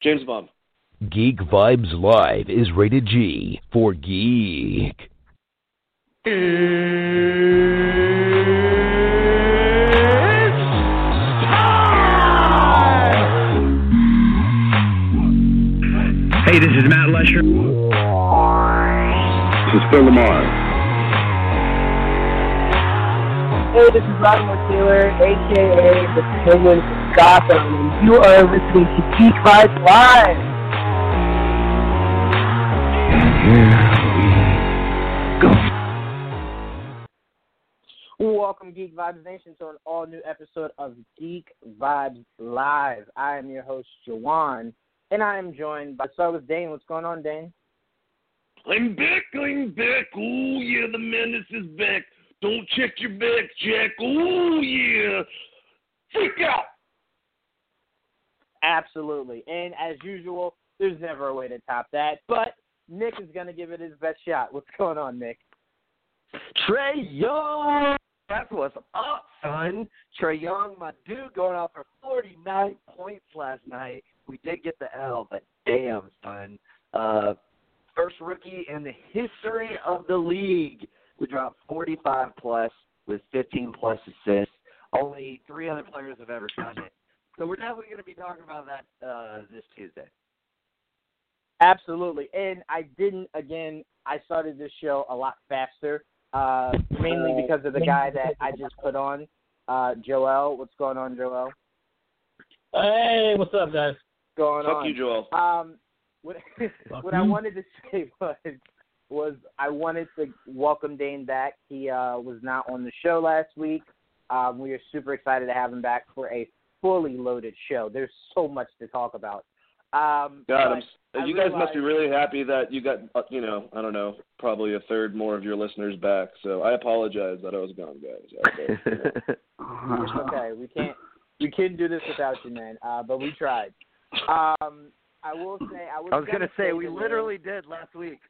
James Bond. Geek Vibes Live is rated G for geek. Hey, this is Matt Lesher. This is Phil LaMarr. Hey, this is Robin Taylor, aka the Penguin from Gotham, and you are listening to Geek Vibes Live. And here we go. Welcome, Geek Vibes Nation, to an all new episode of Geek Vibes Live. I am your host, Jawan, and I am joined by so with Dane. What's going on, Dane? I'm back, I'm back. Oh, yeah, the menace is back. Don't check your back, Jack. Oh, yeah. Freak out. Absolutely. And as usual, there's never a way to top that. But Nick is going to give it his best shot. What's going on, Nick? Trae Young. That's what's up, son. Trae Young, my dude, going off for 49 points last night. We did get the L, but damn, son. Uh, first rookie in the history of the league. We dropped 45 plus with 15 plus assists. Only three other players have ever done it. So we're definitely going to be talking about that uh, this Tuesday. Absolutely. And I didn't, again, I started this show a lot faster, uh, mainly because of the guy that I just put on, uh, Joel. What's going on, Joel? Hey, what's up, guys? Going Fuck on. you, Joel. Um, what, what I wanted to say was was I wanted to welcome Dane back. He uh, was not on the show last week. Um, we are super excited to have him back for a fully loaded show. There's so much to talk about. Um, God, I'm, but I you guys must be really happy that you got, uh, you know, I don't know, probably a third more of your listeners back. So I apologize that I was gone, guys. It's okay. We can't we couldn't do this without you, man. Uh, but we tried. Um, I will say I was. I was going to say, we name- literally did last week.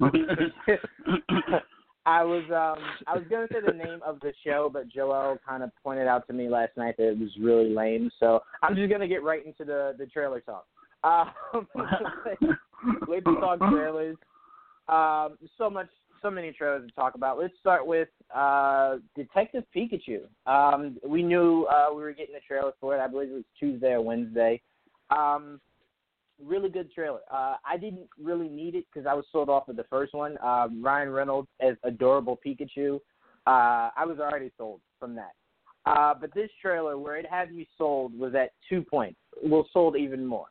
I was um I was gonna say the name of the show, but Joel kind of pointed out to me last night that it was really lame. So I'm just gonna get right into the the trailer talk. Um, let's talk trailers. Um, so much, so many trailers to talk about. Let's start with uh, Detective Pikachu. Um, we knew uh, we were getting the trailer for it. I believe it was Tuesday or Wednesday. Um, really good trailer. Uh, I didn't really need it because I was sold off of the first one. Um, Ryan Reynolds as adorable Pikachu. Uh, I was already sold from that. Uh, but this trailer, where it had me sold, was at two points. Well, sold even more.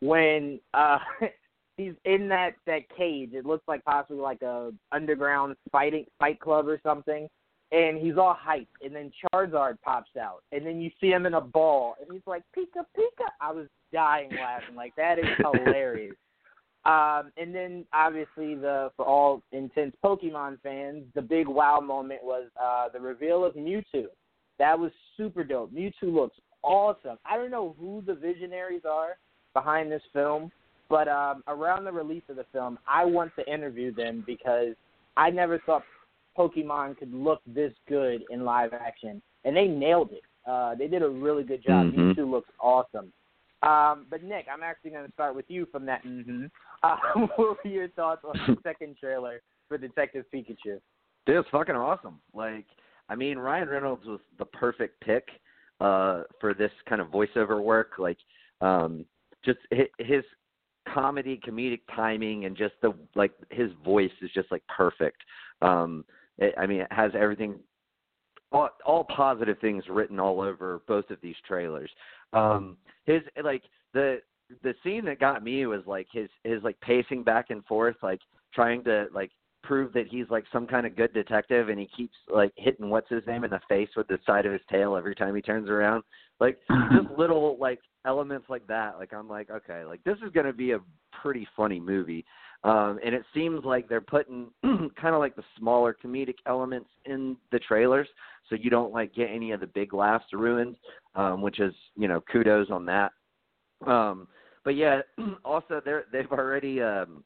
When uh, he's in that that cage, it looks like possibly like a underground fighting fight club or something. And he's all hyped, and then Charizard pops out, and then you see him in a ball, and he's like Pika Pika. I was dying laughing, like that is hilarious. Um, and then obviously the for all intense Pokemon fans, the big wow moment was uh, the reveal of Mewtwo. That was super dope. Mewtwo looks awesome. I don't know who the visionaries are behind this film, but um, around the release of the film, I want to interview them because I never thought Pokemon could look this good in live action, and they nailed it. Uh, they did a really good job. Mhm. Mewtwo looks awesome. Um, but Nick, I'm actually going to start with you from that. Mm-hmm. Uh, what were your thoughts on the second trailer for Detective Pikachu? Dude, it's fucking awesome. Like, I mean, Ryan Reynolds was the perfect pick uh, for this kind of voiceover work. Like, um, just hi- his comedy, comedic timing, and just the like, his voice is just like perfect. Um, it, I mean, it has everything, all, all positive things written all over both of these trailers. Um, his like the the scene that got me was like his his like pacing back and forth, like trying to like prove that he's like some kind of good detective, and he keeps like hitting what's his name in the face with the side of his tail every time he turns around. Like just little like elements like that. Like I'm like, okay, like this is gonna be a pretty funny movie. Um, and it seems like they're putting kind of like the smaller comedic elements in the trailers, so you don't like get any of the big laughs ruined, um, which is you know kudos on that. Um, but yeah, also they're they've already um,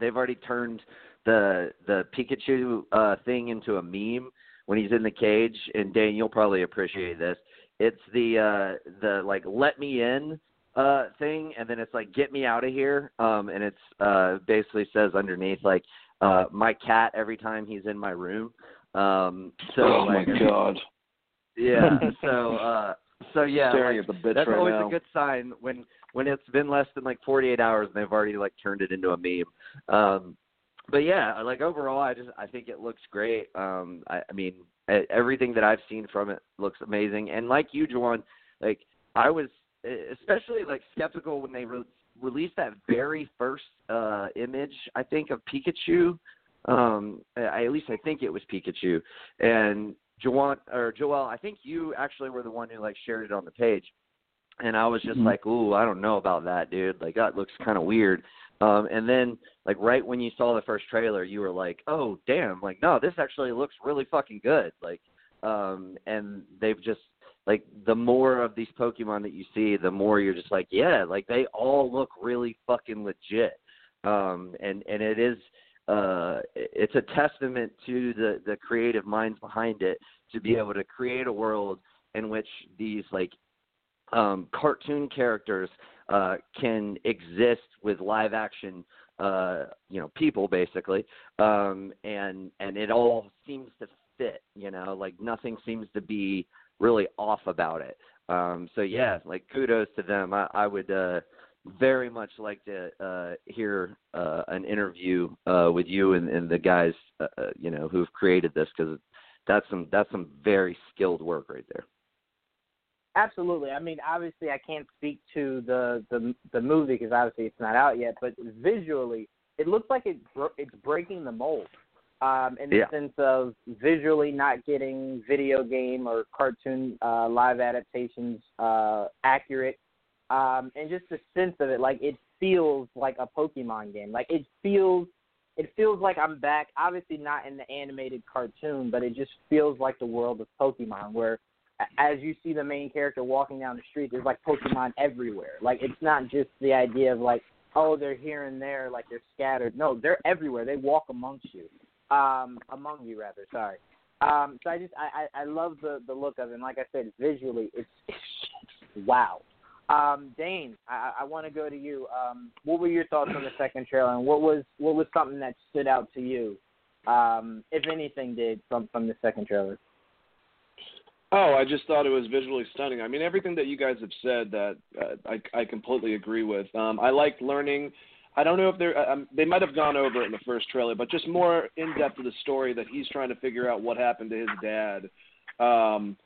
they've already turned the the Pikachu uh, thing into a meme when he's in the cage. And Dan, you'll probably appreciate this. It's the uh, the like let me in uh thing and then it's like get me out of here um and it's uh basically says underneath like uh my cat every time he's in my room um so oh like, my god. yeah so uh so yeah Staring like, at the bitch that's right always now. a good sign when when it's been less than like 48 hours and they've already like turned it into a meme um but yeah like overall i just i think it looks great um i i mean e- everything that i've seen from it looks amazing and like you Jawan, like i was especially like skeptical when they re- released that very first uh image i think of pikachu um I, at least i think it was pikachu and Joan or Joel, I think you actually were the one who like shared it on the page, and I was just Mhm. like, "Ooh, I don't know about that, dude. Like that looks kind of weird." Um, and then like right when you saw the first trailer, you were like, "Oh, damn! Like no, this actually looks really fucking good." Like, um, and they've just like the more of these Pokemon that you see, the more you're just like, yeah, like they all look really fucking legit. Um, and and it is uh it's a testament to the the creative minds behind it to be able to create a world in which these like um cartoon characters uh can exist with live action uh you know people basically um and and it all seems to fit you know like nothing seems to be really off about it um so yeah like kudos to them i i would uh very much like to uh, hear uh, an interview uh, with you and, and the guys, uh, uh, you know, who've created this because that's some that's some very skilled work right there. Absolutely. I mean, obviously, I can't speak to the the the movie because obviously it's not out yet. But visually, it looks like it bro- it's breaking the mold. Um, in the Yeah. sense of visually not getting video game or cartoon uh, live adaptations uh, accurate, um, and just the sense of it, like it feels like a Pokemon game. Like it feels, it feels like I'm back. Obviously, not in the animated cartoon, but it just feels like the world of Pokemon, where as you see the main character walking down the street, there's like Pokemon everywhere. Like it's not just the idea of like, oh, they're here and there, like they're scattered. No, they're everywhere. They walk amongst you, um, among you rather. Sorry. Um, so I just I, I I love the the look of it. And like I said, visually, it's, it's wow. Um, Dane, I, I want to go to you. Um, what were your thoughts on the second trailer, and what was what was something that stood out to you, um, if anything, did from from the second trailer? Oh, I just thought it was visually stunning. I mean, everything that you guys have said that uh, I I completely agree with. Um, I liked learning. I don't know if they're um, they might have gone over it in the first trailer, but just more in depth of the story that he's trying to figure out what happened to his dad. Um,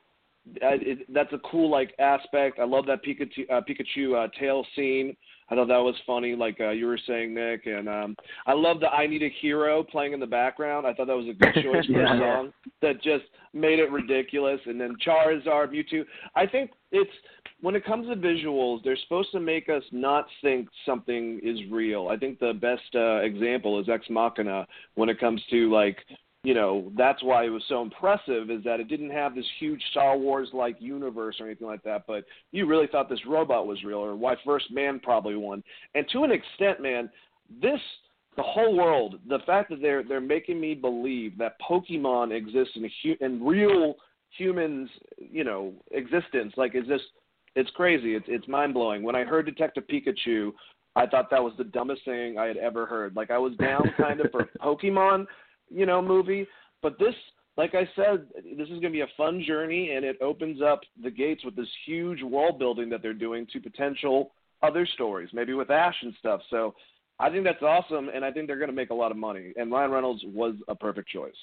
I, it, that's a cool like aspect. I love that Pikachu uh, Pikachu uh, tail scene. I thought that was funny, like uh, you were saying, Nick. And um, I love the "I Need a Hero" playing in the background. I thought that was a good choice for Yeah. a song that just made it ridiculous. And then Charizard, Mewtwo. I think it's when it comes to visuals, they're supposed to make us not think something is real. I think the best uh, example is Ex Machina when it comes to like you know that's why it was so impressive is that it didn't have this huge Star Wars like universe or anything like that, but you really thought this robot was real, or why First Man probably won. And to an extent, man, this the whole world, the fact that they're they're making me believe that Pokemon exists in a hu- in real humans, you know, existence, like is this it's crazy. It's it's mind blowing. When I heard Detective Pikachu, I thought that was the dumbest thing I had ever heard. Like I was down kind of for Pokemon, you know, movie, but this like I said, this is going to be a fun journey, and it opens up the gates with this huge world building that they're doing to potential other stories, maybe with Ash and stuff. So I think that's awesome, and I think they're going to make a lot of money. And Ryan Reynolds was a perfect choice.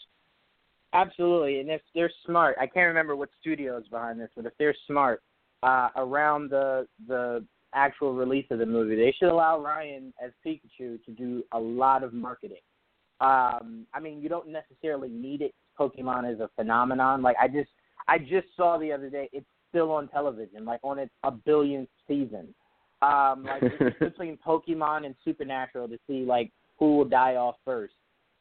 Absolutely, and if they're smart, I can't remember what studio is behind this, but if they're smart, uh, around the the actual release of the movie, they should allow Ryan as Pikachu to do a lot of marketing. Um, I mean, you don't necessarily need it. Pokemon is a phenomenon. Like I just, I just saw the other day. It's still on television, like on its a billionth season. Um, like it's between Pokemon and Supernatural to see like who will die off first.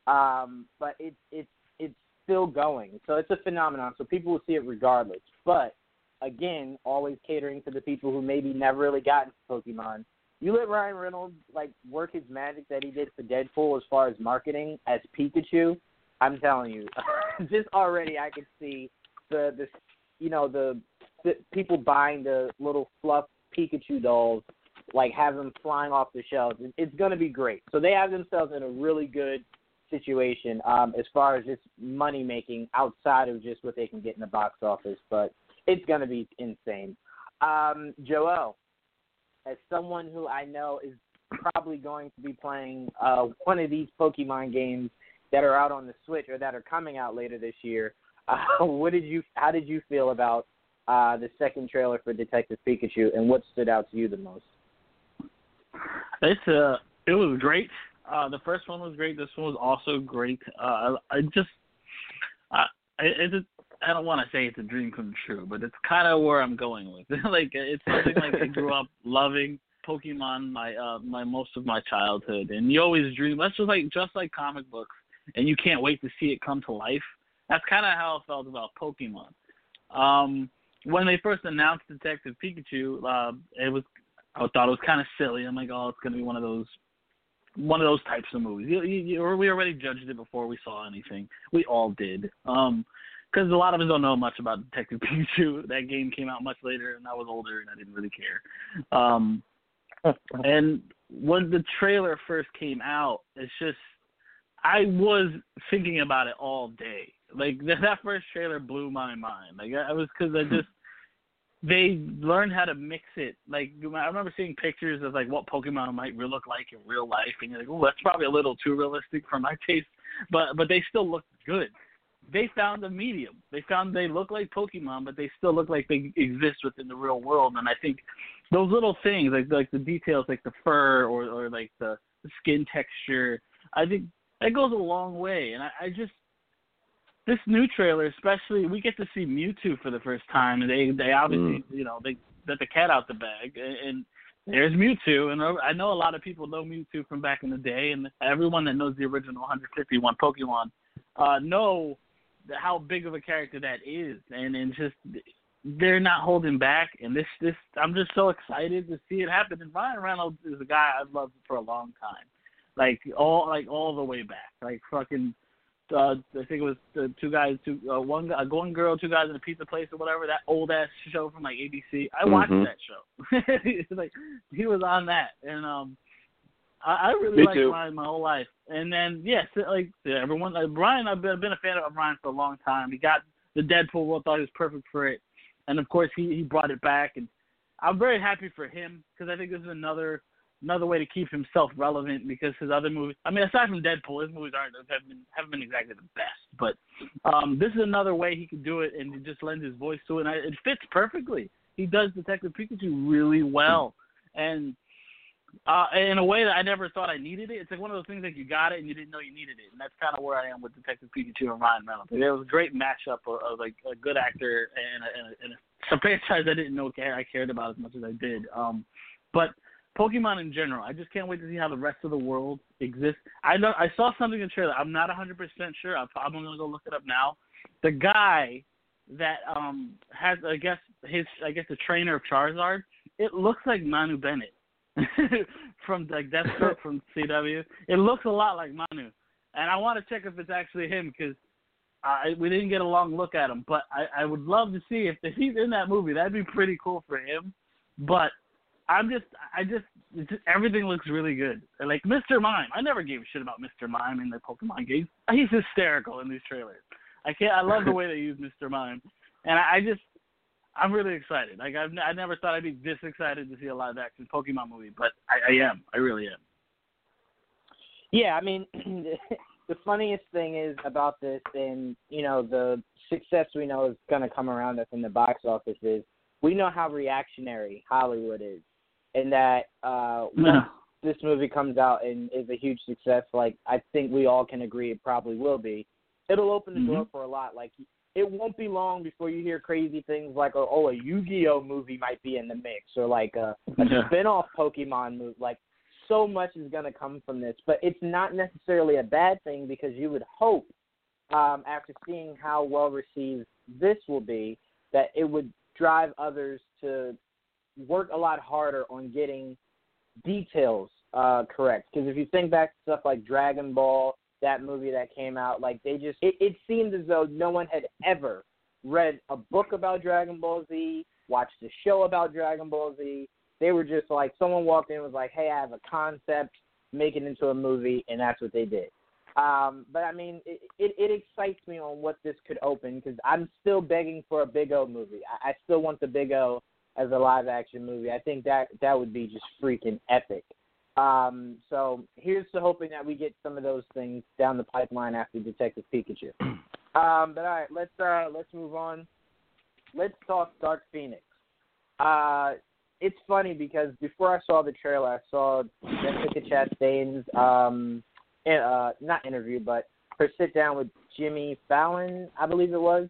Um, but it's it's it's still going, so it's a phenomenon. So people will see it regardless. But again, always catering to the people who maybe never really got into Pokemon. You let Ryan Reynolds like work his magic that he did for Deadpool as far as marketing as Pikachu. I'm telling you, just already I could see the the you know the, the people buying the little fluff Pikachu dolls, like have them flying off the shelves. It, it's going to be great. So they have themselves in a really good situation um, as far as just money making outside of just what they can get in the box office. But it's going to be insane. Um, Joel, as someone who I know is probably going to be playing uh, one of these Pokemon games that are out on the Switch or that are coming out later this year, uh, what did you? How did you feel about uh, the second trailer for Detective Pikachu, and what stood out to you the most? It's uh, it was great. Uh, the first one was great. This one was also great. Uh, I I just, I, it's a, I don't want to say it's a dream come true, but it's kind of where I'm going with it. like it's something like I grew up loving Pokemon my uh my most of my childhood, and you always dream. That's just like just like comic books, and you can't wait to see it come to life. That's kind of how I felt about Pokemon. Um, when they first announced Detective Pikachu, uh, it was I thought it was kind of silly. I'm like, oh, it's gonna be one of those one of those types of movies. You, you, you, we already judged it before we saw anything. We all did. Um, because a lot of us don't know much about Detective Pikachu. That game came out much later, and I was older, and I didn't really care. Um, and when the trailer first came out, it's just I was thinking about it all day. Like that first trailer blew my mind. Like I was because I just they learned how to mix it. Like I remember seeing pictures of like what Pokemon might look like in real life, and you're like, oh, that's probably a little too realistic for my taste. But but they still look good. They found a medium. They found they look like Pokemon, but they still look like they exist within the real world. And I think those little things, like like the details, like the fur or or like the, the skin texture, I think that goes a long way. And I, I just this new trailer, especially, we get to see Mewtwo for the first time, and they they obviously, mm. you know, they let the cat out the bag, and, and there's Mewtwo, and I know a lot of people know Mewtwo from back in the day, and everyone that knows the original 151 Pokemon uh, know how big of a character that is, and and just they're not holding back, and this this I'm just so excited to see it happen. And Ryan Reynolds is a guy I've loved for a long time, like all like all the way back, like fucking uh, I think it was the two guys, two uh, one guy, one girl, two guys in a pizza place or whatever. That old ass show from like ABC. I watched mm-hmm. that show. like he was on that, and um, I, I really Me liked too. Ryan my whole life. And then yes, like yeah, everyone, like Brian, I've been, I've been a fan of Ryan for a long time. He got the Deadpool role, thought he was perfect for it, and of course he he brought it back, and I'm very happy for him because I think this is another another way to keep himself relevant because his other movies. I mean, aside from Deadpool, his movies aren't have been haven't been exactly the best. But um, this is another way he can do it, and he just lends his voice to it. And it fits perfectly. He does Detective Pikachu really well, and uh, in a way that I never thought I needed it. It's like one of those things like you got it and you didn't know you needed it, and that's kind of where I am with Detective Pikachu and Ryan Reynolds. It was a great mashup of, of like a good actor and a, and a, and a, a franchise I didn't know care I cared about as much as I did. Um, but Pokemon in general. I just can't wait to see how the rest of the world exists. I know I saw something in the trailer. I'm not 100% sure. I'm probably gonna go look it up now. The guy that um has I guess his I guess the trainer of Charizard. It looks like Manu Bennett from like Deathstroke from CW. It looks a lot like Manu, and I want to check if it's actually him because. I, we didn't get a long look at him, but I, I would love to see if, if he's in that movie. That'd be pretty cool for him. But I'm just, I just, just, everything looks really good. Like Mr. Mime, I never gave a shit about Mr. Mime in the Pokemon games. He's hysterical in these trailers. I can't, I love the way they use Mr. Mime, and I, I just, I'm really excited. Like I've, I never thought I'd be this excited to see a live action Pokemon movie, but I, I am. I really am. Yeah, I mean, the funniest thing is about this, and you know, the success we know is going to come around us in the box office is we know how reactionary Hollywood is and that uh, yeah. this movie comes out and is a huge success, like I think we all can agree it probably will be, it'll open the Mm-hmm. door for a lot. Like it won't be long before you hear crazy things like, oh, oh, a Yu-Gi-Oh movie might be in the mix, or like a, a Yeah. spin-off Pokemon movie. Like so much is going to come from this, but it's not necessarily a bad thing because you would hope, um, after seeing how well received this will be, that it would drive others to work a lot harder on getting details uh, correct. Because if you think back to stuff like Dragon Ball, that movie that came out, like they just it, it seemed as though no one had ever read a book about Dragon Ball Z, watched a show about Dragon Ball Z. They were just like someone walked in and was like, "Hey, I have a concept, make it into a movie," and that's what they did. Um, but I mean, it, it, it excites me on what this could open because I'm still begging for a Big O movie. I, I still want the Big O as a live action movie. I think that that would be just freaking epic. Um, so here's to hoping that we get some of those things down the pipeline after Detective Pikachu. Um, but all right, let's uh, let's move on. Let's talk Dark Phoenix. Uh, it's funny because before I saw the trailer, I saw Jessica Chastain's um, in, uh, not interview, but her sit down with Jimmy Fallon, I believe it was,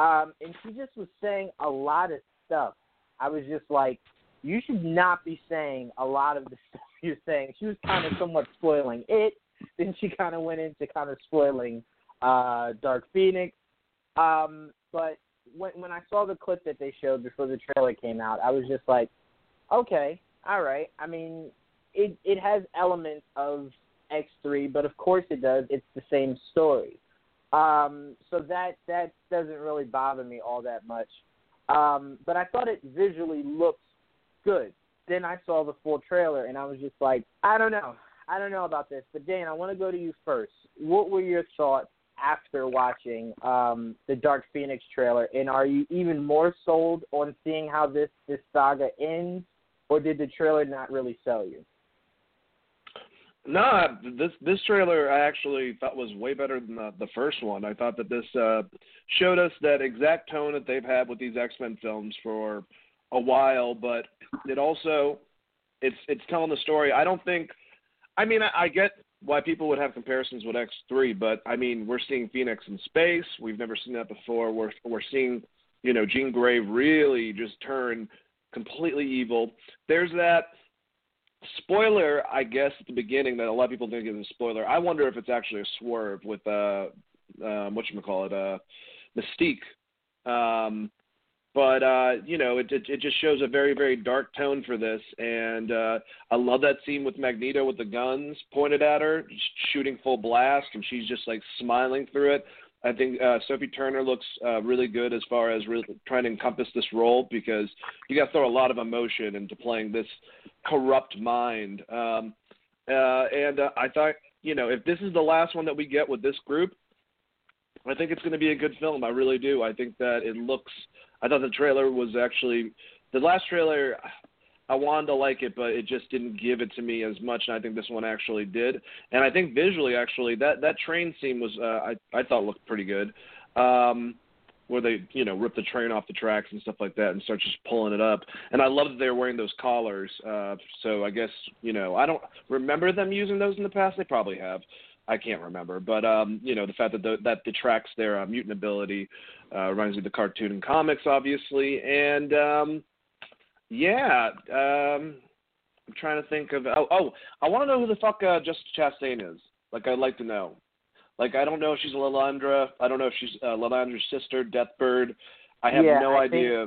um, and she just was saying a lot of stuff. I was just like, you should not be saying a lot of the stuff you're saying. She was kind of somewhat spoiling it. Then she kind of went into kind of spoiling uh, Dark Phoenix. Um, but when when I saw the clip that they showed before the trailer came out, I was just like, okay, all right. I mean, it it has elements of X three, but of course it does. It's the same story. Um, so that that doesn't really bother me all that much. Um, but I thought it visually looked good. Then I saw the full trailer and I was just like, I don't know. I don't know about this. But Dan, I want to go to you first. What were your thoughts after watching um, the Dark Phoenix trailer? And are you even more sold on seeing how this, this saga ends? Or did the trailer not really sell you? No, this this trailer I actually thought was way better than the, the first one. I thought that this uh, showed us that exact tone that they've had with these X Men films for a while, but it also it's it's telling the story. I don't think. I mean, I, I get why people would have comparisons with X three, but I mean, we're seeing Phoenix in space. We've never seen that before. We're we're seeing, you know, Jean Grey really just turn completely evil. There's that spoiler, I guess, at the beginning that a lot of people think is a spoiler. I wonder if it's actually a swerve with uh, um, what you call it, uh, Mystique. Um, but uh, you know, it, it it just shows a very very dark tone for this, and uh, I love that scene with Magneto with the guns pointed at her, shooting full blast, and she's just like smiling through it. I think uh, Sophie Turner looks uh, really good as far as really trying to encompass this role because you got to throw a lot of emotion into playing this corrupt mind. Um, uh, and uh, I thought, you know, if this is the last one that we get with this group, I think it's going to be a good film. I really do. I think that it looks. I thought the trailer was actually the last trailer. I wanted to like it, but it just didn't give it to me as much, and I think this one actually did. And I think visually, actually, that that train scene was uh, I I thought looked pretty good, um, where they you know rip the train off the tracks and stuff like that, and start just pulling it up. And I love that they were wearing those collars. Uh, so I guess you know I don't remember them using those in the past. They probably have. I can't remember, but um, you know the fact that the, that detracts their uh, mutant ability uh, reminds me of the cartoon and comics, obviously, and um, yeah, um, I'm trying to think of. Oh, oh I want to know who the fuck uh, Jessica Chastain is. Like, I'd like to know. Like, I don't know if she's Lilandra. I don't know if she's uh, Lilandra's sister, Deathbird. I have Yeah, no I idea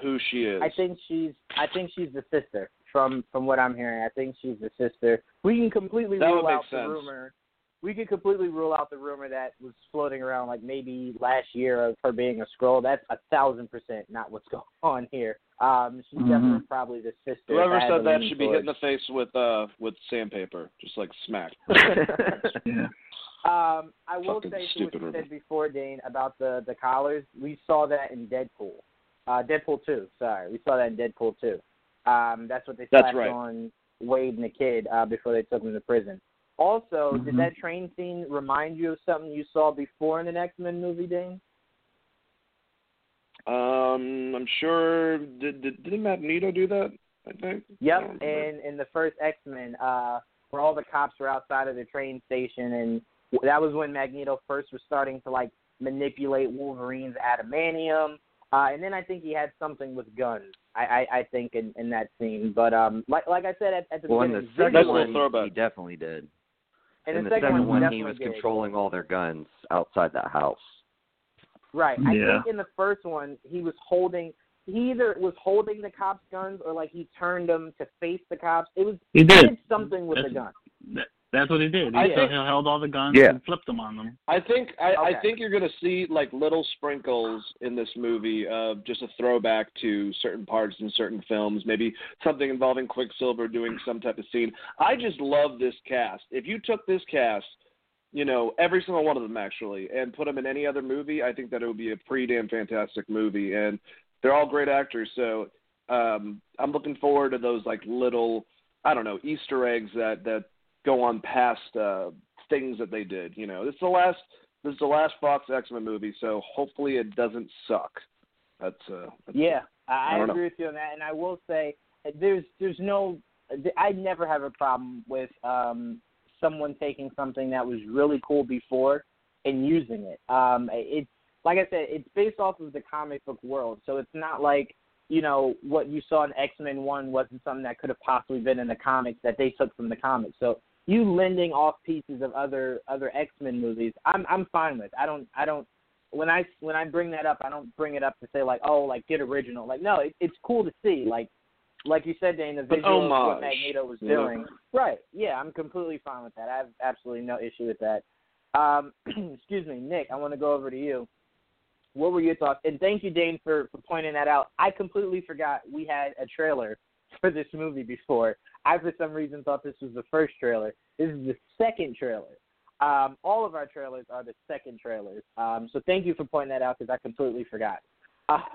who she is. I think she's I think she's the sister from from what I'm hearing. I think she's the sister. We can completely That rule out the rumor. We could completely rule out the rumor that was floating around like maybe last year of her being a Skrull. That's a thousand percent not what's going on here. Um, she's Mhm. definitely probably the sister. Whoever if I had said that should be hit in the face with uh with sandpaper, just like smack. Yeah. Um, I will Fucking say to what you rumor. said before, Dane, about the the collars. We saw that in Deadpool, uh, Deadpool two. Sorry, we saw that in Deadpool two. Um, that's what they That's slapped right. on Wade and the kid uh, before they took him to prison. Also, did Mhm. that train scene remind you of something you saw before in an X Men movie, Dane? Um, I'm sure. Did did didn't Magneto do that? I think. Yep, Yeah, and in the first X Men, uh, where all the cops were outside of the train station, and that was when Magneto first was starting to like manipulate Wolverine's adamantium. Uh, and then I think he had something with guns. I, I, I think in, in that scene, but um, like like I said at, at the Well, in beginning, the second one, he definitely did. In in the the second, second one, one, he he was definitely did. controlling all their guns outside that house. Right. I Yeah. think in the first one he was holding he either was holding the cops' guns or like he turned them to face the cops. It was He did. something with the gun. That, that's what he did. He, I he held all the guns Yeah. and flipped them on them. I think I, Okay. I think you're going to see like little sprinkles in this movie of just a throwback to certain parts in certain films, maybe something involving Quicksilver doing some type of scene. I just love this cast. If you took this cast, you know, every single one of them actually, and put them in any other movie, I think that it would be a pretty damn fantastic movie. And they're all great actors, so um, I'm looking forward to those like little, I don't know, Easter eggs that that go on past uh, things that they did. You know, this is the last this is the last Fox X Men movie, so hopefully it doesn't suck. That's uh, that's, Yeah, I, I don't know. agree with you on that, and I will say there's there's no I never have a problem with um someone taking something that was really cool before and using it. Um, it's like I said, it's based off of the comic book world, so it's not like you know what you saw in X Men One wasn't something that could have possibly been in the comics that they took from the comics. So you lending off pieces of other other X Men movies, I'm I'm fine with. I don't I don't when I when I bring that up, I don't bring it up to say like, oh, like get original. Like, no, it, it's cool to see. Like, like you said, Dane, the visual of what Magneto was doing. Right? Yeah, I'm completely fine with that. I have absolutely no issue with that. Um, excuse me, Nick. I want to go over to you. What were your thoughts? And thank you, Dane, for for pointing that out. I completely forgot we had a trailer for this movie before. I, for some reason, thought this was the first trailer. This is the second trailer. Um, all of our trailers are the second trailers. Um, so thank you for pointing that out because I completely forgot.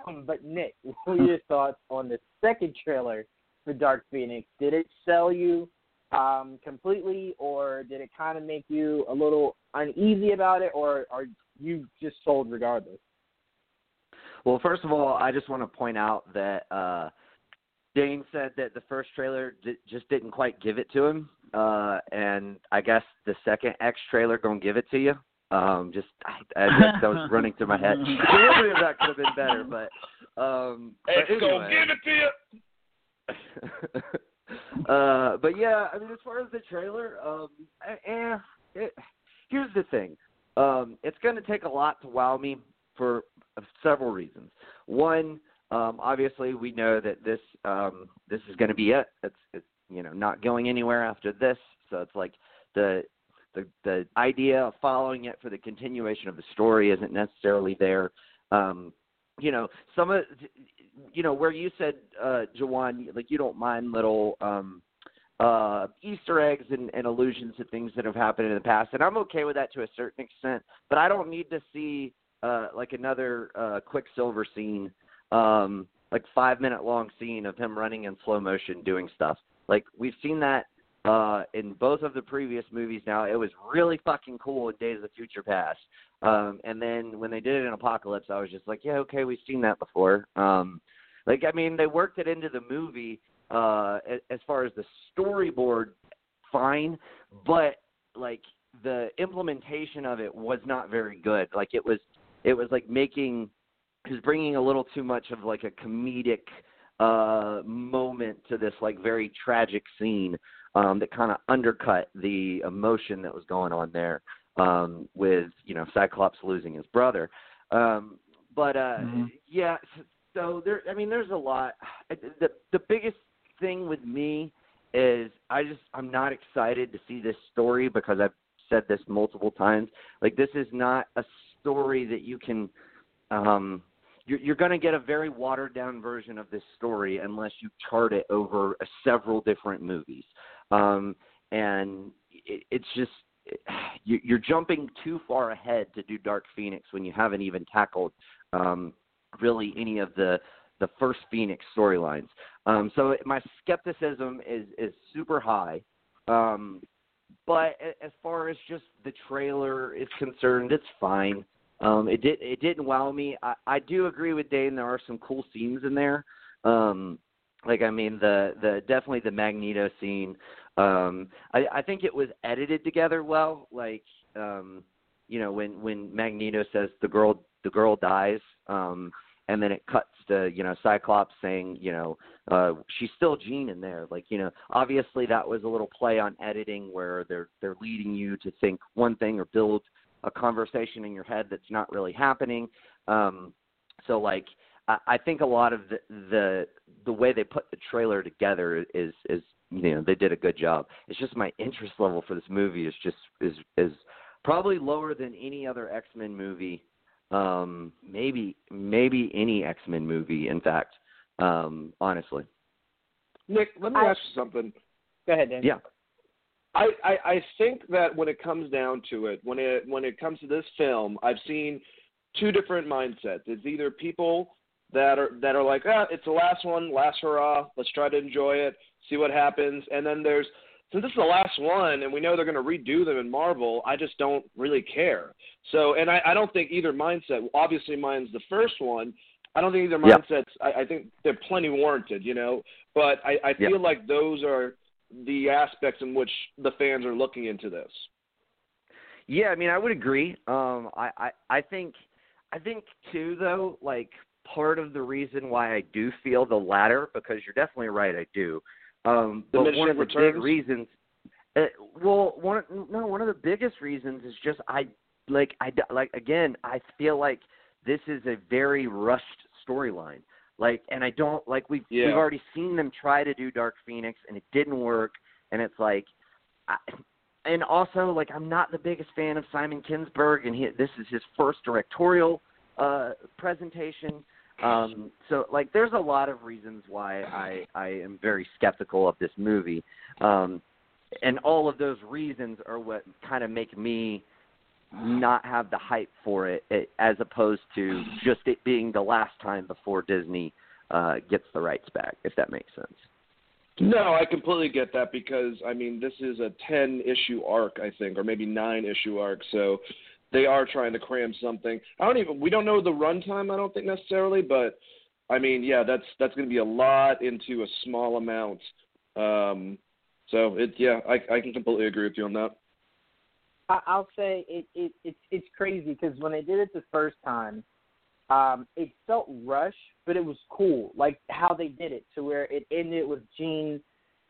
Um, but Nick, what are your thoughts on the second trailer for Dark Phoenix? Did it sell you um, completely, or did it kind of make you a little uneasy about it, or are you just sold regardless? Well, first of all, I just want to point out that uh Dane said that the first trailer d- just didn't quite give it to him, uh, and I guess the second X trailer gonna give it to you. Um, just I, I just, that was running through my head. Delivery of that could have been better, but um, but It's gonna give it to you. uh, but yeah, I mean, as far as the trailer, um, eh, eh, it, here's the thing. Um, it's going to take a lot to wow me for several reasons. One, um, obviously, we know that this um, this is going to be it. It's, it's you know not going anywhere after this. So it's like the the the idea of following it for the continuation of the story isn't necessarily there. Um, you know, some of you know where you said uh Jawan like you don't mind little um uh Easter eggs and, and allusions to things that have happened in the past and I'm okay with that to a certain extent, but I don't need to see uh like another uh Quicksilver scene, um like five minute long scene of him running in slow motion doing stuff. Like we've seen that uh in both of the previous movies now. It was really fucking cool in Days of the Future Past. Um and then when they did it in Apocalypse I was just like, Yeah, okay, we've seen that before. Um like I mean, they worked it into the movie uh as far as the storyboard fine, but like the implementation of it was not very good. Like it was it was like making was bringing a little too much of like a comedic uh moment to this like very tragic scene um that kind of undercut the emotion that was going on there um with you know Cyclops losing his brother. Um but uh Mhm. yeah so there i mean there's a lot. The the biggest thing with me is i just i'm not excited to see this story because i've said this multiple times. Like this is not a story that you can um you're, you're going to get a very watered down version of this story unless you chart it over uh, several different movies um and it, it's just you- you're jumping too far ahead to do Dark Phoenix when you haven't even tackled um, really any of the the first Phoenix storylines. Um, so my skepticism is is super high. Um, but as far as just the trailer is concerned, it's fine. Um, it did it didn't wow me. I, I do agree with Dane. There are some cool scenes in there. Um, like I mean the the definitely the Magneto scene. Um, I I think it was edited together well. Like um, you know when when Magneto says the girl the girl dies. Um, and then it cuts to you know Cyclops saying you know uh she's still Jean in there like you know obviously that was a little play on editing where they're they're leading you to think one thing or build a conversation in your head that's not really happening um so like I, I think a lot of the the the way they put the trailer together is is you know they did a good job it's just my interest level for this movie is just is is probably lower than any other X-Men movie um, maybe maybe any X Men movie. In fact, um, honestly. Nick, let me I- ask you something. Go ahead, Dan. Yeah. I, I I think that when it comes down to it, when it when it comes to this film, I've seen two different mindsets. It's either people that are that are like, ah, it's the last one, last hurrah, let's try to enjoy it, see what happens, and then there's since this is the last one and we know they're going to redo them in Marvel, I just don't really care. So, and I, I don't think either mindset. Obviously, mine's the first one. I don't think either Yeah. mindsets. I, I think they're plenty warranted, you know. But I, I Yeah. feel like those are the aspects in which the fans are looking into this. Yeah, I mean, I would agree. Um, I, I, I think, I think too, though, like part of the reason why I do feel the latter, because you're definitely right, I do. Um, but one of the returns? big reasons, uh, well, one, no, one of the biggest reasons is just I, like, I, like again, I feel like this is a very rushed storyline. Like, and I don't like we've Yeah. we've already seen them try to do Dark Phoenix, and it didn't work. And it's like, I, and also like I'm not the biggest fan of Simon Kinberg, and he, this is his first directorial uh, presentation. Um, so like, there's a lot of reasons why I I am very skeptical of this movie, um, and all of those reasons are what kind of make me not have the hype for it, it as opposed to just it being the last time before Disney uh, gets the rights back, if that makes sense. No, I completely get that because I mean this is a ten issue arc, I think, or maybe nine issue arc. So they are trying to cram something. I don't even we don't know the runtime. I don't think necessarily, but I mean, yeah, that's that's going to be a lot into a small amount. Um, so it yeah, I I can completely agree with you on that. I, I'll say it, it it's it's crazy because when they did it the first time, um, it felt rushed, but it was cool, like how they did it to where it ended with Jean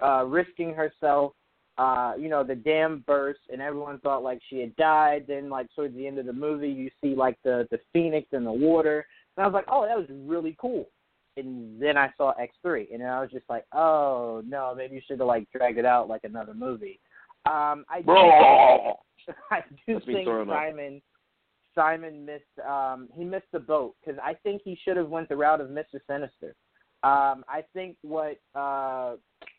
uh, risking herself. Uh, you know, the dam burst, and everyone thought like she had died. Then, like towards the end of the movie, you see like the the phoenix in the water, and I was like, oh, that was really cool. And then I saw X three, and I was just like, oh no, maybe you should have like dragged it out like another movie. Um, I I do think. Simon Simon missed um he missed the boat because I think he should have went the route of Mr. Sinister. Um, I think what uh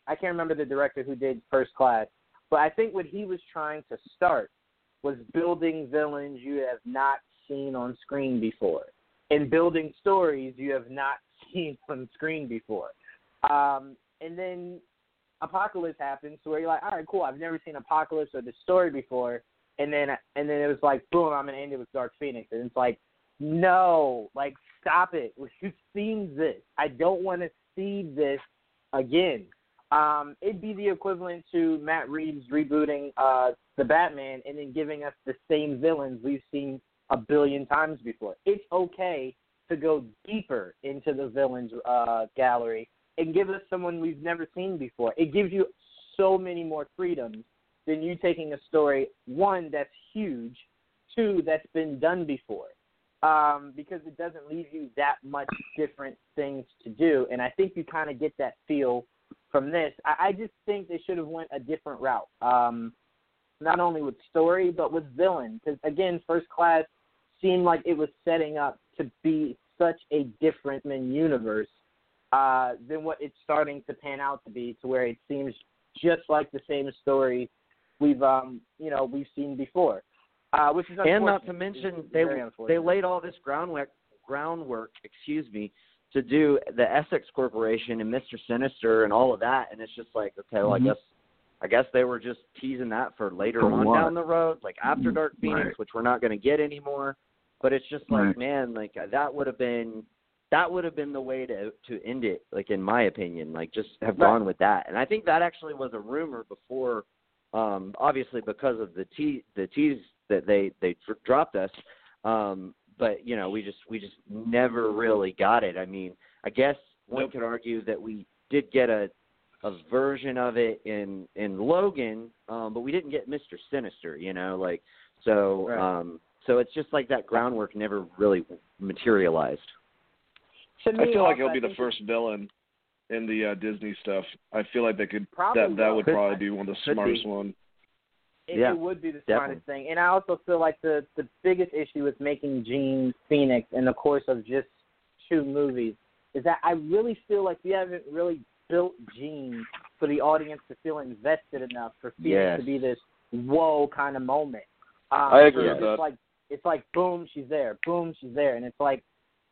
I can't remember the director who did First Class, but I think what he was trying to start was building villains you have not seen on screen before, and building stories you have not seen on screen before. Um, and then Apocalypse happens, so where you're like, all right, cool, I've never seen Apocalypse or the story before, and then and then it was like, boom, I'm gonna end it with Dark Phoenix, and it's like, no, like stop it, we've seen this. I don't want to see this again. Um, it'd be the equivalent to Matt Reeves rebooting uh, the Batman and then giving us the same villains we've seen a billion times before. It's okay to go deeper into the villains uh, gallery and give us someone we've never seen before. It gives you so many more freedoms than you taking a story one that's huge, two that's been done before. Um, because it doesn't leave you that much different things to do, and I think you kind of get that feel from this. I, I just think they should have went a different route. Um, not only with story, but with villain. Because again, First Class seemed like it was setting up to be such a different universe uh, than what it's starting to pan out to be, to where it seems just like the same story we've um you know we've seen before. Uh, which is and not to mention they they laid all this groundwork groundwork excuse me to do the Essex Corporation and Mr. Sinister and all of that and it's just like okay well Mhm. I guess I guess they were just teasing that for later For on what? down the road like after Dark Phoenix Right. which we're not going to get anymore but it's just like Right. man like that would have been that would have been the way to to end it. Like in my opinion, like just have Right. gone with that. And I think that actually was a rumor before, um, obviously because of the te- the tease that they they dr- dropped us. Um, but you know, we just we just never really got it. I mean, I guess one Nope. could argue that we did get a a version of it in in Logan, um, but we didn't get Mister Sinister. You know, like so. Right. Um, so it's just like that groundwork never really materialized. To I feel like also, he'll be the first villain in the uh, Disney stuff. I feel like they could Probably that that would Could- probably be one of the smartest be. one. it, Yeah, it would be the definitely. smartest thing. And I also feel like the the biggest issue with making Jean Phoenix in the course of just two movies is that I really feel like we haven't really built Jean for the audience to feel invested enough for Phoenix Yes. to be this whoa kind of moment. Um, I agree it's with that. Like it's like boom, she's there. Boom, she's there, and it's like.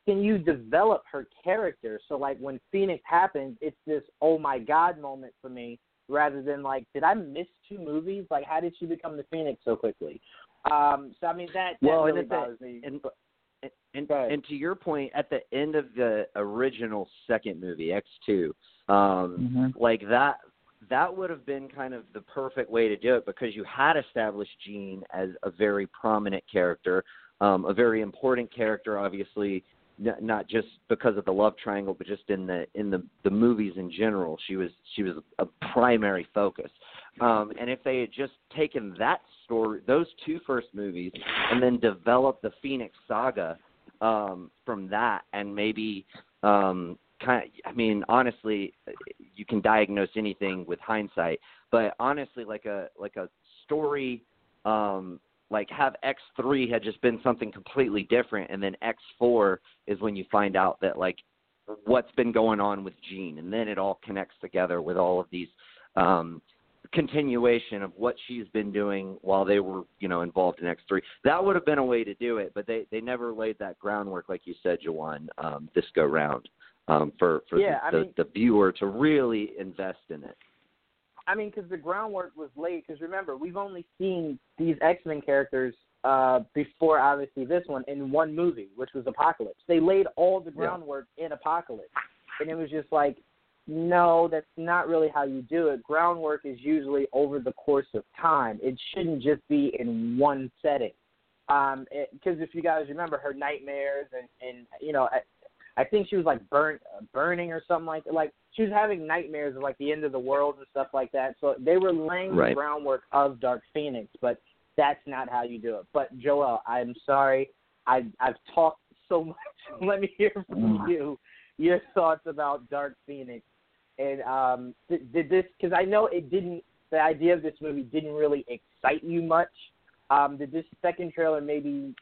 Can you develop her character so like when Phoenix happens, it's this oh my god moment for me rather than like, did I miss two movies? Like, how did she become the Phoenix so quickly? Um, so I mean that, that Well, and really at the- bothers me. and and and, and to your point, at the end of the original second movie, X two, um, Mhm. like that that would have been kind of the perfect way to do it because you had established Jean as a very prominent character, um, a very important character, obviously n- not just because of the love triangle, but just in the in the the movies in general. She was she was a primary focus. Um, and if they had just taken that story, those two first movies, and then developed the Phoenix Saga um, from that, and maybe um, kind of, I mean, honestly, you can diagnose anything with hindsight, but honestly, like a like a story, um, like have X three had just been something completely different, and then X four is when you find out that like what's been going on with Jean, and then it all connects together with all of these um, continuation of what she's been doing while they were, you know, involved in X three. That would have been a way to do it, but they they never laid that groundwork, like you said, Jawan, um, this go round, um, for for Yeah, I mean- the the viewer to really invest in it. I mean, because the groundwork was laid. Because remember, we've only seen these X Men characters uh, before, obviously, this one in one movie, which was Apocalypse. They laid all the Yeah. groundwork in Apocalypse, and it was just like, no, that's not really how you do it. Groundwork is usually over the course of time. It shouldn't just be in one setting. Um, because if you guys remember her nightmares and and you know, I, think she was like burnt, uh, burning or something like that. Like she was having nightmares of like the end of the world and stuff like that. So they were laying Right. the groundwork of Dark Phoenix, but that's not how you do it. But Joel, I'm sorry, I I've talked so much. Let me hear from Mm. you your thoughts about Dark Phoenix. And um, did, did this? Because I know it didn't. The idea of this movie didn't really excite you much. Um, did this second trailer maybe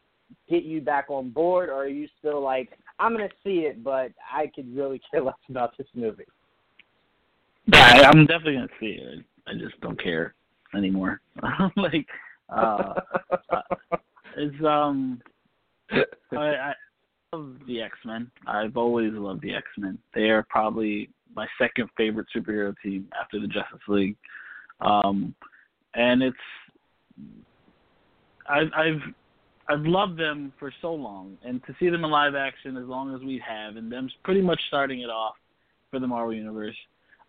get you back on board, or are you still like, I'm gonna see it, but I could really care less about this movie? Yeah, I- I'm definitely gonna see it. I just don't care anymore. like, uh, it's um, I, I love the X Men. I've always loved the X Men. They are probably my second favorite superhero team after the Justice League. Um, and it's I've I've I've loved them for so long, and to see them in live action as long as we have, and them pretty much starting it off for the Marvel Universe.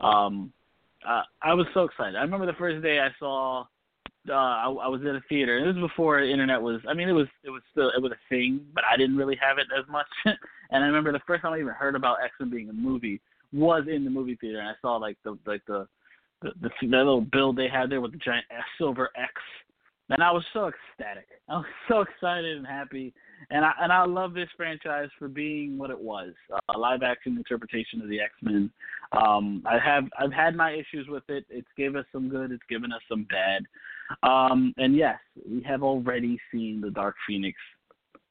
Um, uh, I was so excited. I remember the first day I saw. Uh, I, I was at a theater, and this was before internet was. I mean, it was it was still it was a thing, but I didn't really have it as much. and I remember the first time I even heard about X Men being a movie was in the movie theater, and I saw like the like the the, the, the little build they had there with the giant silver X, and I was so ecstatic. I was so excited and happy, and I and I love this franchise for being what it was, a live action interpretation of the X Men. Um, I have I've had my issues with it. It's gave us some good. It's given us some bad. Um, and yes, we have already seen the Dark Phoenix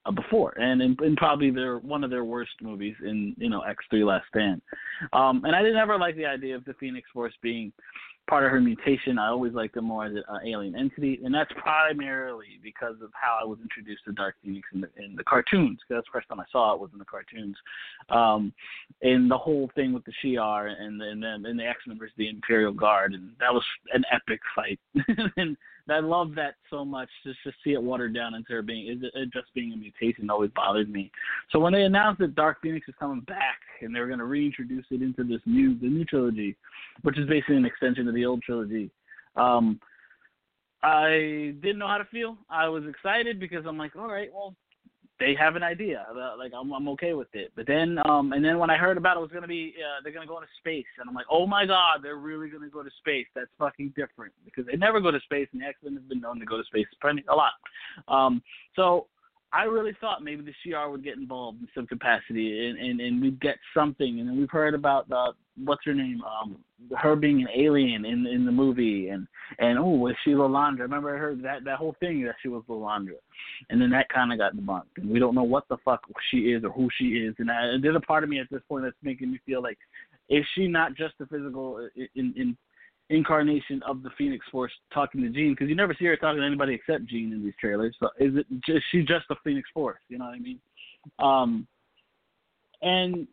uh, before, and in, in probably their one of their worst movies in you know X Three Last Stand. Um, and I didn't ever like the idea of the Phoenix Force being part of her mutation. I always liked them more as an alien entity, and that's primarily because of how I was introduced to Dark Phoenix in the in the cartoons. Because that's the first time I saw it was in the cartoons. Um, and the whole thing with the Shi'ar and and then and the X Men versus the Imperial Guard, and that was an epic fight. and I love that so much. Just to see it watered down into being it, it just being a mutation always bothered me. So when they announced that Dark Phoenix is coming back and they were going to reintroduce it into this new the new trilogy, which is basically an extension of the old trilogy, um, I didn't know how to feel. I was excited because I'm like, all right, well, they have an idea. Like I'm I'm okay with it. But then um and then when I heard about it was gonna be uh, they're gonna go into space and I'm like, oh my god, they're really gonna go to space. That's fucking different because they never go to space and the X Men have been known to go to space plenty a lot. Um so I really thought maybe the Shi'ar would get involved in some capacity and, and, and we'd get something. And then we've heard about the what's her name, um, her being an alien in in the movie, and and oh, was she Lilandra? Remember I heard that that whole thing that she was Lilandra, and then that kind of got debunked, and we don't know what the fuck she is or who she is. And I, and there's a part of me at this point that's making me feel like, is she not just a physical in in incarnation of the Phoenix Force talking to Jean because you never see her talking to anybody except Jean in these trailers. So is it just she just the Phoenix Force? You know what I mean? Um, and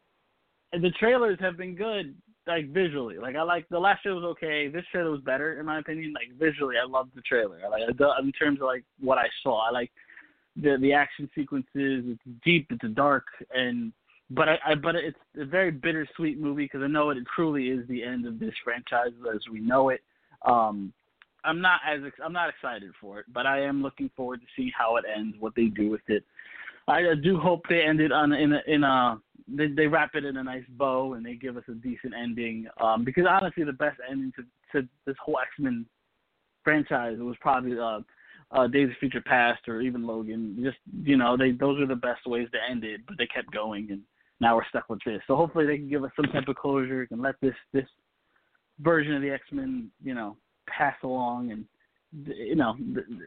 the trailers have been good, like visually. Like I like the last trailer was okay. This trailer was better in my opinion. Like visually, I loved the trailer. I like in terms of like what I saw. I like the the action sequences. It's deep. It's dark and but I, I but it's a very bittersweet movie because I know it, it truly is the end of this franchise as we know it. Um, I'm not as I'm not excited for it, but I am looking forward to see how it ends, what they do with it. I do hope they end it on in a in a they, they wrap it in a nice bow and they give us a decent ending. Um, because honestly, the best ending to to this whole X Men franchise was probably uh, uh, Days of Future Past or even Logan. Just you know, they those are the best ways to end it, but they kept going and now we're stuck with this. So hopefully they can give us some type of closure and let this this version of the X Men, you know, pass along and you know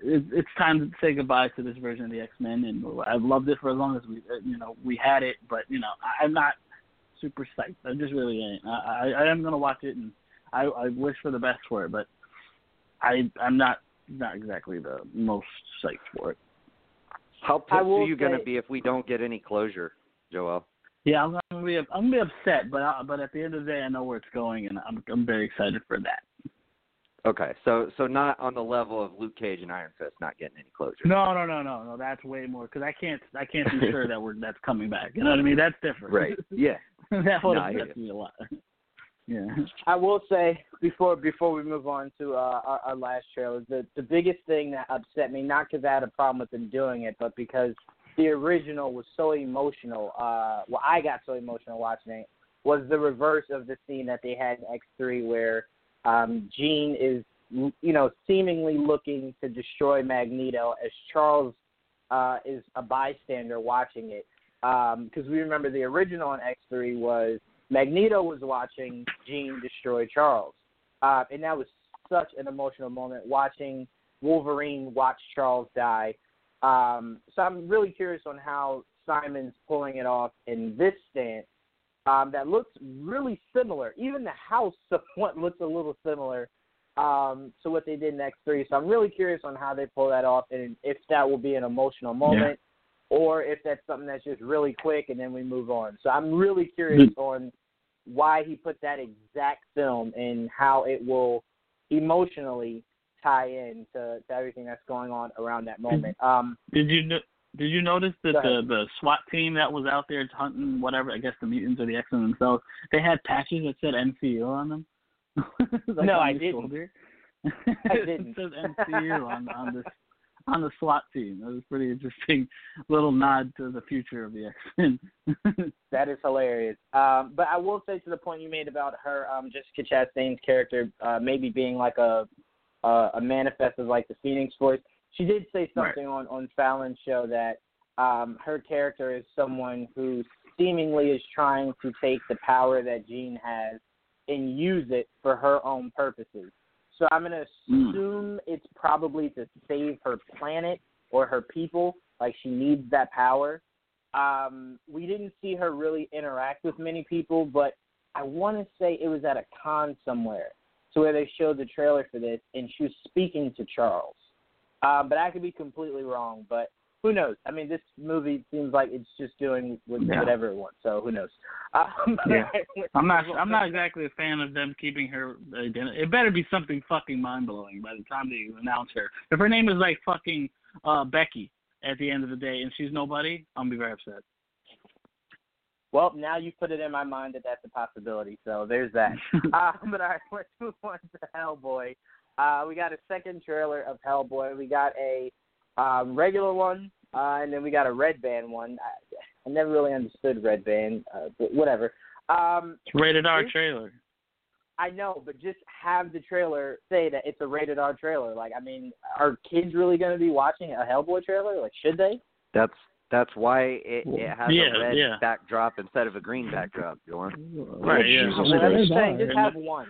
it's time to say goodbye to this version of the X Men. And I've loved it for as long as we uh, you know we had it, but you know I'm not super psyched. I just really ain't. I I, I am gonna watch it and I I wish for the best for it, but I I'm not not exactly the most psyched for it. How pissed are you say, gonna be if we don't get any closure, Joel? Yeah, I'm gonna be I'm gonna be upset, but I, but at the end of the day, I know where it's going, and I'm I'm very excited for that. Okay, so so not on the level of Luke Cage and Iron Fist not getting any closure. No, no, no, no, no. That's way more because I can't I can't be sure that we're that's coming back. You know what I mean? That's different. Right. Yeah. that would upset me a lot. Yeah. I will say before before we move on to uh, our, our last trailer, the the biggest thing that upset me, not because I had a problem with them doing it, but because the original was so emotional. Uh, well, I got so emotional watching it. Was the reverse of the scene that they had in X3 where um, Jean is, you know, seemingly looking to destroy Magneto as Charles uh, is a bystander watching it. Because um, we remember the original in X3 was Magneto was watching Jean destroy Charles. Uh, and that was such an emotional moment watching Wolverine watch Charles die um, so I'm really curious on how Simon's pulling it off in this stance. Um, that looks really similar. Even the house somewhat looks a little similar um, to what they did in X3. So I'm really curious on how they pull that off and if that will be an emotional moment yeah. or if that's something that's just really quick and then we move on. So I'm really curious mm-hmm. on why he put that exact film and how it will emotionally tie in to, to everything that's going on around that moment. Um, did you did you notice that the the SWAT team that was out there hunting whatever I guess the mutants or the X Men themselves they had patches that said MCU on them? like no, on I didn't. I didn't. it says MCU on on this on the SWAT team. That was pretty interesting little nod to the future of the X Men. that is hilarious. Um, but I will say to the point you made about her, um, Jessica Chastain's character, uh, maybe being like a uh, a manifest of like the Phoenix Force. She did say something right. on on Fallon's show that um, her character is someone who seemingly is trying to take the power that Jean has and use it for her own purposes. So I'm going to hmm. assume mm. it's probably to save her planet or her people. Like she needs that power. Um, we didn't see her really interact with many people, but I want to say it was at a con somewhere to where they showed the trailer for this, and she was speaking to Charles. Um, but I could be completely wrong. But who knows? I mean, this movie seems like it's just doing with Yeah. whatever it wants. So who knows? Um, Yeah. I'm not. I'm not exactly a fan of them keeping her identity. It better be something fucking mind blowing by the time they announce her. If her name is like fucking uh Becky at the end of the day and she's nobody, I'm gonna be very upset. Well, now you put it in my mind that that's a possibility. So there's that. um, but all right, let's move on to Hellboy. Uh, we got a second trailer of Hellboy. We got a um, regular one, uh, and then we got a red band one. I, I never really understood red band, uh, but whatever. Um, Rated R This- trailer. I know, but just have the trailer say that it's a rated R trailer. Like, I mean, are kids really going to be watching a Hellboy trailer? Like, should they? That's that's why it, it has Yeah, a red yeah. backdrop instead of a green backdrop, Jordan. Right. Yeah. Jesus I'm just saying, just have one.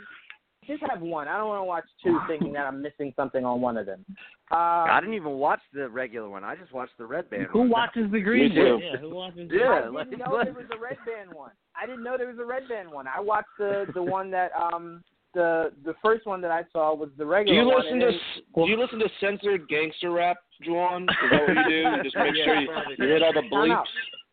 Just have one. I don't want to watch two thinking that I'm missing something on one of them. Uh, I didn't even watch the regular one. I just watched the red band. One. Who one. watches the green Me too. one? Yeah. Who watches? Yeah, I like- didn't know there was a red band one. I didn't know there was a red band one. I watched the the one that um the the first one that I saw was the regular. Do you listen and to then- Do you listen to censored gangster rap, Jawan? Is that what you do? You just make sure you, you hit all the Time out. bleeps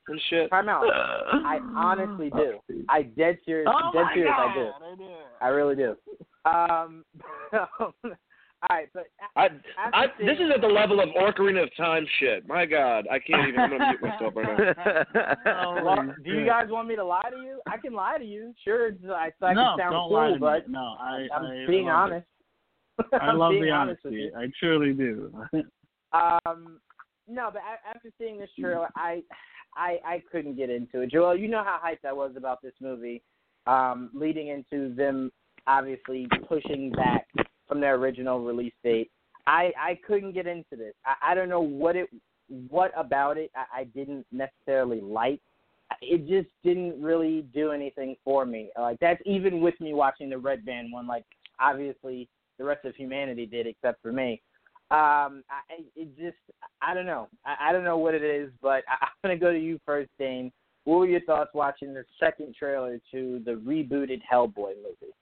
and shit. Time out. I honestly do. I dead serious. Oh dead serious. I God, do. I do. I really do. Um. all right, but I, after I, this is at the level of Ocarina of Time shit. My God, I can't even. I'm gonna mute myself right now. Well, do you guys want me to lie to you? I can lie to you. Sure, it's, I, so I no, can sound don't cool, lie to but me. No, I. I'm I being honest. It. I I'm love being the honest honesty. I truly do. Um, no, but after seeing this trailer, I, I, I couldn't get into it. Joel, you know how hyped I was about this movie, um, leading into them obviously pushing back from their original release date. I, I couldn't get into this. I, I don't know what it, what about it I, I didn't necessarily like. It just didn't really do anything for me. Like that's even with me watching the Red Band one. Like obviously the rest of humanity did, except for me. Um, I, it just, I don't know. I, I don't know what it is, but I, I'm gonna go to you first, Dane. What were your thoughts watching the second trailer to the rebooted Hellboy movie?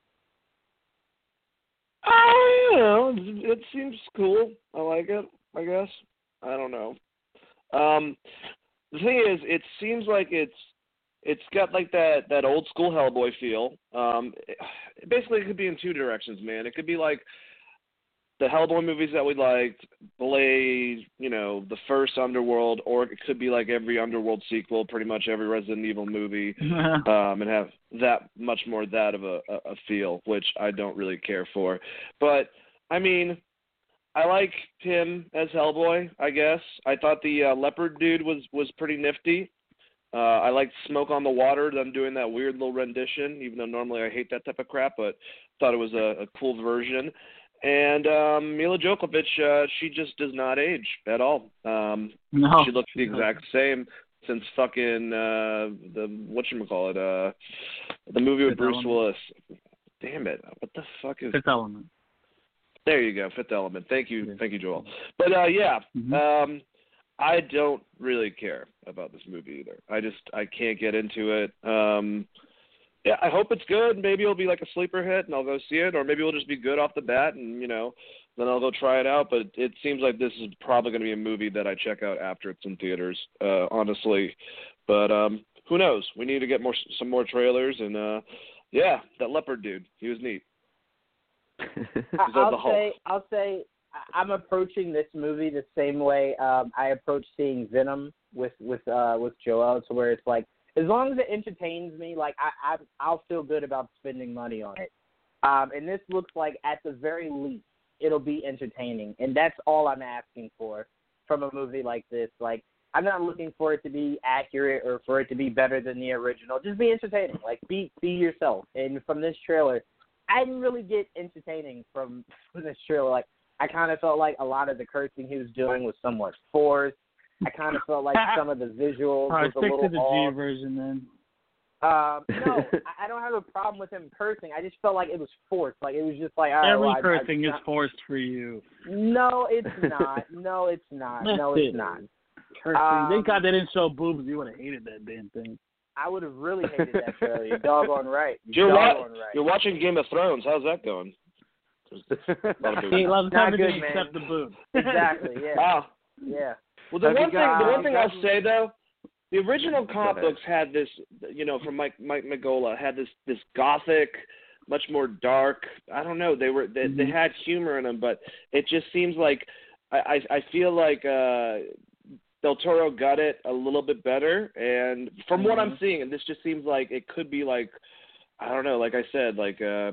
I know. It seems cool. I like it. I guess. I don't know. Um, the thing is, it seems like it's it's got like that that old school Hellboy feel. Um, it, basically, it could be in two directions, man. It could be like the Hellboy movies that we liked, Blade, you know, the first Underworld, or it could be like every Underworld sequel, pretty much every Resident Evil movie um, and have that much more that of a, a, feel, which I don't really care for. But I mean, I like him as Hellboy. I guess I thought the uh, leopard dude was was pretty nifty. Uh, I liked Smoke on the Water, them doing that weird little rendition, even though normally I hate that type of crap, but thought it was a, a cool version. And um, Mila Jovovich, uh, she just does not age at all. Um, no. she looks the exact same since fucking uh the whatchamacallit, uh the movie with Fifth Bruce Element. Willis. Damn it. What the fuck is Fifth Element. there you go, Fifth Element. Thank you Yeah. thank you, Joel. But uh yeah. Mhm. Um I don't really care about this movie either. I just I can't get into it. Um yeah, I hope it's good. Maybe it'll be like a sleeper hit and I'll go see it, or maybe it'll just be good off the bat and, you know, then I'll go try it out. But it seems like this is probably gonna be a movie that I check out after it's in theaters, uh, honestly. But um who knows? We need to get more some more trailers and uh yeah, that leopard dude. He was neat. I- Is that the I'll say, I'll say, I- I'm approaching this movie the same way um, I approach seeing Venom with with uh, with Joel, to where it's like, as long as it entertains me, like I, I I'll feel good about spending money on it. Um, and this looks like, at the very least, it'll be entertaining, and that's all I'm asking for from a movie like this. Like, I'm not looking for it to be accurate or for it to be better than the original. Just be entertaining. Like, be be yourself. And from this trailer, I didn't really get entertaining from, from this trailer. Like, I kind of felt like a lot of the cursing he was doing was somewhat forced. I kind of felt like some of the visuals All right, was a stick little to the G version then. Um, no, I- I don't have a problem with him cursing. I just felt like it was forced. Like it was just like all right, Every well, I- I- cursing is not- forced for you. No, it's not. No, it's not. No, it's not. Cursing. Um, Thank God they didn't show boobs. You would have hated that damn thing. I would have really hated that show. You're doggone right. You're, You're wa- right. you're watching Game of Thrones. How's that going? A lot of He loves Not everything good, man. except the boobs. exactly. Yeah. Wow. Yeah. Well, the Have one thing got- the one thing I'll say though, the original comic books had this, you know, from Mike Mike Mignola had this this gothic, much more dark. I don't know. They were they, they Mhm. had humor in them, but it just seems like I I, I feel like uh Del Toro got it a little bit better, and from what I'm seeing, and this just seems like it could be like I don't know, like I said, like uh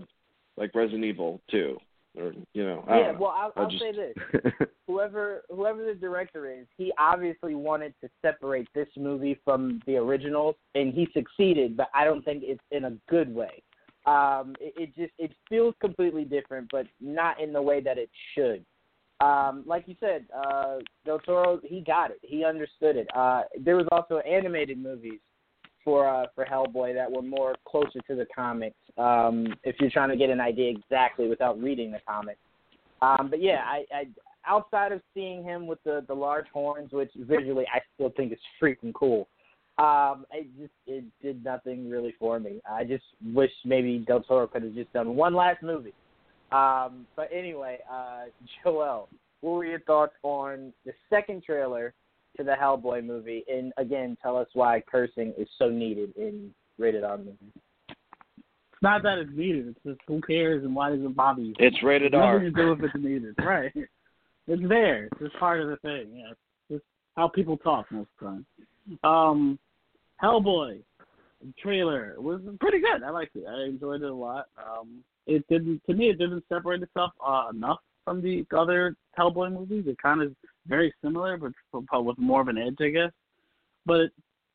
like Resident Evil 2, or you know, yeah, know. well, I'll, I I'll just- say this: whoever whoever the director is, he obviously wanted to separate this movie from the originals, and he succeeded. But I don't think it's in a good way. Um, it, it just it feels completely different, but not in the way that it should. Um, like you said, uh, Del Toro, he got it. He understood it. Uh, there was also animated movies for uh, for Hellboy that were more closer to the comics. Um, if you're trying to get an idea exactly without reading the comics. Um, but yeah, I, I outside of seeing him with the the large horns, which visually I still think is freaking cool. Um, it just it did nothing really for me. I just wish maybe Del Toro could have just done one last movie. Um, but anyway, uh, Joel, what were your thoughts on the second trailer to the Hellboy movie? And again, tell us why cursing is so needed in rated R movies. It's not that it's needed. It's just who cares and why does it bother you? It's rated Nothing R. to do if it's needed, right? It's there. It's just part of the thing. Yeah, it's just how people talk most of the time. Um, Hellboy trailer was pretty good. I liked it. I enjoyed it a lot. Um, it didn't to me. It didn't separate itself uh, enough from the other Hellboy movies. It kind of very similar, but with more of an edge, I guess. But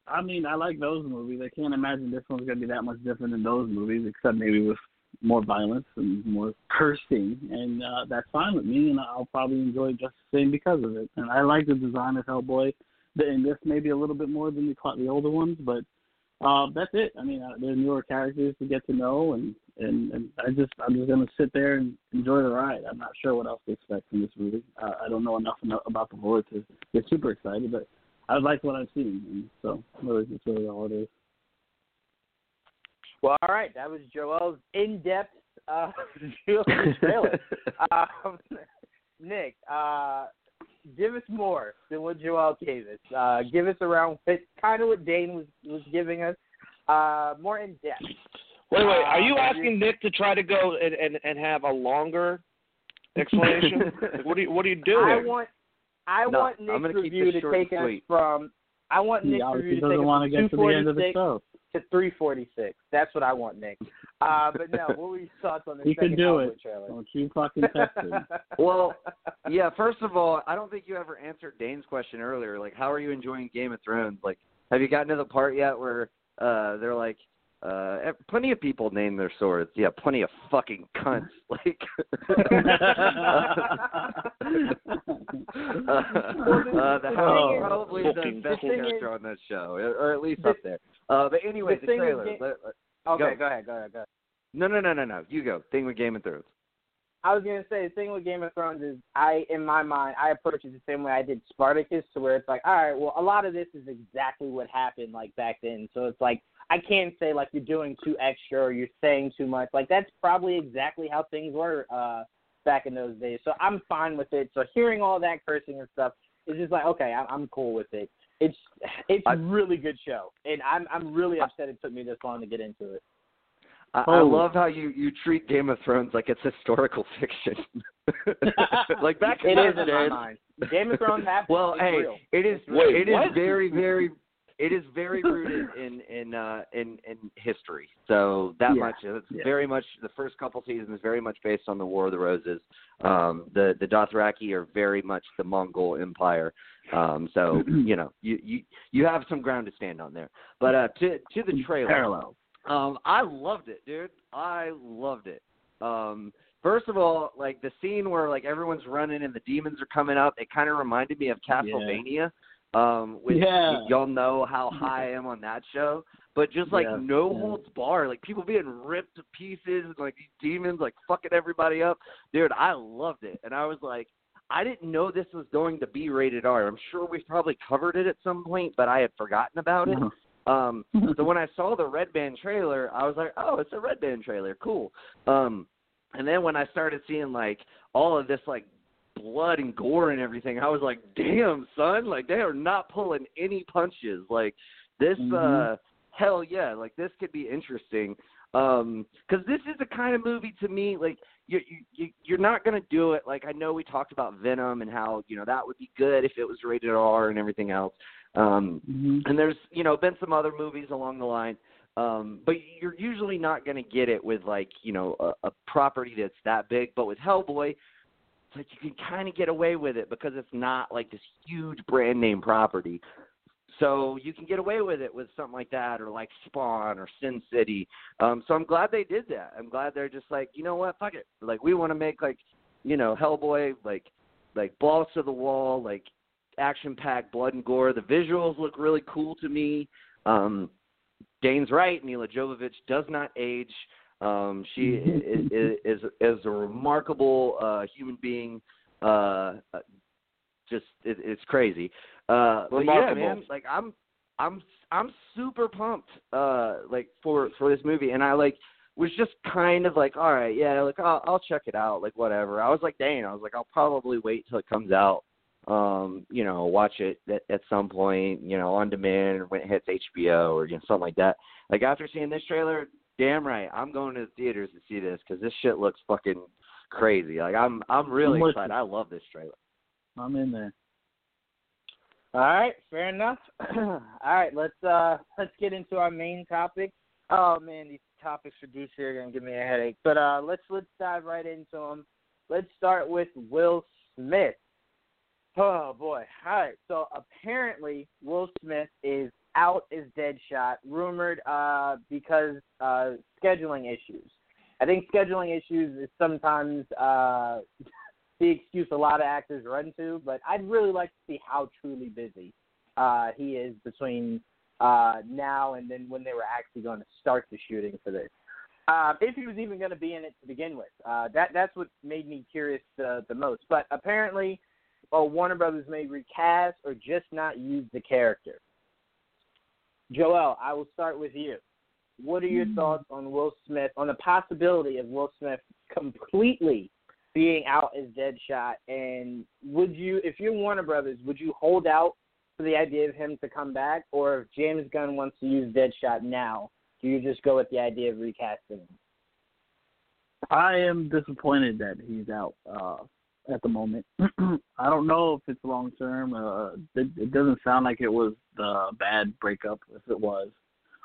I mean, I like those movies. I can't imagine this one's gonna be that much different than those movies, except maybe with more violence and more cursing, and uh, that's fine with me. And I'll probably enjoy it just the same because of it. And I like the design of Hellboy. And this maybe a little bit more than the the older ones, but uh, that's it. I mean, uh, they're newer characters to get to know, and, and and I just I'm just gonna sit there and enjoy the ride. I'm not sure what else to expect from this movie. Uh, I don't know enough about the lore to get super excited, but I like what I've seen, and so really, that's really all it is. Well, all right, that was Joel's in-depth uh, review of the trailer. um, Nick, uh, give us more than what Joel gave us. Uh, give us around what, kind of what Dane was was giving us. Uh, more in depth. Wait, wait. Are you Uh, asking Nick to try to go and and, and have a longer explanation? what are you What are you doing? I want I No, want I'm Nick's gonna keep review to take us from. I want Nick's He obviously review to take doesn't us from get to the end of the 246 show. to 346. That's what I want, Nick. Uh, but no, what were your thoughts on the He second can do it. trailer? Don't you fucking test it. Well, yeah. First of all, I don't think you ever answered Dane's question earlier. Like, how are you enjoying Game of Thrones? Like, have you gotten to the part yet where uh they're like, uh, plenty of people name their swords. Yeah, plenty of fucking cunts. Like, uh, the Oh. house probably the best character on that show, or or at least the- up there. Uh, but anyway, the the, trailer. Ga- let- let- okay, Go. go ahead, go ahead, go ahead. no, no, no, no, no. You go. Thing with Game of Thrones. I was gonna say the thing with Game of Thrones is I, in my mind, I approach it the same way I did Spartacus, to where it's like, all right, well, a lot of this is exactly what happened like back then. So it's like I can't say like you're doing too extra or you're saying too much. Like that's probably exactly how things were uh back in those days. So I'm fine with it. So hearing all that cursing and stuff is just like, okay, I'm, I'm cool with it. It's it's I- a really good show, and I'm I'm really upset it took me this long to get into it. I, I Oh. love how you you treat Game of Thrones like it's historical fiction. like back in It those is in my mind. Game of Thrones happened. Well, hey, real. it is Wait, it is what? very very it is very rooted in in uh in in history. So that Yeah, much it's yeah. very much the first couple seasons very much based on the War of the Roses. Um the the Dothraki are very much the Mongol Empire. Um so, you know, you you you have some ground to stand on there. But uh to to the trailer. Parallel. Um, I loved it, dude. I loved it. Um, first of all, like the scene where like everyone's running and the demons are coming up, it kind of reminded me of Castlevania. Um, which Yeah. y- y'all know how high I am on that show. But just like Yeah, no yeah. holds bar, like people being ripped to pieces, and like these demons like fucking everybody up. Dude, I loved it, and I was like, I didn't know this was going to be rated R. I'm sure we've probably covered it at some point, but I had forgotten about it. Um, so when I saw the Red Band trailer, I was like, oh, it's a Red Band trailer, cool. Um, and then when I started seeing like all of this like blood and gore and everything, I was like, damn, son, like they are not pulling any punches. Like this, Mhm. uh, hell yeah, like this could be interesting. Um, because this is the kind of movie to me, like you you you're not gonna do it. Like I know we talked about Venom and how you know that would be good if it was rated R and everything else. Um, hmm and there's you know been some other movies along the line um but you're usually not going to get it with like you know a, a property that's that big but with hellboy like you can kind of get away with it because it's not like this huge brand name property so you can get away with it with something like that or like spawn or sin city um so i'm glad they did that i'm glad they're just like you know what fuck it like we want to make like you know hellboy like like balls to the wall like action packed blood and gore. The visuals look really cool to me. Um, Dane's right. Mila Jovovich does not age. Um, she is, is is a remarkable uh, human being. Uh, uh, just it, it's crazy. Uh, but yeah, man. Like I'm I'm I'm super pumped. Uh, like for for this movie, and I like was just kind of like, all right, yeah, like I'll, I'll check it out, like whatever. I was like, dang, I was like, I'll probably wait till it comes out um, you know, watch it at, at some point, you know, on demand or when it hits HBO or you know something like that. Like after seeing this trailer, damn right, I'm going to the theaters to see this because this shit looks fucking crazy. Like I'm, I'm really I'm excited. I love this trailer. I'm in there. All right, fair enough. All right, let's uh let's get into our main topic. Oh man, these topics produced here are gonna give me a headache. But uh let's let's dive right into them. Let's start with Will Smith. Oh boy. All right. So apparently Will Smith is out as Deadshot, rumored uh because uh scheduling issues. I think scheduling issues is sometimes uh the excuse a lot of actors run to, but I'd really like to see how truly busy uh, he is between uh, now and then when they were actually going to start the shooting for this. Uh, if he was even going to be in it to begin with, uh, that that's what made me curious uh, the most. But apparently, uh, Warner Brothers may recast or just not use the character. Joel, I will start with you. What are your thoughts on Will Smith, on the possibility of Will Smith completely being out as Deadshot? And would you, if you're Warner Brothers, would you hold out for the idea of him to come back, or if James Gunn wants to use Deadshot now, do you just go with the idea of recasting him? I am disappointed that he's out uh, at the moment. I don't know if it's long term. Uh, it, it doesn't sound like it was the bad breakup. If it was,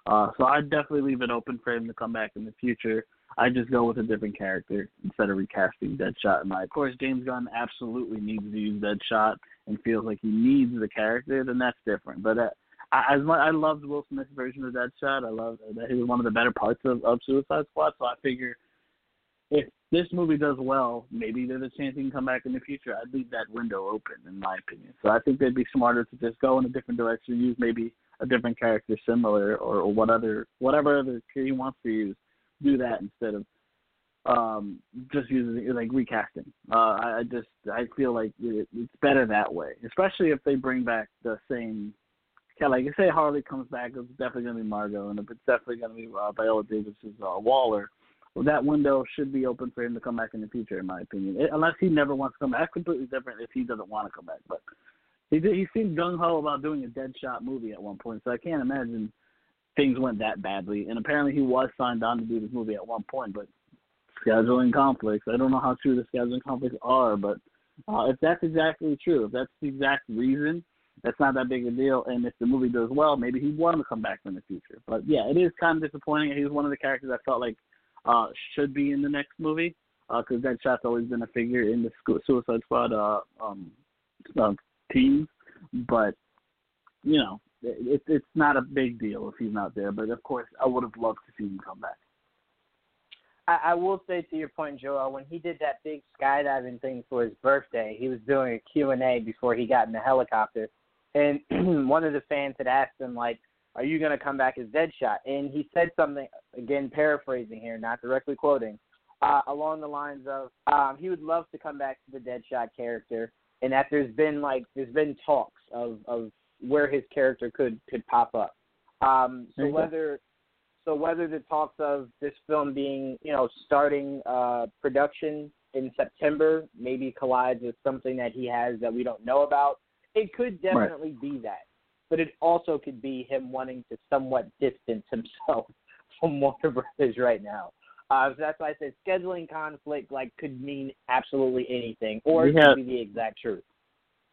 uh, so I'd definitely leave it open for him to come back in the future. I'd just go with a different character instead of recasting Deadshot. And of course, James Gunn absolutely needs to use Deadshot and feels like he needs the character. Then that's different. But uh, I, as much, I loved Will Smith's version of Deadshot. I love that he was one of the better parts of, of Suicide Squad. So I figure if this movie does well, maybe there's a chance he can come back in the future. I'd leave that window open, in my opinion. So I think they'd be smarter to just go in a different direction, use maybe a different character similar, or, or what other whatever other character he wants to use, do that instead of um just using like recasting. Uh, I, I just I feel like it, it's better that way, especially if they bring back the same. Yeah, like you say, Harley comes back, it's definitely gonna be Margot, and it's definitely gonna be uh, Viola Davis's uh, Waller that window should be open for him to come back in the future, in my opinion. It, unless he never wants to come back, that's completely different if he doesn't want to come back. But he did, he seemed gung ho about doing a Deadshot movie at one point, so I can't imagine things went that badly. And apparently, he was signed on to do this movie at one point, but scheduling conflicts. I don't know how true the scheduling conflicts are, but uh, if that's exactly true, if that's the exact reason, that's not that big a deal. And if the movie does well, maybe he want to come back in the future. But yeah, it is kind of disappointing. He was one of the characters I felt like uh, should be in the next movie because uh, Deadshot's always been a figure in the Suicide Squad uh, um, uh, team. But you know, it, it's not a big deal if he's not there. But of course, I would have loved to see him come back. I, I will say to your point, Joel, when he did that big skydiving thing for his birthday, he was doing a Q and A before he got in the helicopter, and one of the fans had asked him like, "Are you going to come back as Deadshot?" And he said something again, paraphrasing here, not directly quoting, uh, along the lines of, um, "He would love to come back to the Deadshot character, and that there's been like there's been talks of of where his character could could pop up. Um, so go. whether so whether the talks of this film being, you know, starting uh, production in September maybe collides with something that he has that we don't know about. It could definitely right. be that, but it also could be him wanting to somewhat distance himself from Warner Brothers right now. Uh, so that's why I said scheduling conflict like could mean absolutely anything, or it could be the exact truth.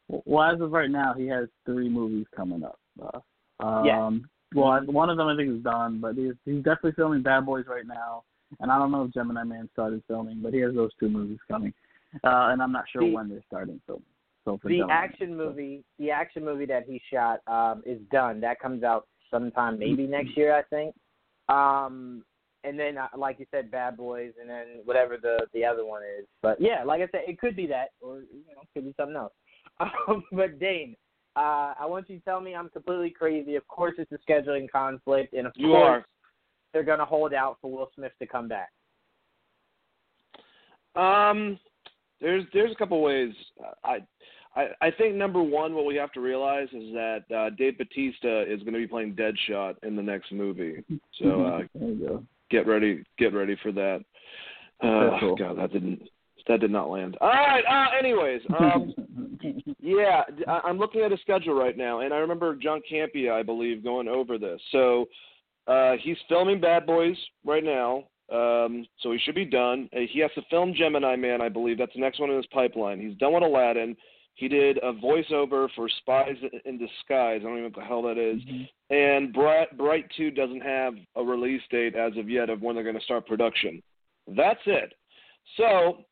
Well, as of right now, he has three movies coming up. Uh, um, yeah. Well, one of them I think is done, but he's he's definitely filming Bad Boys right now, and I don't know if Gemini Man started filming, but he has those two movies coming, uh, and I'm not sure the, when they're starting filming. So the Gemini action movie, the action movie that he shot um, is done. That comes out sometime maybe next year, I think. Um, and then, uh, like you said, Bad Boys, and then whatever the the other one is. But yeah, like I said, it could be that, or you know, it could be something else. Um, but Dane, uh, I want you to tell me I'm completely crazy. Of course, it's a scheduling conflict, and of you course, are. they're going to hold out for Will Smith to come back. Um, there's there's a couple ways. I I, I think number one, what we have to realize is that uh, Dave Bautista is going to be playing Deadshot in the next movie. So uh, get ready, get ready for that. Uh, cool. God, that didn't that did not land. All right. Uh, anyways, um, yeah, I'm looking at a schedule right now, and I remember John Campea, I believe, going over this. So uh, he's filming Bad Boys right now. Um, so he should be done. Uh, he has to film Gemini Man, I believe. That's the next one in his pipeline. He's done with Aladdin. He did a voiceover for Spies in Disguise. I don't even know what the hell that is. Mm-hmm. And Bright, Bright 2 doesn't have a release date as of yet of when they're going to start production. That's it. So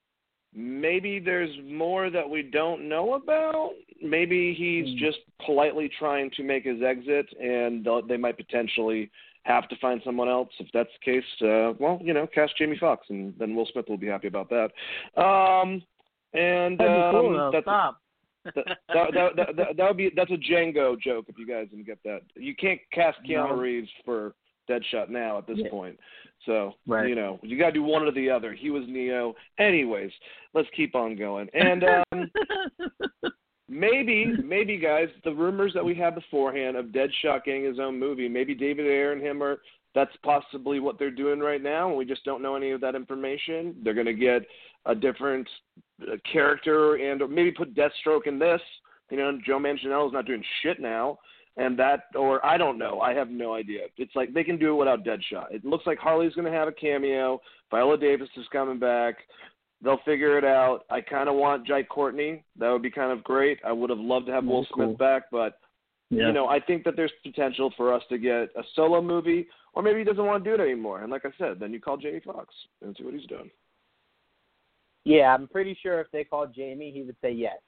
maybe there's more that we don't know about. Maybe he's mm. just politely trying to make his exit, and they might potentially have to find someone else. If that's the case, uh, well, you know, cast Jamie Foxx, and then Will Smith will be happy about that. Um, and um, cool, that's, Stop. That, that, that, that, that would be that's a Django joke if you guys didn't get that. You can't cast Keanu No. Reeves for Deadshot now at this Yeah. point. So Right. you know you got to do one or the other. He was Neo. Anyways, let's keep on going. And um, maybe maybe guys, the rumors that we had beforehand of Deadshot getting his own movie, maybe David Ayer and him are. That's possibly what they're doing right now, and we just don't know any of that information. They're going to get a different uh, character and or maybe put Deathstroke in this. You know, Joe Manganiello's not doing shit now, and that or I don't know. I have no idea. It's like they can do it without Deadshot. It looks like Harley's going to have a cameo. Viola Davis is coming back. They'll figure it out. I kind of want Jai Courtney. That would be kind of great. I would have loved to have Will Smith cool. back, but yeah. you know, I think that there's potential for us to get a solo movie, or maybe he doesn't want to do it anymore. And like I said, then you call Jamie Foxx and see what he's doing. Yeah, I'm pretty sure if they called Jamie, he would say yes.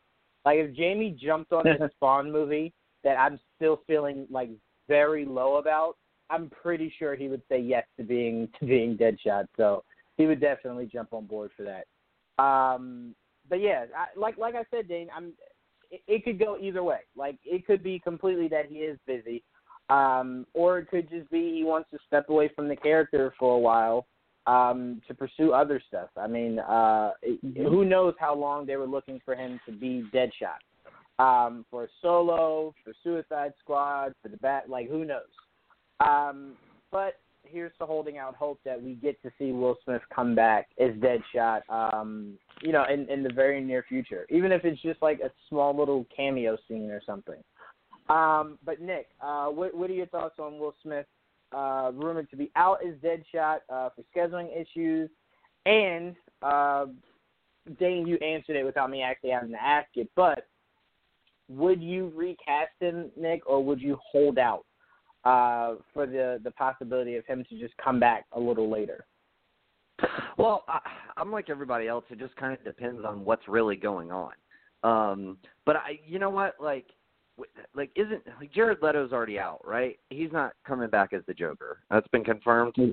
Like if Jamie jumped on this Spawn movie that I'm still feeling like very low about, I'm pretty sure he would say yes to being to being Deadshot. So he would definitely jump on board for that. Um, but yeah, I, like like I said, Dane, I'm. It, it could go either way. Like it could be completely that he is busy, um, or it could just be he wants to step away from the character for a while um, to pursue other stuff. I mean, uh, who knows how long they were looking for him to be Deadshot. Um, for a solo, for Suicide Squad, for the bat, like who knows? Um, but here's to holding out hope that we get to see Will Smith come back as Deadshot, um, you know, in, in the very near future, even if it's just like a small little cameo scene or something. Um, but Nick, uh, what, what are your thoughts on Will Smith uh, rumored to be out as Deadshot uh, for scheduling issues? And uh, Dane, you answered it without me actually having to ask it, but would you recast him, Nick, or would you hold out uh, for the the possibility of him to just come back a little later? Well, I, I'm like everybody else. It just kind of depends on what's really going on. Um, but I, you know what, like, like isn't like Jared Leto's already out, right? He's not coming back as the Joker. That's been confirmed. no,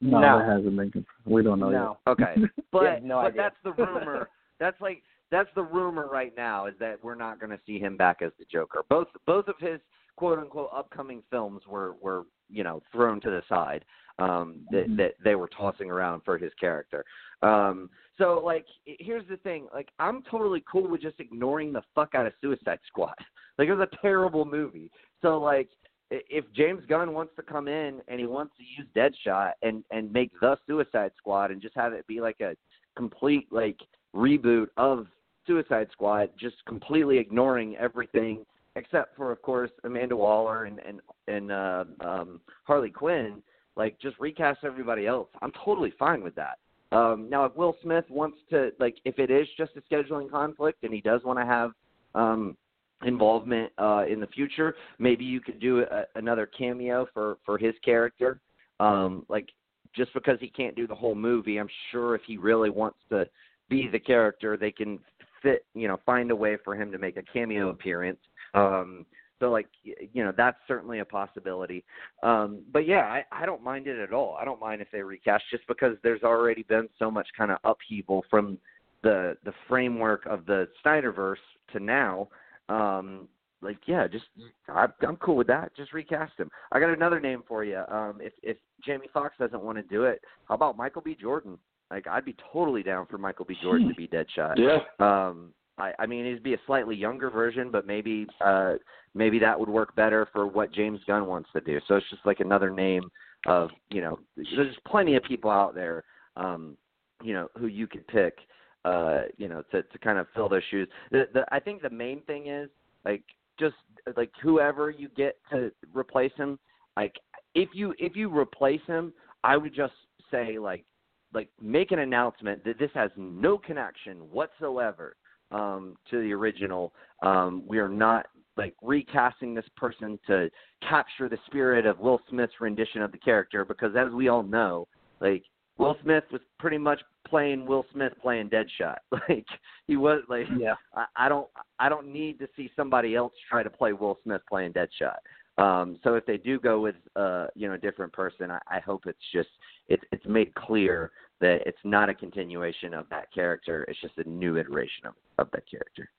No. that hasn't been confirmed. We don't know no. Okay, but Yeah, no but idea. that's the rumor. that's like that's the rumor right now is that we're not going to see him back as the Joker. Both both of his quote unquote upcoming films were were you know thrown to the side. Um, that Mhm. that they were tossing around for his character. Um, so like here's the thing. Like I'm totally cool with just ignoring the fuck out of Suicide Squad. Like it was a terrible movie. So like if James Gunn wants to come in and he wants to use Deadshot and and make the Suicide Squad and just have it be like a complete like reboot of Suicide Squad, just completely ignoring everything except for, of course, Amanda Waller and and and uh, um, Harley Quinn. Like, just recast everybody else. I'm totally fine with that. Um, now, if Will Smith wants to, like, if it is just a scheduling conflict and he does want to have um, involvement uh, in the future, maybe you could do a, another cameo for for his character. Um, like, just because he can't do the whole movie, I'm sure if he really wants to be the character, they can fit, you know, find a way for him to make a cameo appearance. Um, so like you know that's certainly a possibility. Um, but yeah, I, I don't mind it at all. I don't mind if they recast just because there's already been so much kind of upheaval from the the framework of the Snyderverse to now. Um, like yeah, just I, I'm cool with that. Just recast him. I got another name for you. Um, if if Jamie Foxx doesn't want to do it, how about Michael B. Jordan? Like I'd be totally down for Michael B. Jordan to be Deadshot. Yeah. Um, I, I mean, it'd be a slightly younger version, but maybe uh, maybe that would work better for what James Gunn wants to do. So it's just like another name of you know, there's plenty of people out there, um, you know, who you could pick, uh, you know, to to kind of fill those shoes. The, the I think the main thing is like just like whoever you get to replace him, like if you if you replace him, I would just say like like make an announcement that this has no connection whatsoever um, to the original. Um, we are not like recasting this person to capture the spirit of Will Smith's rendition of the character because, as we all know, like Will Smith was pretty much playing Will Smith playing Deadshot. Like he was like, Yeah. I, I don't, I don't need to see somebody else try to play Will Smith playing Deadshot. Um, so if they do go with, uh, you know, a different person, I, I hope it's just it's it's made clear that it's not a continuation of that character. It's just a new iteration of of that character.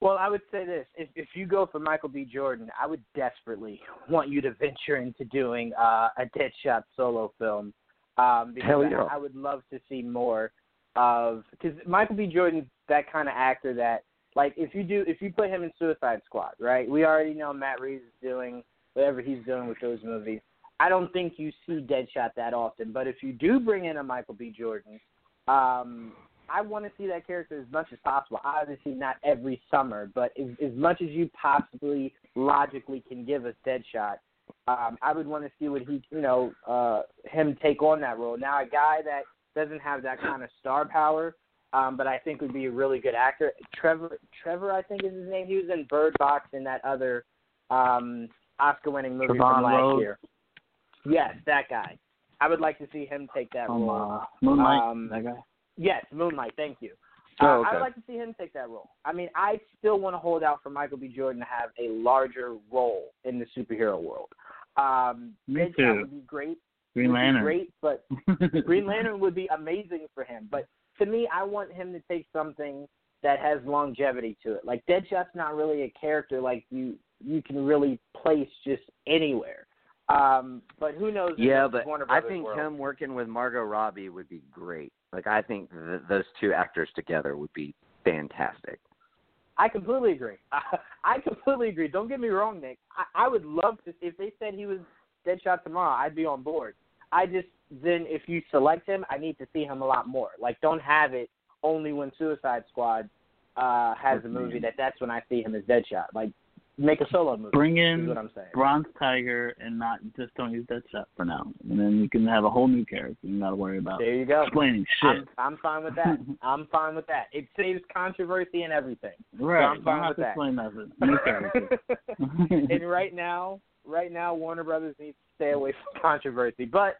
Well, I would say this: if if you go for Michael B. Jordan, I would desperately want you to venture into doing uh, a Deadshot solo film, um, because Hell yeah. I, I would love to see more of because Michael B. Jordan's that kind of actor that, like, if you do if you put him in Suicide Squad, right? We already know Matt Reeves is doing whatever he's doing with those movies. I don't think you see Deadshot that often, but if you do bring in a Michael B. Jordan, um, I want to see that character as much as possible. Obviously, not every summer, but as, as much as you possibly logically can give us Deadshot. Um, I would want to see what he, you know, uh, him take on that role. Now, a guy that doesn't have that kind of star power, um, but I think would be a really good actor. Trevor, Trevor, I think is his name. He was in Bird Box and that other um, Oscar-winning movie Trevon from last Rhodes. year. Yes, that guy. I would like to see him take that From role. uh, Moonlight. Um, that guy. Yes, Moonlight. Thank you. Oh, Uh. I'd like to see him take that role. I mean, I still want to hold out for Michael B. Jordan to have a larger role in the superhero world. Um, Me too. would be great. Green would be Lantern. great, but Green Lantern would be amazing for him. But to me, I want him to take something that has longevity to it. Like Deadshot's not really a character like you you can really place just anywhere. Um, but who knows? Yeah, but I think world. him working with Margot Robbie would be great. Like I think th- those two actors together would be fantastic. I completely agree. I completely agree. Don't get me wrong, Nick. I, I would love to. If they said he was Deadshot tomorrow, I'd be on board. I just then if you select him, I need to see him a lot more. Like, don't have it only when Suicide Squad uh has a movie that that's when I see him as Deadshot. Like, make a solo movie. Bring in what I'm saying. Bronze Tiger and not just don't use Deadshot for now, and then you can have a whole new character. You not to worry about There you go. explaining shit. I'm, I'm fine with that. I'm fine with that. It saves controversy and everything. right, I'm fine don't with that. explain nothing. New character. and right now, right now, Warner Brothers needs to stay away from controversy. But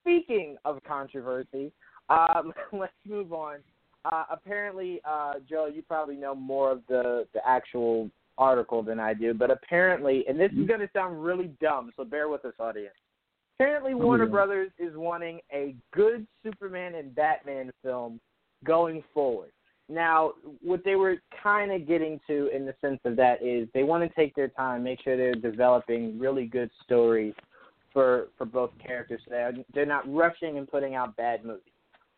speaking of controversy, um, let's move on. Uh, apparently, uh, Joe, you probably know more of the the actual article than I do, but apparently, and this is mm-hmm. going to sound really dumb, so bear with us, audience. Apparently, oh, Warner yeah. Brothers is wanting a good Superman and Batman film going forward. Now, what they were kind of getting to in the sense of that is they want to take their time, make sure they're developing really good stories for for both characters. So they're they're not rushing and putting out bad movies,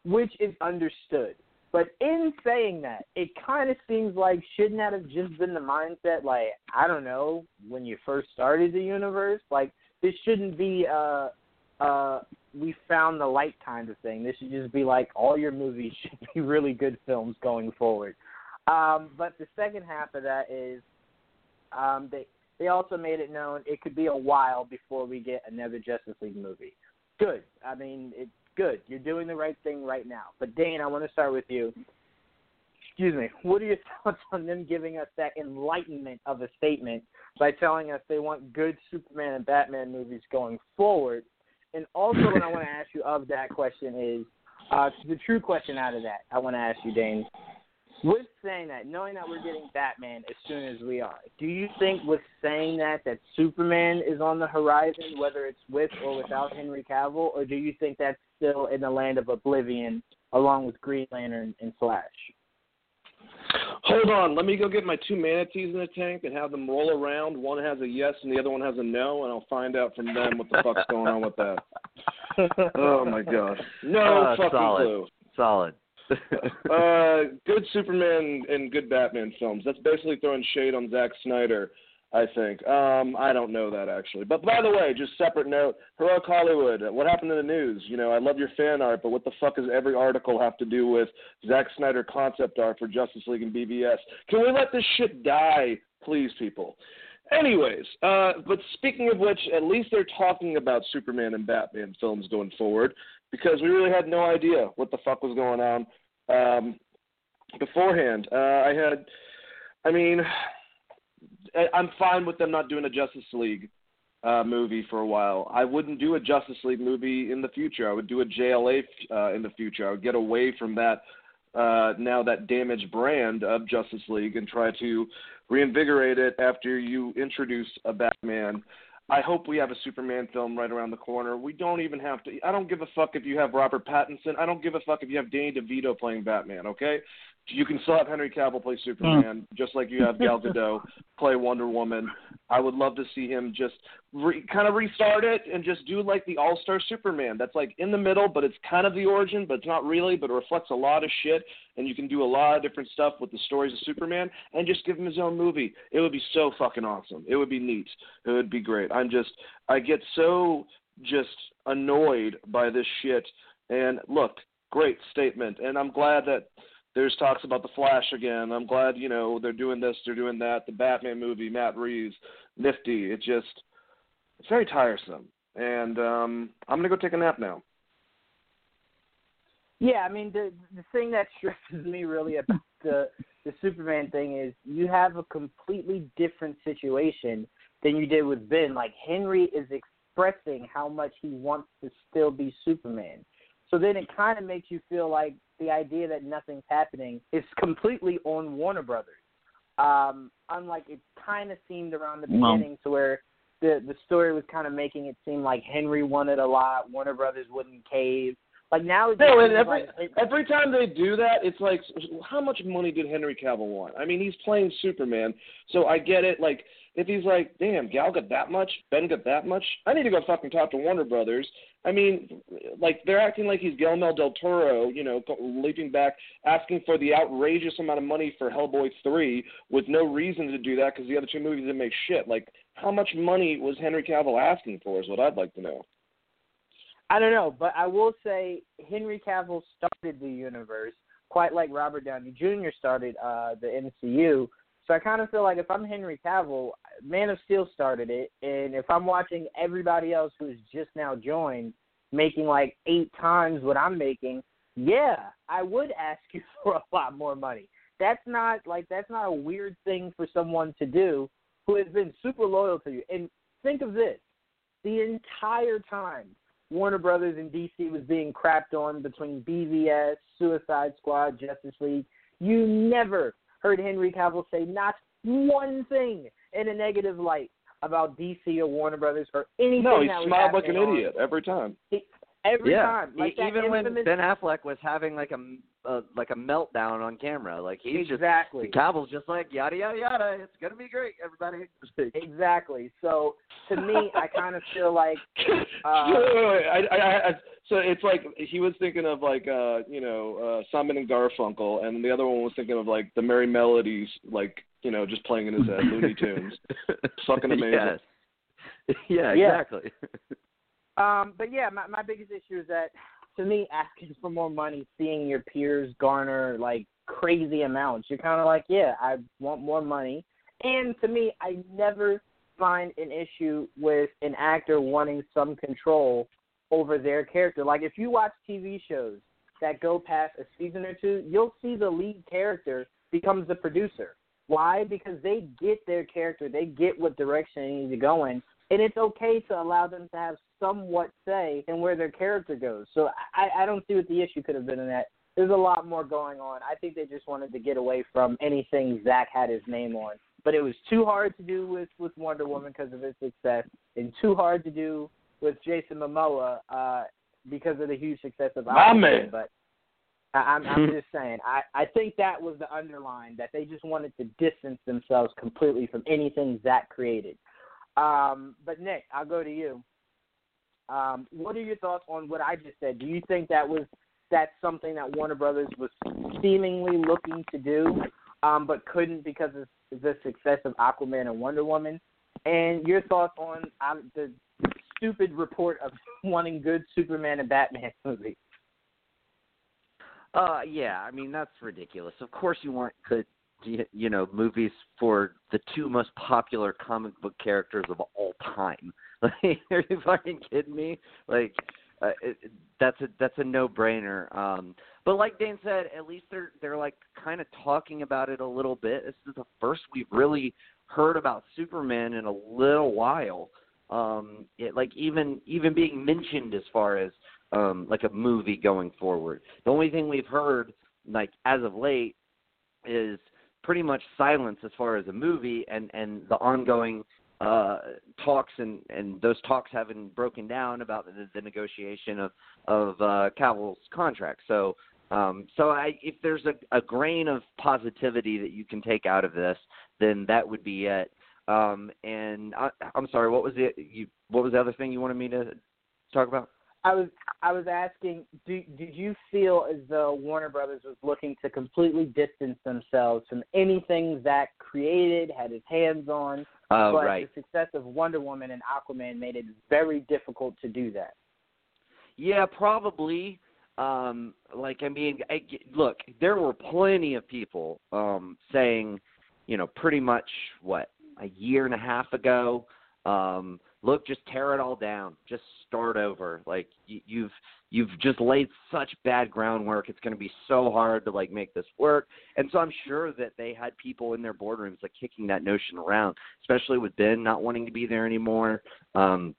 which is understood. But in saying that, it kind of seems like shouldn't that have just been the mindset? Like I don't know when you first started the universe, like this shouldn't be uh uh we found the light kind of thing. This should just be like all your movies should be really good films going forward. Um, but the second half of that is um, they they also made it known it could be a while before we get another Justice League movie. Good. I mean, it's good. You're doing the right thing right now. But Dane, I want to start with you. Excuse me. What are your thoughts on them giving us that enlightenment of a statement by telling us they want good Superman and Batman movies going forward? And also, what I want to ask you of that question is uh, the true question out of that. I want to ask you, Dane. With saying that, knowing that we're getting Batman as soon as we are, do you think with saying that that Superman is on the horizon, whether it's with or without Henry Cavill, or do you think that's still in the land of oblivion along with Green Lantern and Flash? Hold on, let me go get my two manatees in the tank and have them roll around. One has a yes and the other one has a no, and I'll find out from them what the fuck's going on with that. Oh my gosh, no Uh, fucking solid. clue. Solid. uh, good Superman and good Batman films. That's basically throwing shade on Zack Snyder, I think. Um, I don't know that actually. But by the way, just separate note, heroic Hollywood. What happened to the news? You know, I love your fan art, but what the fuck does every article have to do with Zack Snyder concept art for Justice League and BBS? Can we let this shit die, please, people? Anyways, uh, but speaking of which, at least they're talking about Superman and Batman films going forward because we really had no idea what the fuck was going on um, beforehand. Uh, I had, I mean, I'm fine with them not doing a Justice League uh, movie for a while. I wouldn't do a Justice League movie in the future. I would do a JLA uh, in the future. I would get away from that uh, now that damaged brand of Justice League and try to reinvigorate it after you introduce a Batman. I hope we have a Superman film right around the corner. We don't even have to. I don't give a fuck if you have Robert Pattinson. I don't give a fuck if you have Danny DeVito playing Batman. Okay, you can still have Henry Cavill play Superman, hmm. just like you have Gal Gadot play Wonder Woman. I would love to see him just re, kind of restart it and just do like the All Star Superman. That's like in the middle, but it's kind of the origin, but it's not really. But it reflects a lot of shit, and you can do a lot of different stuff with the stories of Superman, and just give him his own movie. It would be so fucking awesome. It would be neat. It would be great. I'm just, I get so just annoyed by this shit. And look, great statement, and I'm glad that there's talks about the Flash again. I'm glad you know they're doing this, they're doing that. The Batman movie, Matt Reeves, nifty. It just it's very tiresome, and um, I'm gonna go take a nap now. Yeah, I mean the the thing that stresses me really about the the Superman thing is you have a completely different situation than you did with Ben. Like Henry is expressing how much he wants to still be Superman. So then it kind of makes you feel like the idea that nothing's happening is completely on Warner Brothers. Um, unlike it kind of seemed around the No. beginning to where the the story was kind of making it seem like Henry wanted a lot, Warner Brothers wouldn't cave. Like now No, and every like every time they do that, it's like, how much money did Henry Cavill want? I mean, he's playing Superman, so I get it. Like, if he's like, damn, Gal got that much, Ben got that much, I need to go fucking talk to Warner Brothers. I mean, like they're acting like he's Guillermo del Toro, you know, leaping back, asking for the outrageous amount of money for Hellboy three with no reason to do that because the other two movies didn't make shit. Like, how much money was Henry Cavill asking for? Is what I'd like to know. I don't know, but I will say Henry Cavill started the universe quite like Robert Downey Jr. started uh, the MCU. So I kind of feel like if I'm Henry Cavill, Man of Steel started it, and if I'm watching everybody else who's just now joined making like eight times what I'm making, yeah, I would ask you for a lot more money. That's not like that's not a weird thing for someone to do who has been super loyal to you. And think of this: the entire time Warner Brothers and DC was being crapped on between BVS, Suicide Squad, Justice League. You never heard Henry Cavill say not one thing in a negative light about DC or Warner Brothers or anything No, he smiled like an on- idiot every time. Every yeah. time, like E- that even when Ben Affleck was having like a, a like a meltdown on camera, like he's just exactly, Cavill's just like yada yada yada. It's gonna be great, everybody. exactly. So to me, I kind of feel like Uh, wait, wait, wait. I, I, I, so it's like he was thinking of like uh, you know uh, Simon and Garfunkel, and the other one was thinking of like the Merrie Melodies, like you know just playing in his head, Looney Tunes. Fucking amazing. Yes. Yeah, Yeah. Um, but yeah, my my biggest issue is that to me, asking for more money, seeing your peers garner like crazy amounts, you're kind of like, yeah, I want more money. And to me, I never find an issue with an actor wanting some control over their character. Like if you watch TV shows that go past a season or two, you'll see the lead character becomes the producer. Why? Because they get their character, they get what direction they need to go in, and it's okay to allow them to have somewhat say in where their character goes. So I, I don't see what the issue could have been in that. There's a lot more going on. I think they just wanted to get away from anything Zack had his name on. But it was too hard to do with with Wonder Woman because of its success, and too hard to do with Jason Momoa uh, because of the huge success of My man. But I, I'm, I'm just saying, I, I think that was the underline that they just wanted to distance themselves completely from anything Zack created. Um, but Nick, I'll go to you. Um, what are your thoughts on what I just said? Do you think that was that's something that Warner Brothers was seemingly looking to do, um, but couldn't because of the success of Aquaman and Wonder Woman? And your thoughts on um, the stupid report of wanting good Superman and Batman movies? Uh, yeah, I mean that's ridiculous. Of course, you want good, you know, movies for the two most popular comic book characters of all time. Like, are you fucking kidding me? Like, uh, it, that's a that's a no-brainer. Um, but like Dane said, at least they're they're like kind of talking about it a little bit. This is the first we've really heard about Superman in a little while. Um, it, like even even being mentioned as far as um, like a movie going forward. The only thing we've heard, like as of late, is pretty much silence as far as a movie and and the ongoing uh talks and and those talks haven't broken down about the, the negotiation of of uh Cavill's contract. So um so I if there's a, a grain of positivity that you can take out of this, then that would be it. Um and I, I'm sorry, what was it you what was the other thing you wanted me to talk about? I was I was asking, do, did you feel as though Warner Brothers was looking to completely distance themselves from anything Zack created, had his hands on, Oh but right. the success of Wonder Woman and Aquaman made it very difficult to do that? Yeah, probably. Um, like I mean, I, look, there were plenty of people um, saying, you know, pretty much what a year and a half ago. Um, look, just tear it all down. Just start over. Like you, you've you've just laid such bad groundwork. It's going to be so hard to like make this work. And so I'm sure that they had people in their boardrooms like kicking that notion around, especially with Ben not wanting to be there anymore. Um,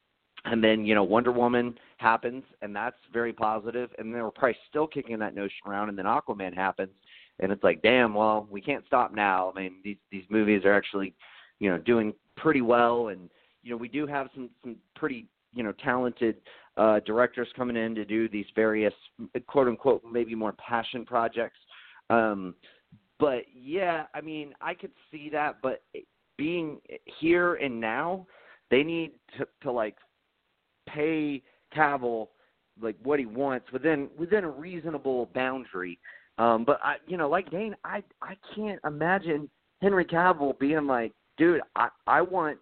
and then you know Wonder Woman happens, and that's very positive. And they were probably still kicking that notion around, and then Aquaman happens, and it's like, damn, well, we can't stop now. I mean, these these movies are actually, you know, doing pretty well, and you know, we do have some some pretty you know talented uh, directors coming in to do these various quote unquote maybe more passion projects. Um, but yeah, I mean, I could see that, but being here and now, they need to, to like pay Cavill like what he wants within within a reasonable boundary. Um, but I, you know, like Dane, I I can't imagine Henry Cavill being like, dude, I I want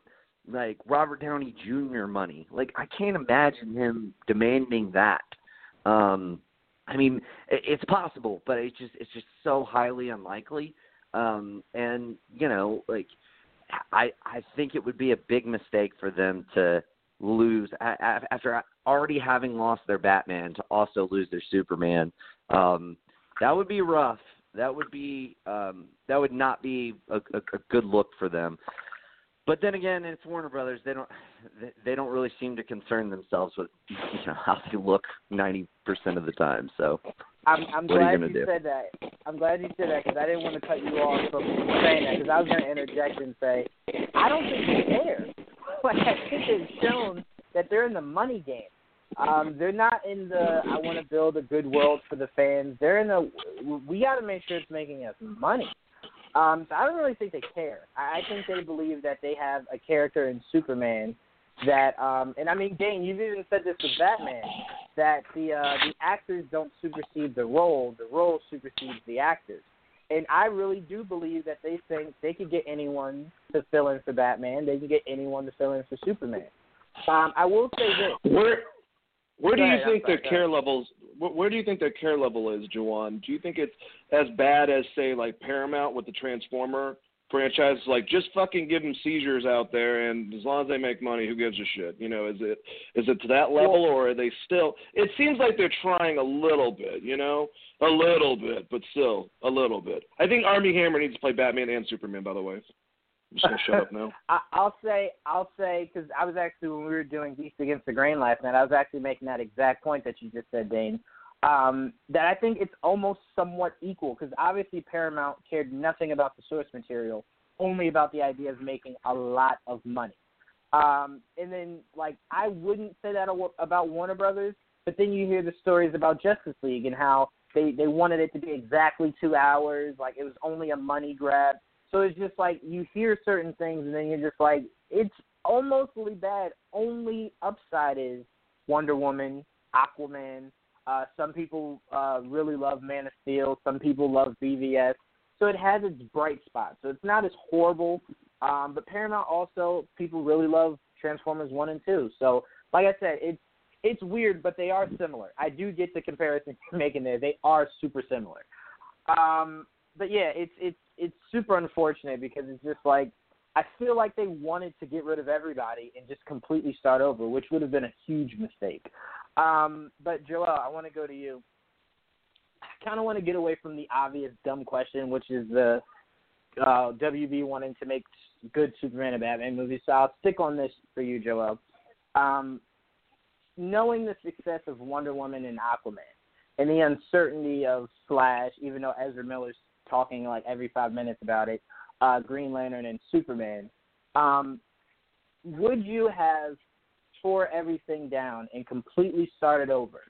like Robert Downey Jr. money. Like I can't imagine him demanding that. Um, I mean, it's possible, but it's just it's just so highly unlikely. Um, and you know, like I I think it would be a big mistake for them to lose after already having lost their Batman to also lose their Superman. Um, that would be rough. That would be um, that would not be a, a, a good look for them. But then again, it's Warner Brothers. They don't they- don't really seem to concern themselves with you know how they look ninety percent of the time. So I'm, I'm What are you you do? said that. I'm glad you said that because I didn't want to cut you off from saying that because I was going to interject and say I don't think they care. Like I think they've shown that they're in the money game. Um, they're not in the I want to build a good world for the fans. They're in the we got to make sure it's making us money. Um, so I don't really think they care. I, I think they believe that they have a character in Superman that, um, and I mean, Dane, you've even said this with Batman, that the uh, the actors don't supersede the role, the role supersedes the actors. And I really do believe that they think they could get anyone to fill in for Batman. They can get anyone to fill in for Superman. Um, I will say this: Where Where do Go you ahead, think sorry, their care levels? Wh- Where do you think their care level is, Jawan? Do you think it's as bad as say like Paramount with the Transformer franchise? Like just fucking give them seizures out there, and as long as they make money, who gives a shit? You know, is it is it to that level, or are they still? It seems like they're trying a little bit. You know, a little bit, but still a little bit. I think Armie Hammer needs to play Batman and Superman. By the way, Just gonna shut up now. I, I'll say, I'll say, because I was actually when we were doing Beast Against the Grain last night, I was actually making that exact point that you just said, Dane. Um, that I think it's almost somewhat equal because obviously Paramount cared nothing about the source material, only about the idea of making a lot of money. Um, and then, like, I wouldn't say that about Warner Brothers, but then you hear the stories about Justice League and how they they wanted it to be exactly two hours, like it was only a money grab. So it's just like you hear certain things, and then you're just like, it's almost really bad. Only upside is Wonder Woman, Aquaman. Uh, some people uh, really love Man of Steel. Some people love BVS. So it has its bright spots. So it's not as horrible. Um, but Paramount also people really love Transformers one and two. So like I said, it's it's weird, but they are similar. I do get the comparison you're making there. They are super similar. Um, but yeah, it's it's it's super unfortunate because it's just like I feel like they wanted to get rid of everybody and just completely start over, which would have been a huge mistake. Um, but Joel, I want to go to you. I kind of want to get away from the obvious dumb question, which is the uh, WB wanting to make good Superman and Batman movies. So I'll stick on this for you, Joel. Um, knowing the success of Wonder Woman and Aquaman and the uncertainty of Flash, even though Ezra Miller's talking like every five minutes about it, uh, Green Lantern and Superman, um, would you have tore everything down and completely started over?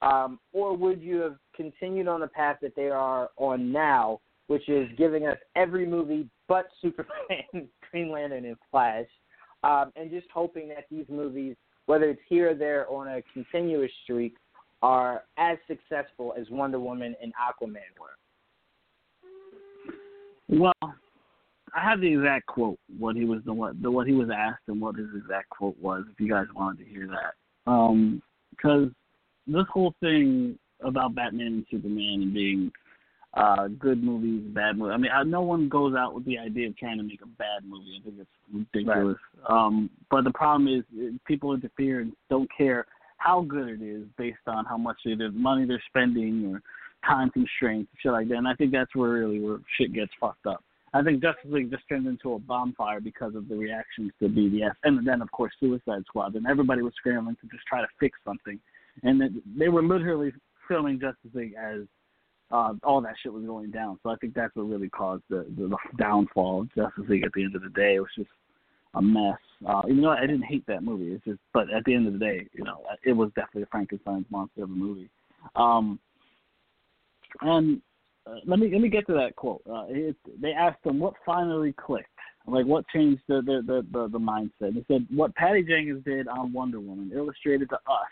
Um, or would you have continued on the path that they are on now, which is giving us every movie but Superman, Green Lantern, and Flash, um, and just hoping that these movies, whether it's here or there on a continuous streak, are as successful as Wonder Woman and Aquaman were? Well, I have the exact quote what he was the what the what he was asked and what his exact quote was. If you guys wanted to hear that, um, because this whole thing about Batman and Superman and being uh good movies, bad movies. I mean, I, no one goes out with the idea of trying to make a bad movie. I think it's ridiculous. Um, but the problem is people interfere and don't care how good it is based on how much it is money they're spending or time constraints, and shit like that. And I think that's where really where shit gets fucked up. I think Justice League just turned into a bonfire because of the reactions to BVS, and then of course Suicide Squad. And everybody was scrambling to just try to fix something, and they were literally filming Justice League as uh, all that shit was going down. So I think that's what really caused the, the, the downfall of Justice League. At the end of the day, it was just a mess. Uh, even though I didn't hate that movie, it's just but at the end of the day, you know, it was definitely a Frankenstein's monster of a movie. Um, and uh, let me let me get to that quote. Uh, it, they asked him what finally clicked, like what changed the the the, the, the mindset. They said what Patty Jenkins did on Wonder Woman illustrated to us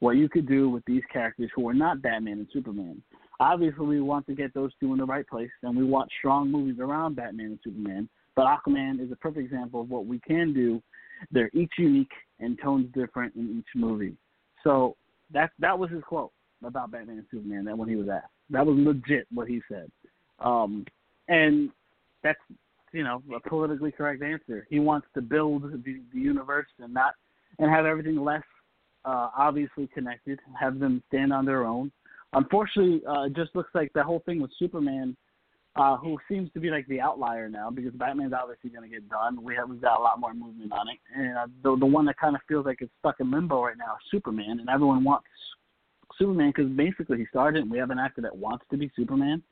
what you could do with these characters who are not Batman and Superman. Obviously, we want to get those two in the right place, and we want strong movies around Batman and Superman. But Aquaman is a perfect example of what we can do. They're each unique and tones different in each movie. So that that was his quote about Batman and Superman. That when he was asked, that was legit what he said. Um, and that's you know a politically correct answer. He wants to build the, the universe and not and have everything less uh, obviously connected, have them stand on their own. Unfortunately, uh, it just looks like the whole thing with Superman, uh, who seems to be like the outlier now because Batman's obviously going to get done. We have we've got a lot more movement on it, and uh, the the one that kind of feels like it's stuck in limbo right now is Superman, and everyone wants Superman because basically he started, we have an actor that wants to be Superman.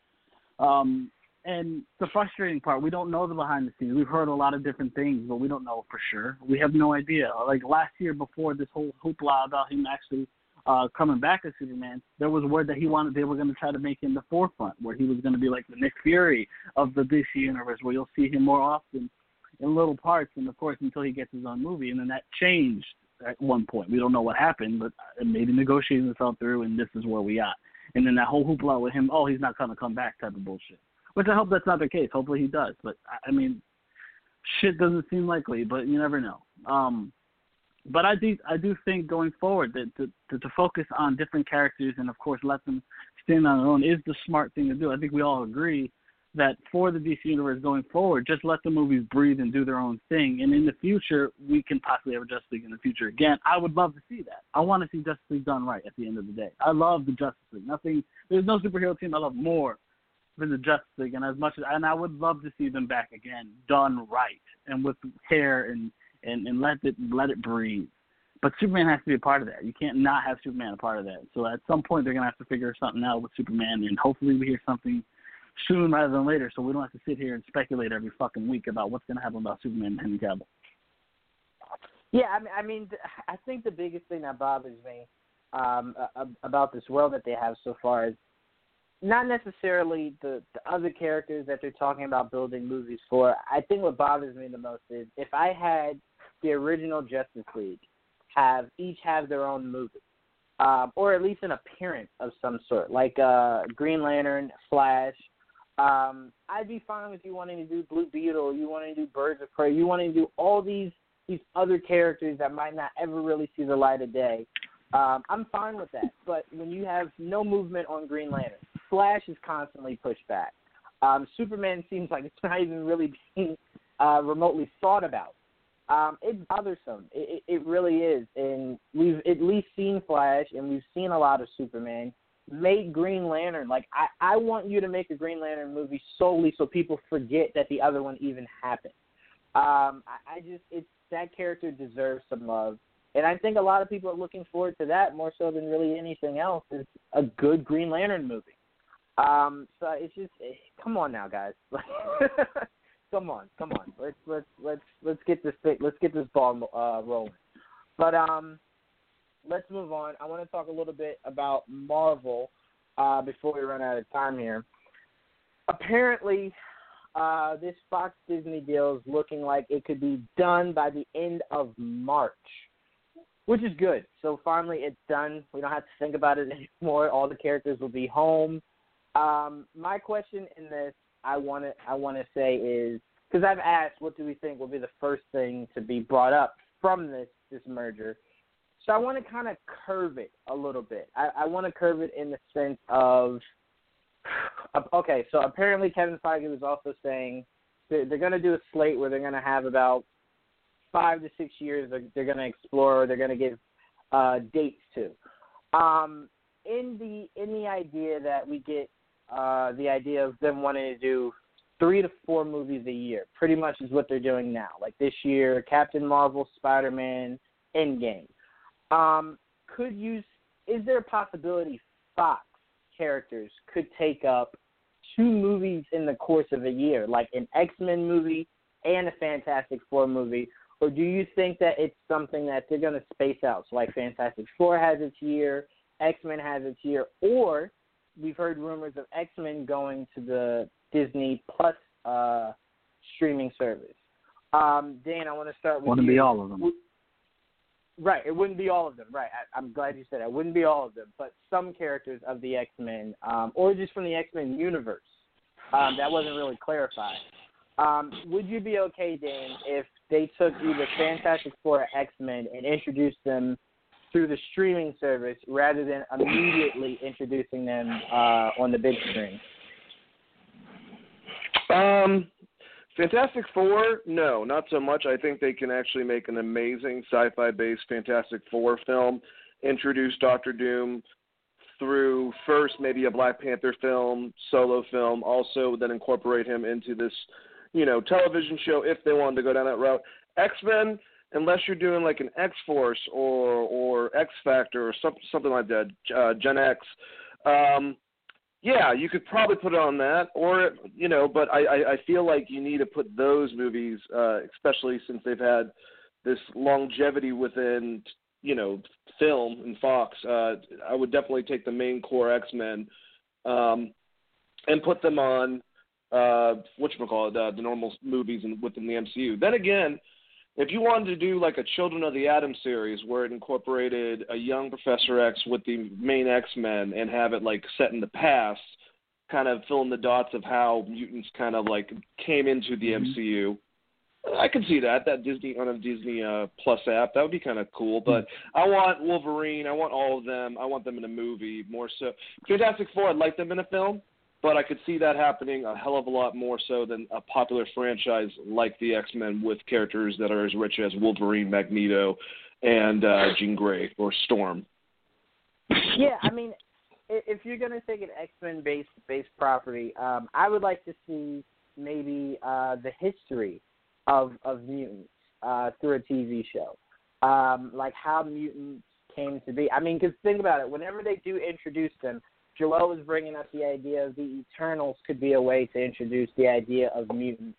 Um, and the frustrating part, we don't know the behind the scenes. We've heard a lot of different things, but we don't know for sure. We have no idea. Like last year, before this whole hoopla about him actually uh, coming back as Superman, there was word that he wanted they were going to try to make him the forefront, where he was going to be like the Nick Fury of the DC universe, where you'll see him more often in little parts, and of course until he gets his own movie, and then that changed at one point. We don't know what happened, but maybe negotiations fell through, and this is where we got. And then that whole hoopla with him, oh, he's not going to come back type of bullshit. Which I hope that's not the case. Hopefully he does. But I mean, shit doesn't seem likely, but you never know. Um, but I do I do think going forward that to, to, to focus on different characters and of course let them stand on their own is the smart thing to do. I think we all agree that for the DC universe going forward, just let the movies breathe and do their own thing. And in the future, we can possibly have a Justice League in the future again. I would love to see that. I want to see Justice League done right at the end of the day. I love the Justice League. Nothing. There's no superhero team I love more than the Justice League. And as much as and I would love to see them back again, done right and with hair and and and let it let it breathe. But Superman has to be a part of that. You can't not have Superman a part of that. So at some point they're gonna have to figure something out with Superman, and hopefully we hear something soon rather than later, so we don't have to sit here and speculate every fucking week about what's gonna happen about Superman and Henry Cavill. Yeah, I mean, I mean, I think the biggest thing that bothers me um, about this world that they have so far is not necessarily the, the other characters that they're talking about building movies for. I think what bothers me the most is if I had the original Justice League have each have their own movie, um, or at least an appearance of some sort, like uh, Green Lantern, Flash. Um, I'd be fine with you wanting to do Blue Beetle, you wanting to do Birds of Prey, you wanting to do all these these other characters that might not ever really see the light of day. Um, I'm fine with that. But when you have no movement on Green Lantern, Flash is constantly pushed back. Um, Superman seems like it's not even really being uh, remotely thought about. Um, it's bothersome. It, it, it really is. And we've at least seen Flash and we've seen a lot of Superman. Make Green Lantern. Like, I, I want you to make a Green Lantern movie solely so people forget that the other one even happened. Um, I, I just, it's that character deserves some love. And I think a lot of people are looking forward to that more so than really anything else. Is a good Green Lantern movie. Um, so it's just, eh, come on now, guys. Like come on, come on. Let's let's let's let's get this let's get this ball uh, rolling. But um, let's move on. I want to talk a little bit about Marvel uh, before we run out of time here. Apparently, uh, this Fox Disney deal is looking like it could be done by the end of March, which is good. So finally, it's done. We don't have to think about it anymore. All the characters will be home. Um, my question in this, I want to I want to say is because I've asked, what do we think will be the first thing to be brought up from this this merger? So I want to kind of curve it a little bit. I, I want to curve it in the sense of, okay, so apparently Kevin Feige was also saying they're, going to do a slate where they're going to have about five to six years they're, they're going to explore. They're going to give uh, dates to. Um, in the in the idea that we get uh, the idea of them wanting to do three to four movies a year. Pretty much is what they're doing now. Like this year, Captain Marvel, Spider Man, Endgame. Um, could use. Is there a possibility Fox characters could take up two movies in the course of a year, like an X Men movie and a Fantastic Four movie? Or do you think that it's something that they're going to space out? So, like Fantastic Four has its year, X Men has its year, or we've heard rumors of X Men going to the Disney Plus uh, streaming service. Um, Dan, I want to start with Wouldn't you. be all of them. Right, it wouldn't be all of them. Right, I, I'm glad you said it. Wouldn't be all of them, but some characters of the X Men, um, or just from the X Men universe. Um, that wasn't really clarified. Um, would you be okay, Dan, if they took either Fantastic Four or X Men and introduced them through the streaming service rather than immediately introducing them uh, on the big screen? Um, Fantastic Four, no, not so much. I think they can actually make an amazing sci-fi based Fantastic Four film. Introduce Doctor Doom through first maybe a Black Panther film, solo film, also then incorporate him into this, you know, television show if they wanted to go down that route. X Men, unless you're doing like an X Force or or X Factor or something something like that, uh, Gen X. Um, yeah, you could probably put it on that, or you know, but I, I, I feel like you need to put those movies, uh, especially since they've had this longevity within you know film and Fox. Uh, I would definitely take the main core X Men um, and put them on uh, what you call it, uh, the normal movies in, within the MCU. Then again, if you wanted to do like a Children of the Atom series where it incorporated a young Professor X with the main X Men and have it like set in the past, kind of fill in the dots of how mutants kind of like came into the Mhm. MCU, I could see that that Disney on a Disney uh, Plus app that would be kind of cool. But I want Wolverine. I want all of them. I want them in a movie more so. Fantastic Four. I'd like them in a film, but I could see that happening a hell of a lot more so than a popular franchise like the X Men with characters that are as rich as Wolverine, Magneto, and uh, Jean Grey or Storm. Yeah, I mean, if you're gonna take an X Men based based property, um, I would like to see maybe uh, the history of of mutants uh, through a TV show, um, like how mutants came to be. I mean, because think about it. Whenever they do introduce them, Joel was bringing up the idea of the Eternals could be a way to introduce the idea of mutants.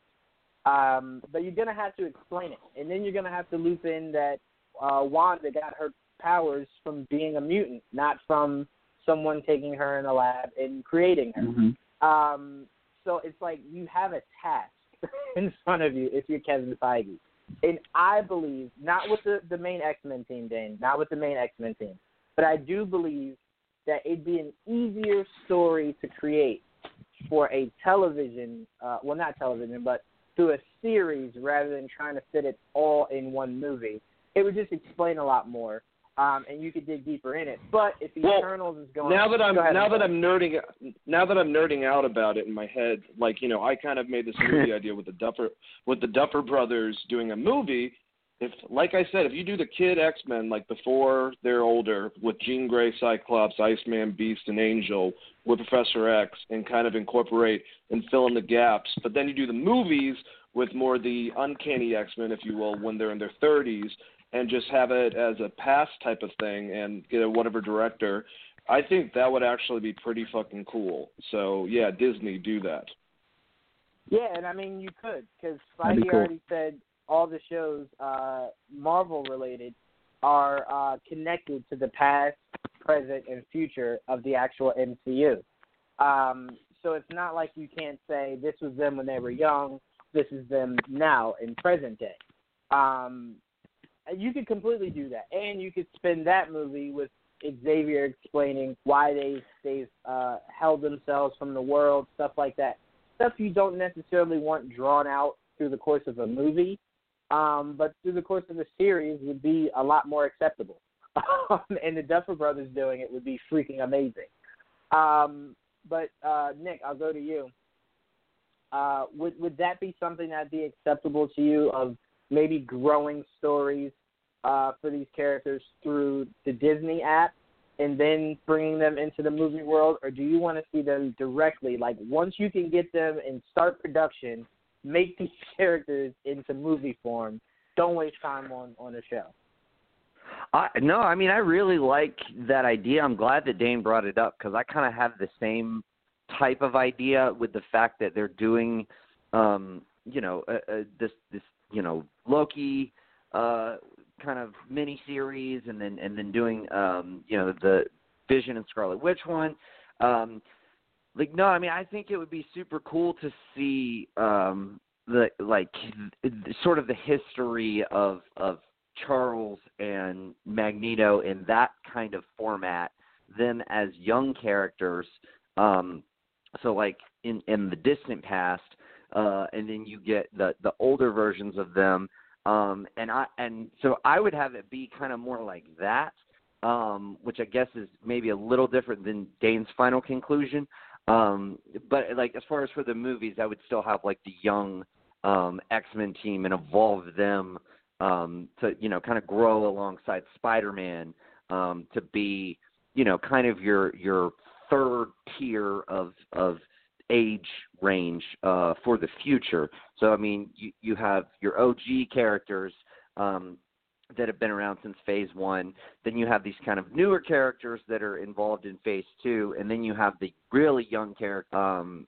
Um, but you're gonna have to explain it, and then you're gonna have to loop in that uh, Wanda got her powers from being a mutant, not from someone taking her in a lab and creating her. Mm-hmm. Um, so it's like you have a task in front of you if you're Kevin Feige. And I believe, not with the, the main X Men team, Dane, not with the main X Men team, but I do believe that it'd be an easier story to create for a television, uh, well, not television, but through a series rather than trying to fit it all in one movie. It would just explain a lot more um, and you could dig deeper in it. But if the well, Eternals is going, now that I'm go now that I'm nerding now that I'm nerding out about it in my head, like you know, I kind of made this movie idea with the Duffer with the Duffer Brothers doing a movie. If, like I said, if you do the kid X Men like before they're older with Jean Grey, Cyclops, Iceman, Beast, and Angel with Professor X, and kind of incorporate and fill in the gaps, but then you do the movies with more the uncanny X Men, if you will, when they're in their 30s, and just have it as a past type of thing and get a whatever director, I think that would actually be pretty fucking cool. So yeah, Disney do that. Yeah, and I mean you could because Feige cool. already said all the shows uh, Marvel related are uh, connected to the past, present, and future of the actual MCU. Um, so it's not like you can't say this was them when they were young, this is them now in present day. Um, you could completely do that, and you could spin that movie with Xavier explaining why they they've uh, held themselves from the world, stuff like that. Stuff you don't necessarily want drawn out through the course of a movie, um, but through the course of the series would be a lot more acceptable. and the Duffer Brothers doing it would be freaking amazing. Um, but uh, Nick, I'll go to you. Uh, would would that be something that'd be acceptable to you? Of maybe growing stories uh, for these characters through the Disney app and then bringing them into the movie world, or do you want to see them directly? Like once you can get them and start production, make these characters into movie form. Don't waste time on on a show. I no, I mean I really like that idea. I'm glad that Dane brought it up because I kind of have the same type of idea with the fact that they're doing, um, you know, uh, uh, this this you know Loki uh, kind of mini series, and then and then doing um, you know the Vision and Scarlet Witch one. Um, like no, I mean I think it would be super cool to see um, the like sort of the history of of Charles and Magneto in that kind of format, them as young characters. Um, so like in in the distant past, uh, and then you get the the older versions of them. Um, and I and so I would have it be kind of more like that, um, which I guess is maybe a little different than Dane's final conclusion. Um, but like as far as for the movies, I would still have like the young um, X Men team and evolve them um, to you know kind of grow alongside Spider Man um, to be you know kind of your your third tier of of age range uh, for the future. So I mean, you you have your OG characters um, that have been around since Phase One. Then you have these kind of newer characters that are involved in Phase Two, and then you have the really young character, um,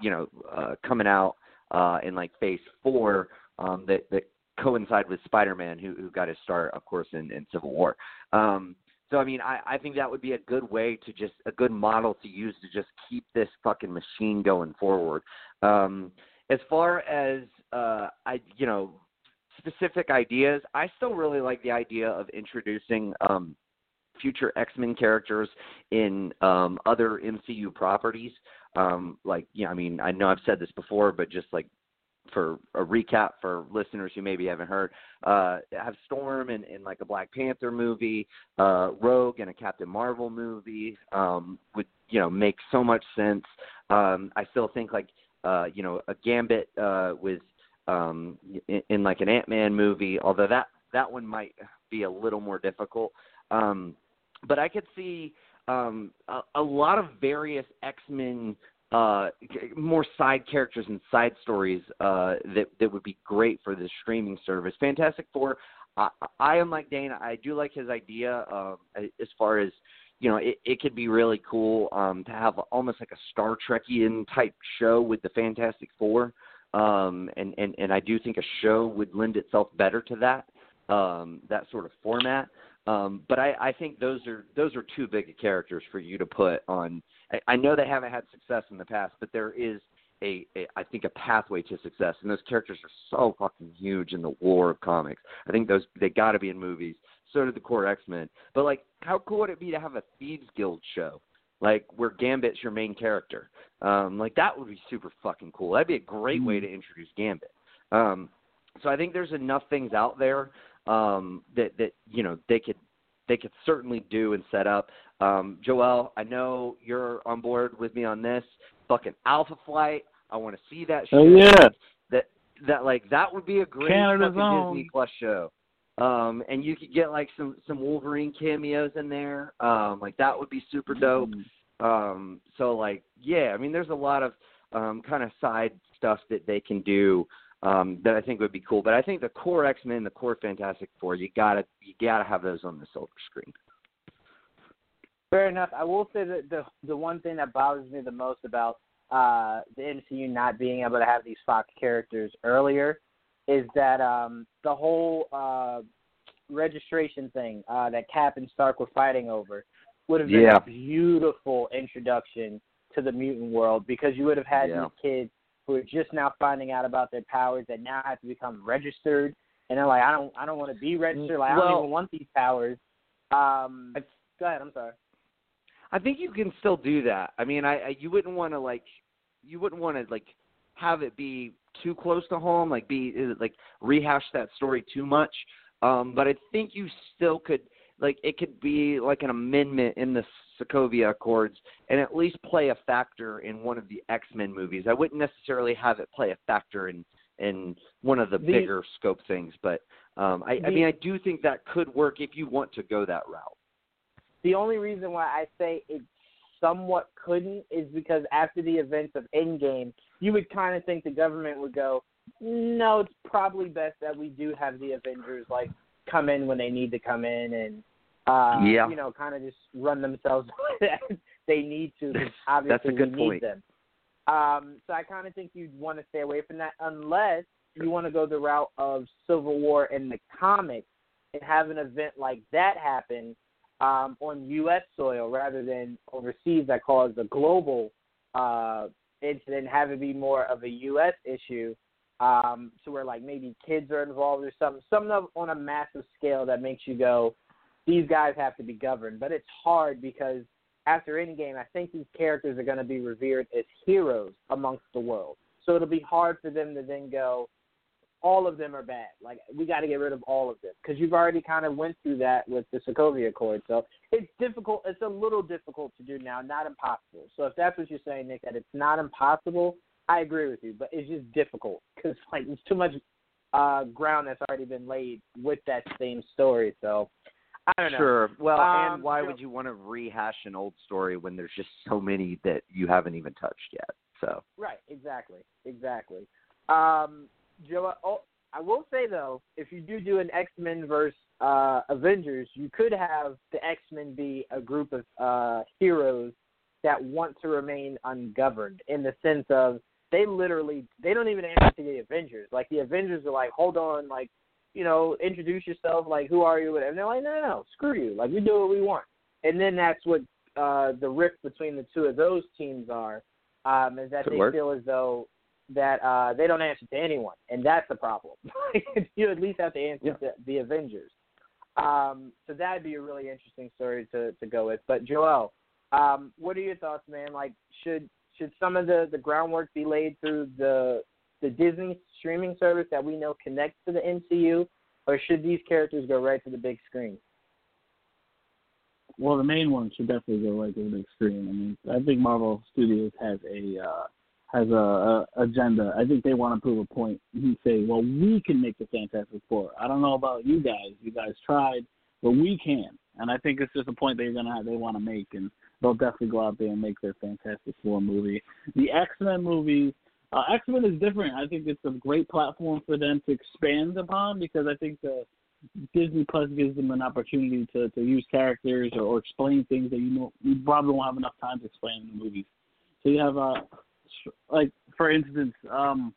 you know, uh, coming out uh, in like Phase Four um, that that coincide with Spider-Man, who who got his start, of course, in, in Civil War. Um, so I mean, I, I think that would be a good way to just a good model to use to just keep this fucking machine going forward. Um, as far as uh, I, you know, specific ideas, I still really like the idea of introducing um, future X Men characters in um, other MCU properties. Um, like, yeah, I mean, I know I've said this before, but just like for a recap for listeners who maybe haven't heard, uh, have Storm in, in like a Black Panther movie, uh, Rogue in a Captain Marvel movie um, would you know make so much sense. Um, I still think like uh, you know a Gambit uh, with um, in, in like an Ant Man movie, although that that one might be a little more difficult. Um, but I could see um, a, a lot of various X Men uh, more side characters and side stories uh, that that would be great for this streaming service. Fantastic Four. I, I am like Dana. I do like his idea um, as far as you know. It, it could be really cool um, to have almost like a Star Trekian type show with the Fantastic Four, um, and and and I do think a show would lend itself better to that um, that sort of format. Um, but I, I think those are those are too big of characters for you to put on. I, I know they haven't had success in the past, but there is a, a I think a pathway to success, and those characters are so fucking huge in the war of comics. I think those they got to be in movies. So did the core X Men. But like, how cool would it be to have a Thieves Guild show? Like where Gambit's your main character. Um, like that would be super fucking cool. That'd be a great way to introduce Gambit. Um, so I think there's enough things out there um, that that you know they could they could certainly do and set up. Um, Joel, I know you're on board with me on this. Fucking Alpha Flight. I want to see that show. Oh yeah. That that like that would be a great Canada's fucking own. Disney Plus show. Um, and you could get like some some Wolverine cameos in there. Um, like that would be super dope. Um, so like yeah, I mean there's a lot of um, kind of side stuff that they can do um, that I think would be cool. But I think the core X Men, the core Fantastic Four, you gotta you gotta have those on the silver screen. Fair enough. I will say that the the one thing that bothers me the most about uh, the MCU not being able to have these Fox characters earlier is that um, the whole uh, registration thing uh, that Cap and Stark were fighting over would have been Yeah. a beautiful introduction to the mutant world because you would have had Yeah. these kids who are just now finding out about their powers that now have to become registered and they're like, I don't I don't want to be registered, like I don't even want these powers. Um I- go ahead, I'm sorry. I think you can still do that. I mean, I, I you wouldn't want to like you wouldn't want to like have it be too close to home, like be like rehash that story too much. Um, but I think you still could like it could be like an amendment in the Sokovia Accords and at least play a factor in one of the X Men movies. I wouldn't necessarily have it play a factor in in one of the, The- bigger scope things, but um, I, I mean I do think that could work if you want to go that route. The only reason why I say it somewhat couldn't is because after the events of Endgame, you would kind of think the government would go, no, it's probably best that we do have the Avengers like come in when they need to come in and uh Yeah. you know kind of just run themselves as they need to obviously That's a good we need point. them. Um, so I kind of think you'd want to stay away from that unless you want to go the route of Civil War in the comics and have an event like that happen um, on U.S. soil rather than overseas that caused a global uh, incident, have it be more of a U.S. issue, um, to where like maybe kids are involved or something, something on a massive scale that makes you go, these guys have to be governed. But it's hard because after Endgame, I think these characters are going to be revered as heroes amongst the world. So it'll be hard for them to then go, all of them are bad. Like we got to get rid of all of them because you've already kind of went through that with the Sokovia Accord. So it's difficult. It's a little difficult to do now, not impossible. So if that's what you're saying, Nick, that it's not impossible, I agree with you, but it's just difficult because like there's too much uh ground that's already been laid with that same story. So I don't know. Sure. Well, Um, and why would you want to rehash an old story when there's just so many that you haven't even touched yet? So Right, exactly, exactly. Um, Joe, oh, I will say though, if you do do an X Men versus uh, Avengers, you could have the X Men be a group of uh, heroes that want to remain ungoverned, in the sense of they literally they don't even answer to the Avengers. Like the Avengers are like, hold on, like you know, introduce yourself, like who are you? And they're like, no, no, no, screw you, like we do what we want. And then that's what uh, the rift between the two of those teams are, um, is that Could they work. feel as though that uh, they don't answer to anyone, and that's the problem. you at least have to answer Yeah. to the Avengers. Um, so that'd be a really interesting story to, to go with. But Joel, um, what are your thoughts, man? Like, should should some of the, the groundwork be laid through the the Disney streaming service that we know connects to the MCU, or should these characters go right to the big screen? Well, the main one should definitely go right to the big screen. I mean, I think Marvel Studios has a uh, has a, a agenda. I think they want to prove a point and say, well, we can make the Fantastic Four. I don't know about you guys. You guys tried, but we can. And I think it's just a point they're gonna have, they want to make, and they'll definitely go out there and make their Fantastic Four movie. The X Men movies. Uh, X Men is different. I think it's a great platform for them to expand upon because I think the Disney Plus gives them an opportunity to to use characters or, or explain things that you know you probably won't have enough time to explain in the movies. So you have uh like for instance, um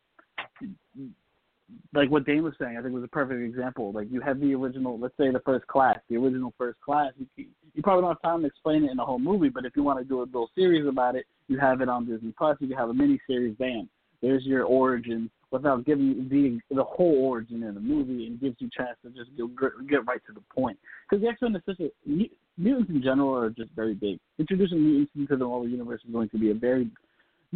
like what Dane was saying, I think was a perfect example. Like you have the original, let's say the first class, the original first class. You, you probably don't have time to explain it in the whole movie, but if you want to do a little series about it, you have it on Disney Plus. You can have a mini series. Bam, there's your origin without giving the the whole origin in the movie, and gives you a chance to just get, get right to the point. Because the X Men is such a mutants in general are just very big. Introducing mutants into the Marvel universe is going to be a very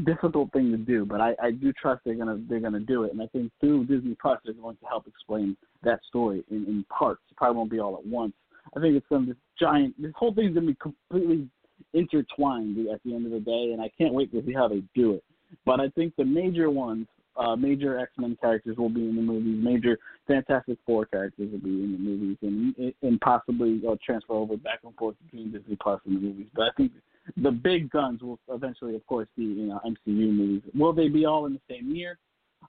difficult thing to do, but I, I do trust they're gonna they're gonna do it, and I think through Disney Plus they're going to help explain that story in, in parts. It probably won't be all at once. I think it's gonna be giant. This whole thing's gonna be completely intertwined at the end of the day, and I can't wait to see how they do it. But I think the major ones, uh, major X Men characters will be in the movies. Major Fantastic Four characters will be in the movies, and and possibly uh, transfer over back and forth between Disney Plus and the movies. But I think the big guns will eventually, of course, be you know MCU movies. Will they be all in the same year?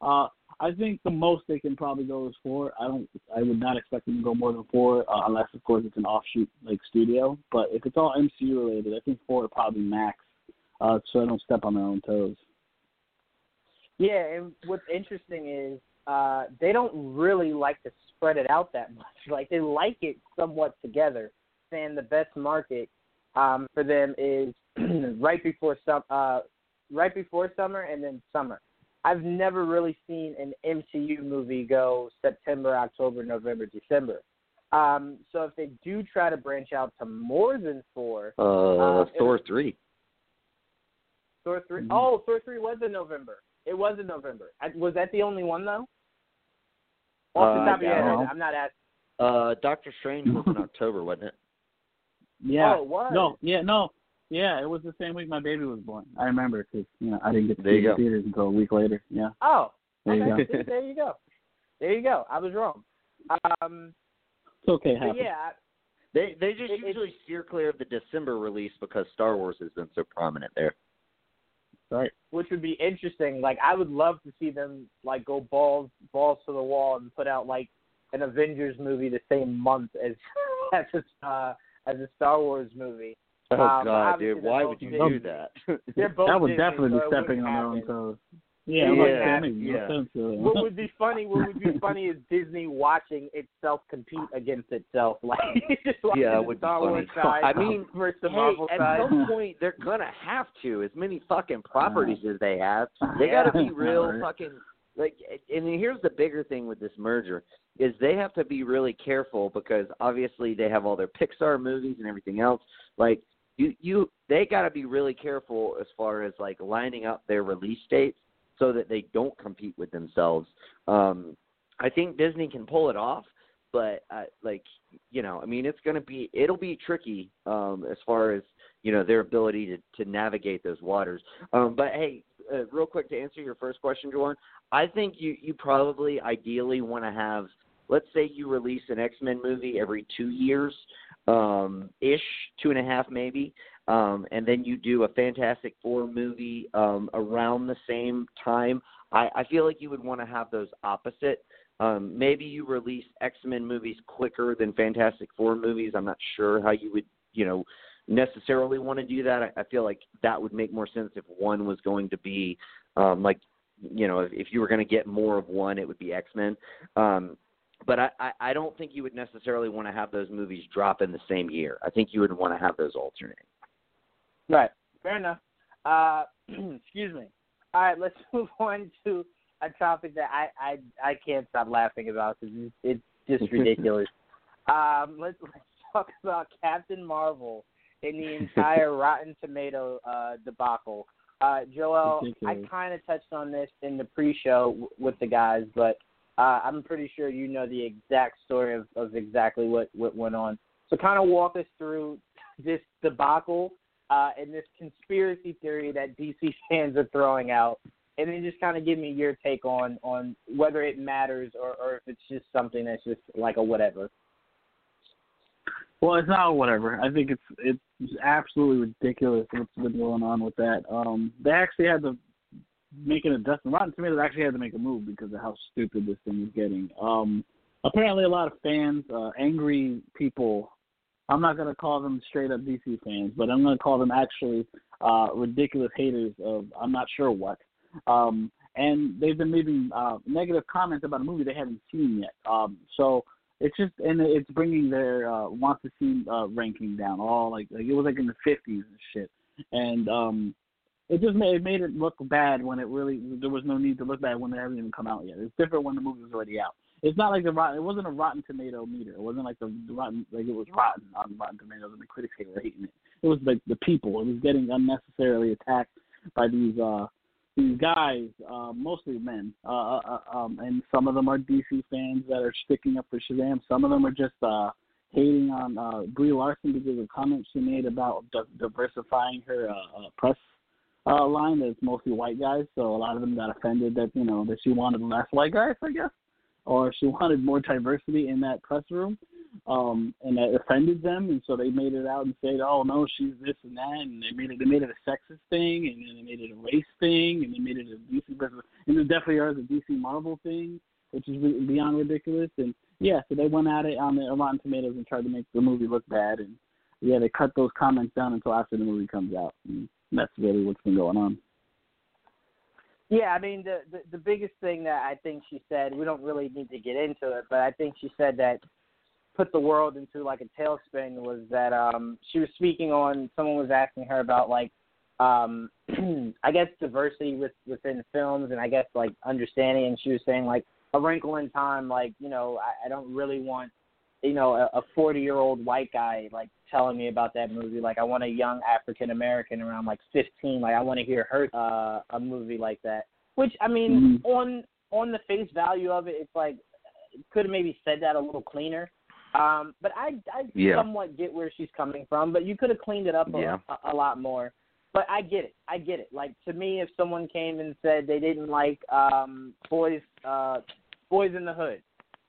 Uh, I think the most they can probably go is four. I don't. I would not expect them to go more than four, uh, unless of course it's an offshoot like studio. But if it's all MCU related, I think four would probably max, uh, so I don't step on their own toes. Yeah, and what's interesting is uh, they don't really like to spread it out that much. Like they like it somewhat together. Saying the best market um, for them is right before some, uh, right before summer and then summer. I've never really seen an MCU movie go September, October, November, December. Um, so if they do try to branch out to more than four, uh, um, Thor was, three. Thor 3 Mm-hmm. Oh, Thor three was in November. It was in November. I, was that the only one though? Off the Uh, top of your head, I'm not asking. Uh, Doctor Strange was in October, wasn't it? Yeah. Oh, it was. No. Yeah. No. Yeah. It was the same week my baby was born. I remember because you know I didn't get to There see the theaters until a week later. Yeah. Oh, There you go. See, there you go. There you go. I was wrong. Um, It's okay. yeah, They they just It- it- usually steer clear of the December release because Star Wars has been so prominent there. Right. which would be interesting. Like I would love to see them like go balls balls to the wall and put out like an Avengers movie the same month as as a, uh, as a Star Wars movie. Oh Um, God, dude, why would you Disney. do that? They're both that would Disney, definitely so be stepping on their own toes. Yeah, It I'm wouldn't like, that happen. makes no Yeah. sense What would be funny? What would be funny is Disney watching itself compete against itself, like just watching Yeah, it the would be Star Wars funny. side I mean, versus the hey, Marvel at side. some point they're gonna have to. As many fucking properties as they have, they Yeah. gotta be real fucking like. And here's the bigger thing with this merger is they have to be really careful because obviously they have all their Pixar movies and everything else. Like you, you, they gotta be really careful as far as like lining up their release dates so that they don't compete with themselves. Um, I think Disney can pull it off, but uh, like you know, I mean, it's going to be it'll be tricky um, as far as you know their ability to to navigate those waters. Um, but hey, uh, real quick to answer your first question, Jordan, I think you you probably ideally want to have. Let's say you release an X Men movie every two years, um, ish, two and a half maybe, um, and then you do a Fantastic Four movie um, around the same time. I, I feel like you would want to have those opposite. Um, maybe you release X Men movies quicker than Fantastic Four movies. I'm not sure how you would, you know, necessarily want to do that. I, I feel like that would make more sense if one was going to be um, like, you know, if, if you were going to get more of one, it would be X Men. Um, but I, I, I don't think you would necessarily want to have those movies drop in the same year. I think you would want to have those alternate. Right. Fair enough. Uh, excuse me. All right, let's move on to a topic that I I, I can't stop laughing about because it's, it's just ridiculous. um, let's let's talk about Captain Marvel and the entire Rotten Tomato uh, debacle. Uh, Joel, I kind of touched on this in the pre-show w- with the guys, but uh, I'm pretty sure you know the exact story of, of exactly what, what went on. So kind of walk us through this debacle uh, and this conspiracy theory that DC fans are throwing out, and then just kind of give me your take on on whether it matters or, or if it's just something that's just like a whatever. Well, it's not whatever. I think it's it's absolutely ridiculous what's been going on with that. Um, they actually had to make an adjustment. Rotten Tomatoes actually had to make a move because of how stupid this thing is getting. Um, apparently, a lot of fans, uh, angry people. I'm not gonna call them straight up DC fans, but I'm gonna call them actually uh, ridiculous haters of I'm not sure what. Um, and they've been leaving uh, negative comments about a movie they haven't seen yet. Um, so it's just and it's bringing their uh, want to see uh, ranking down. All like, like it was like in the fifties and shit, and um, it just made it made it look bad when it really there was no need to look bad when they haven't even come out yet. It's different when the movie was already out. It's not like the rotten. It wasn't a Rotten Tomato meter. It wasn't like the, the rotten like it was rotten on Rotten Tomatoes and the critics were hating it. It was like the people. It was getting unnecessarily attacked by these uh these guys, uh, mostly men, uh, uh, um, and some of them are DC fans that are sticking up for Shazam. Some of them are just uh, hating on uh, Brie Larson because of comments she made about di- diversifying her uh, uh, press uh, line. That's mostly white guys, so a lot of them got offended that you know that she wanted less white guys, I guess, or she wanted more diversity in that press room um and that offended them and so they made it out and said oh no she's this and that and they made it they made it a sexist thing and then they made it a race thing and they made it a dc and it definitely is a dc marvel thing which is beyond ridiculous and yeah so they went at it on the rotten tomatoes and tried to make the movie look bad and yeah they cut those comments down until after the movie comes out and that's really what's been going on. Yeah, I mean the, the the biggest thing that I think she said, we don't really need to get into it, but I think she said that put the world into like a tailspin was that um she was speaking on someone was asking her about like um I guess diversity with within films and I guess like understanding and she was saying like a wrinkle in time like, you know, I, I don't really want you know, a forty year old white guy like telling me about that movie. Like I want a young African American around like fifteen. Like I want to hear her uh a movie like that. Which I mean, on on the face value of it, it's like could have maybe said that a little cleaner. Um, but I I Yeah. somewhat get where she's coming from. But you could have cleaned it up a, Yeah. a, a lot more. But I get it. I get it. Like to me, if someone came and said they didn't like um boys uh boys in the hood,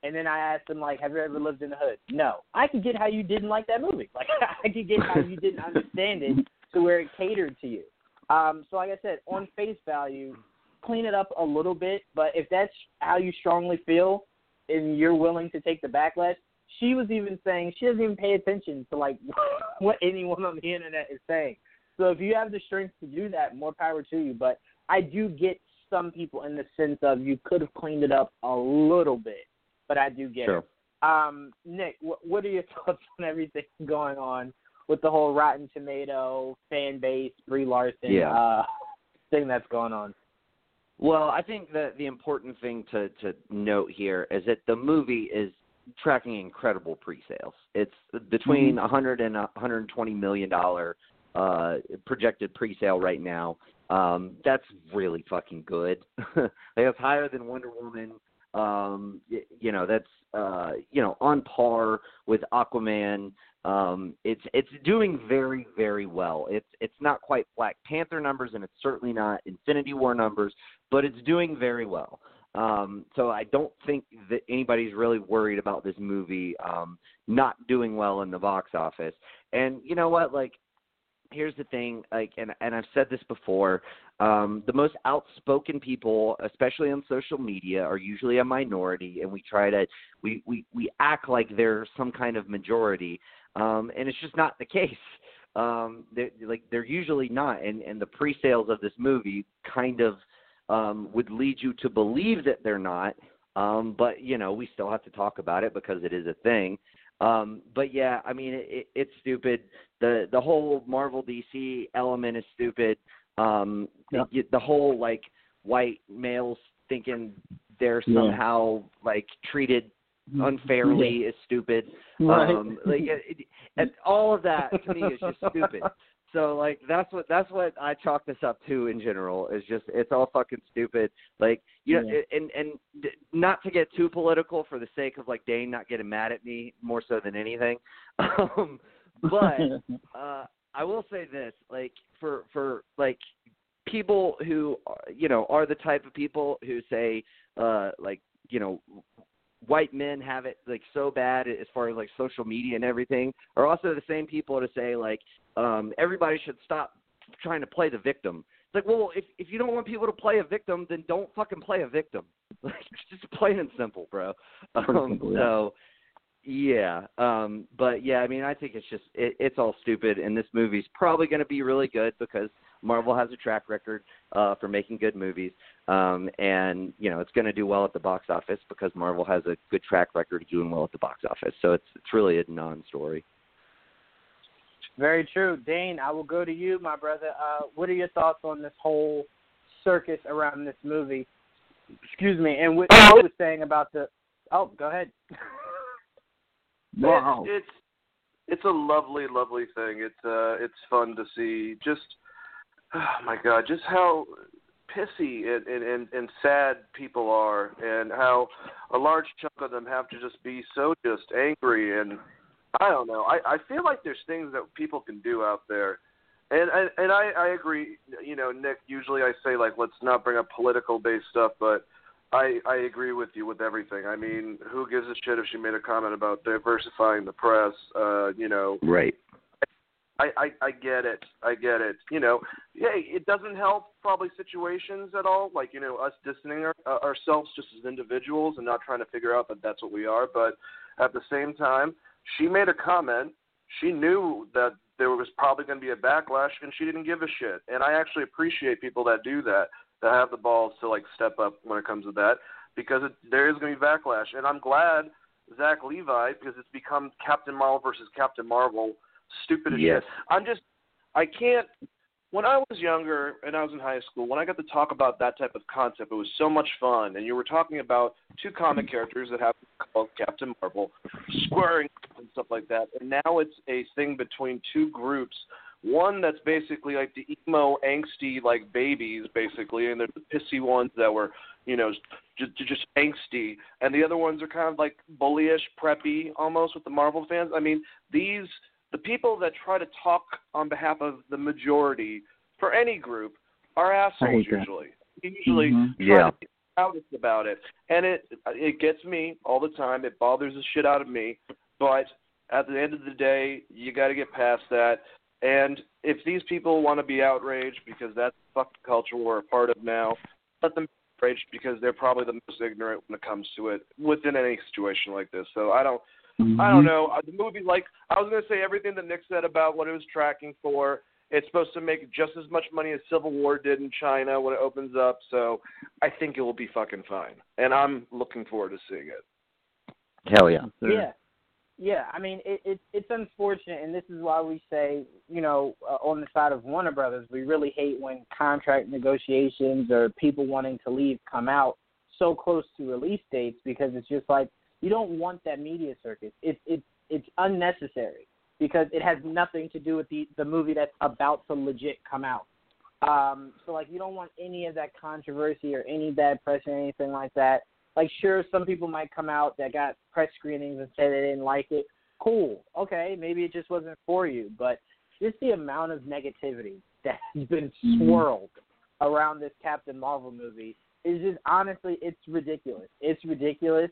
and then I asked them like, "Have you ever lived in the hood?" No. I could get how you didn't like that movie. Like I could get how you didn't understand it to where it catered to you. Um, so like I said, on face value, clean it up a little bit. But if that's how you strongly feel, and you're willing to take the backlash, she was even saying she doesn't even pay attention to like what anyone on the internet is saying. So if you have the strength to do that, more power to you. But I do get some people in the sense of you could have cleaned it up a little bit, but I do get Sure. it. Um, Nick, what, what are your thoughts on everything going on with the whole Rotten Tomato fan base, Brie Larson Yeah. uh, thing that's going on? Well, I think that the important thing to to note here is that the movie is tracking incredible pre-sales. It's between a 100 and a 120 million dollar uh projected pre-sale right now. Um that's really fucking good. that's higher than Wonder Woman. Um y- you know, that's uh you know, on par with Aquaman. Um it's it's doing very very well. It's it's not quite Black Panther numbers and it's certainly not Infinity War numbers, but it's doing very well. Um, so I don't think that anybody's really worried about this movie um, not doing well in the box office. And you know what? Like, here's the thing. Like, and and I've said this before. Um, the most outspoken people, especially on social media, are usually a minority, and we try to we we we act like they're some kind of majority, um, and it's just not the case um they're like they're usually not and and the pre-sales of this movie kind of um would lead you to believe that they're not um but you know we still have to talk about it because it is a thing um but yeah i mean it, it it's stupid the the whole marvel dc element is stupid um Yeah. the, the whole like white males thinking they're Yeah. somehow like treated unfairly is stupid Right. um, like it, it, and all of that to me is just stupid. so like that's what that's what I chalk this up to in general is just it's all fucking stupid. Like you know, Yeah. and and not to get too political for the sake of like Dane not getting mad at me more so than anything. Um, but uh I will say this, like for for like people who are- you know are the type of people who say uh like you know white men have it like so bad as far as like social media and everything are also the same people to say like um everybody should stop trying to play the victim. It's like well if if you don't want people to play a victim then don't fucking play a victim. Like it's just plain and simple bro. Um so yeah um but yeah i mean i think it's just it, it's all stupid and this movie's probably going to be really good because marvel has a track record uh for making good movies um and you know it's going to do well at the box office because marvel has a good track record of doing well at the box office so it's it's really a non-story Very true, Dane. I will go to you, my brother. Uh, what are your thoughts on this whole circus around this movie? Excuse me, and what you was saying about the. Oh, go ahead. wow. It's, it's it's a lovely, lovely thing. It's uh, it's fun to see. Just oh my God, just how pissy and, and and sad people are, and how a large chunk of them have to just be so just angry and I don't know. I I feel like there's things that people can do out there. And and, and I, I agree. You know, Nick. Usually I say like let's not bring up political based stuff, but I I agree with you with everything. I mean, who gives a shit if she made a comment about diversifying the press? Uh, you know, right I, I I get it. I get it. You know, yeah, it doesn't help probably situations at all. Like you know, us distancing our, uh, ourselves just as individuals and not trying to figure out that that's what we are. But at the same time, she made a comment. She knew that there was probably going to be a backlash, and she didn't give a shit. And I actually appreciate people that do that, that have the balls to like step up when it comes to that, because it, there is going to be backlash. And I'm glad Zach Levi because it's become Captain Marvel versus Captain Marvel. Stupid as Yes. shit. I'm just, I can't. When I was younger and I was in high school, when I got to talk about that type of concept, it was so much fun. And you were talking about two comic characters that be called Captain Marvel, squaring and stuff like that. And now it's a thing between two groups. One that's basically like the emo, angsty, like babies, basically, and there's the pissy ones that were, you know, just, just angsty, and the other ones are kind of like bullyish, preppy, almost with the Marvel fans. I mean, these the people that try to talk on behalf of the majority for any group are assholes usually. Usually Mhm. Yeah. to be about it, and it it gets me all the time. It bothers the shit out of me, but at the end of the day, you got to get past that. And if these people want to be outraged because that's the fucking culture we're a part of now, let them be outraged because they're probably the most ignorant when it comes to it within any situation like this. So I don't. I don't know. Uh, The movie, like I was gonna say, everything that Nick said about what it was tracking for. It's supposed to make just as much money as Civil War did in China when it opens up. So I think it will be fucking fine, and I'm looking forward to seeing it. hell yeah Yeah, yeah. I mean, it, it it's unfortunate, and this is why we say, you know, uh, on the side of Warner Brothers, we really hate when contract negotiations or people wanting to leave come out so close to release dates because it's just like you don't want that media circus. It's it's it's unnecessary because it has nothing to do with the the movie that's about to legit come out. Um, so like you don't want any of that controversy or any bad press or anything like that. Like sure some people might come out that got press screenings and say they didn't like it. Cool. Okay maybe it just wasn't for you. But just the amount of negativity that has been swirled around this captain marvel movie is just honestly it's ridiculous. It's ridiculous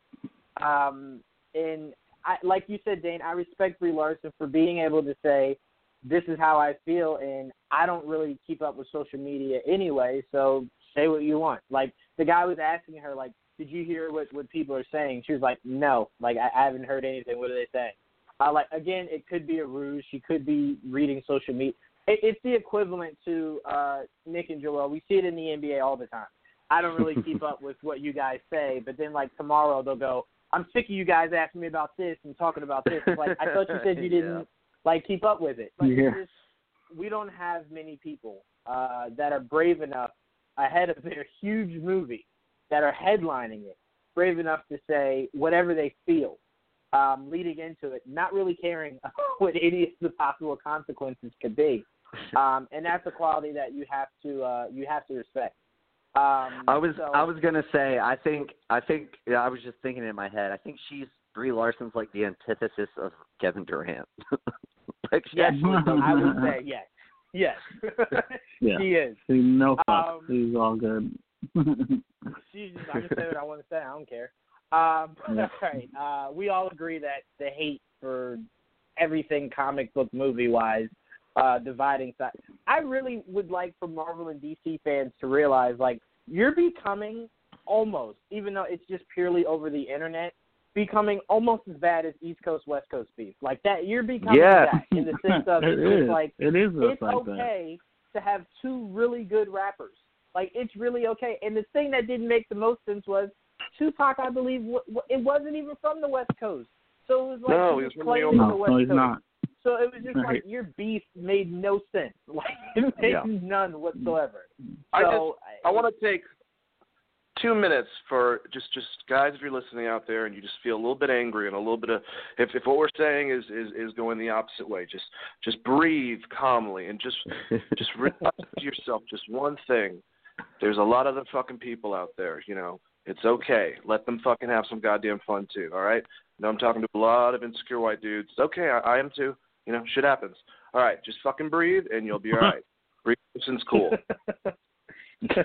um and i like you said dane i respect brie larson for being able to say this is how i feel and i don't really keep up with social media anyway so say what you want like the guy was asking her like did you hear what what people are saying? She was like, no, like I, I haven't heard anything. What are they saying? Uh, like again, it could be a ruse. She could be reading social media. It, it's the equivalent to uh, Nick and Joel. We see it in the NBA all the time. I don't really keep up with what you guys say, but then like tomorrow they'll go, I'm sick of you guys asking me about this and talking about this. Like I thought you said you didn't Yeah. like keep up with it. Like Yeah. just, we don't have many people uh, that are brave enough ahead of their huge movie that are headlining it, brave enough to say whatever they feel, um, leading into it, not really caring what any of the possible consequences could be. um, and that's a quality that you have to uh, you have to respect. Um, I was so, I was gonna say I think I think yeah, I was just thinking in my head I think she's Brie Larson's like the antithesis of Kevin Durant. like she yes, I would say yes, yes, Yeah. she is. no fuck. Um, He's all good. She's just, I'm gonna say what I want to say. I don't care. Um, Yeah. all right. Uh, we all agree that the hate for everything comic book movie wise, uh, dividing side. I really would like for Marvel and DC fans to realize like you're becoming almost, even though it's just purely over the internet, becoming almost as bad as East Coast West Coast beef. Like that, you're becoming Yeah. that in the sense of it it's is. like it is just it's like okay to have two really good rappers. Like it's really okay. And the thing that didn't make the most sense was Tupac, I believe, w- w- it wasn't even from the West Coast. So it was like No, he he was was from claiming New that. the No, West no, he's Coast. not. So it was just like your beef made no sense. Like it made Yeah. none whatsoever. I so I want to take two minutes for just just guys if you're listening out there and you just feel a little bit angry and a little bit of if if what we're saying is is is going the opposite way just just breathe calmly and just just realize to yourself just one thing. There's a lot of the fucking people out there you know. It's okay. Let them fucking have some goddamn fun too all right? Now i'm talking to a lot of insecure white dudes. It's okay. I, I am too you know shit happens all right just fucking breathe and you'll be all right Breathing's cool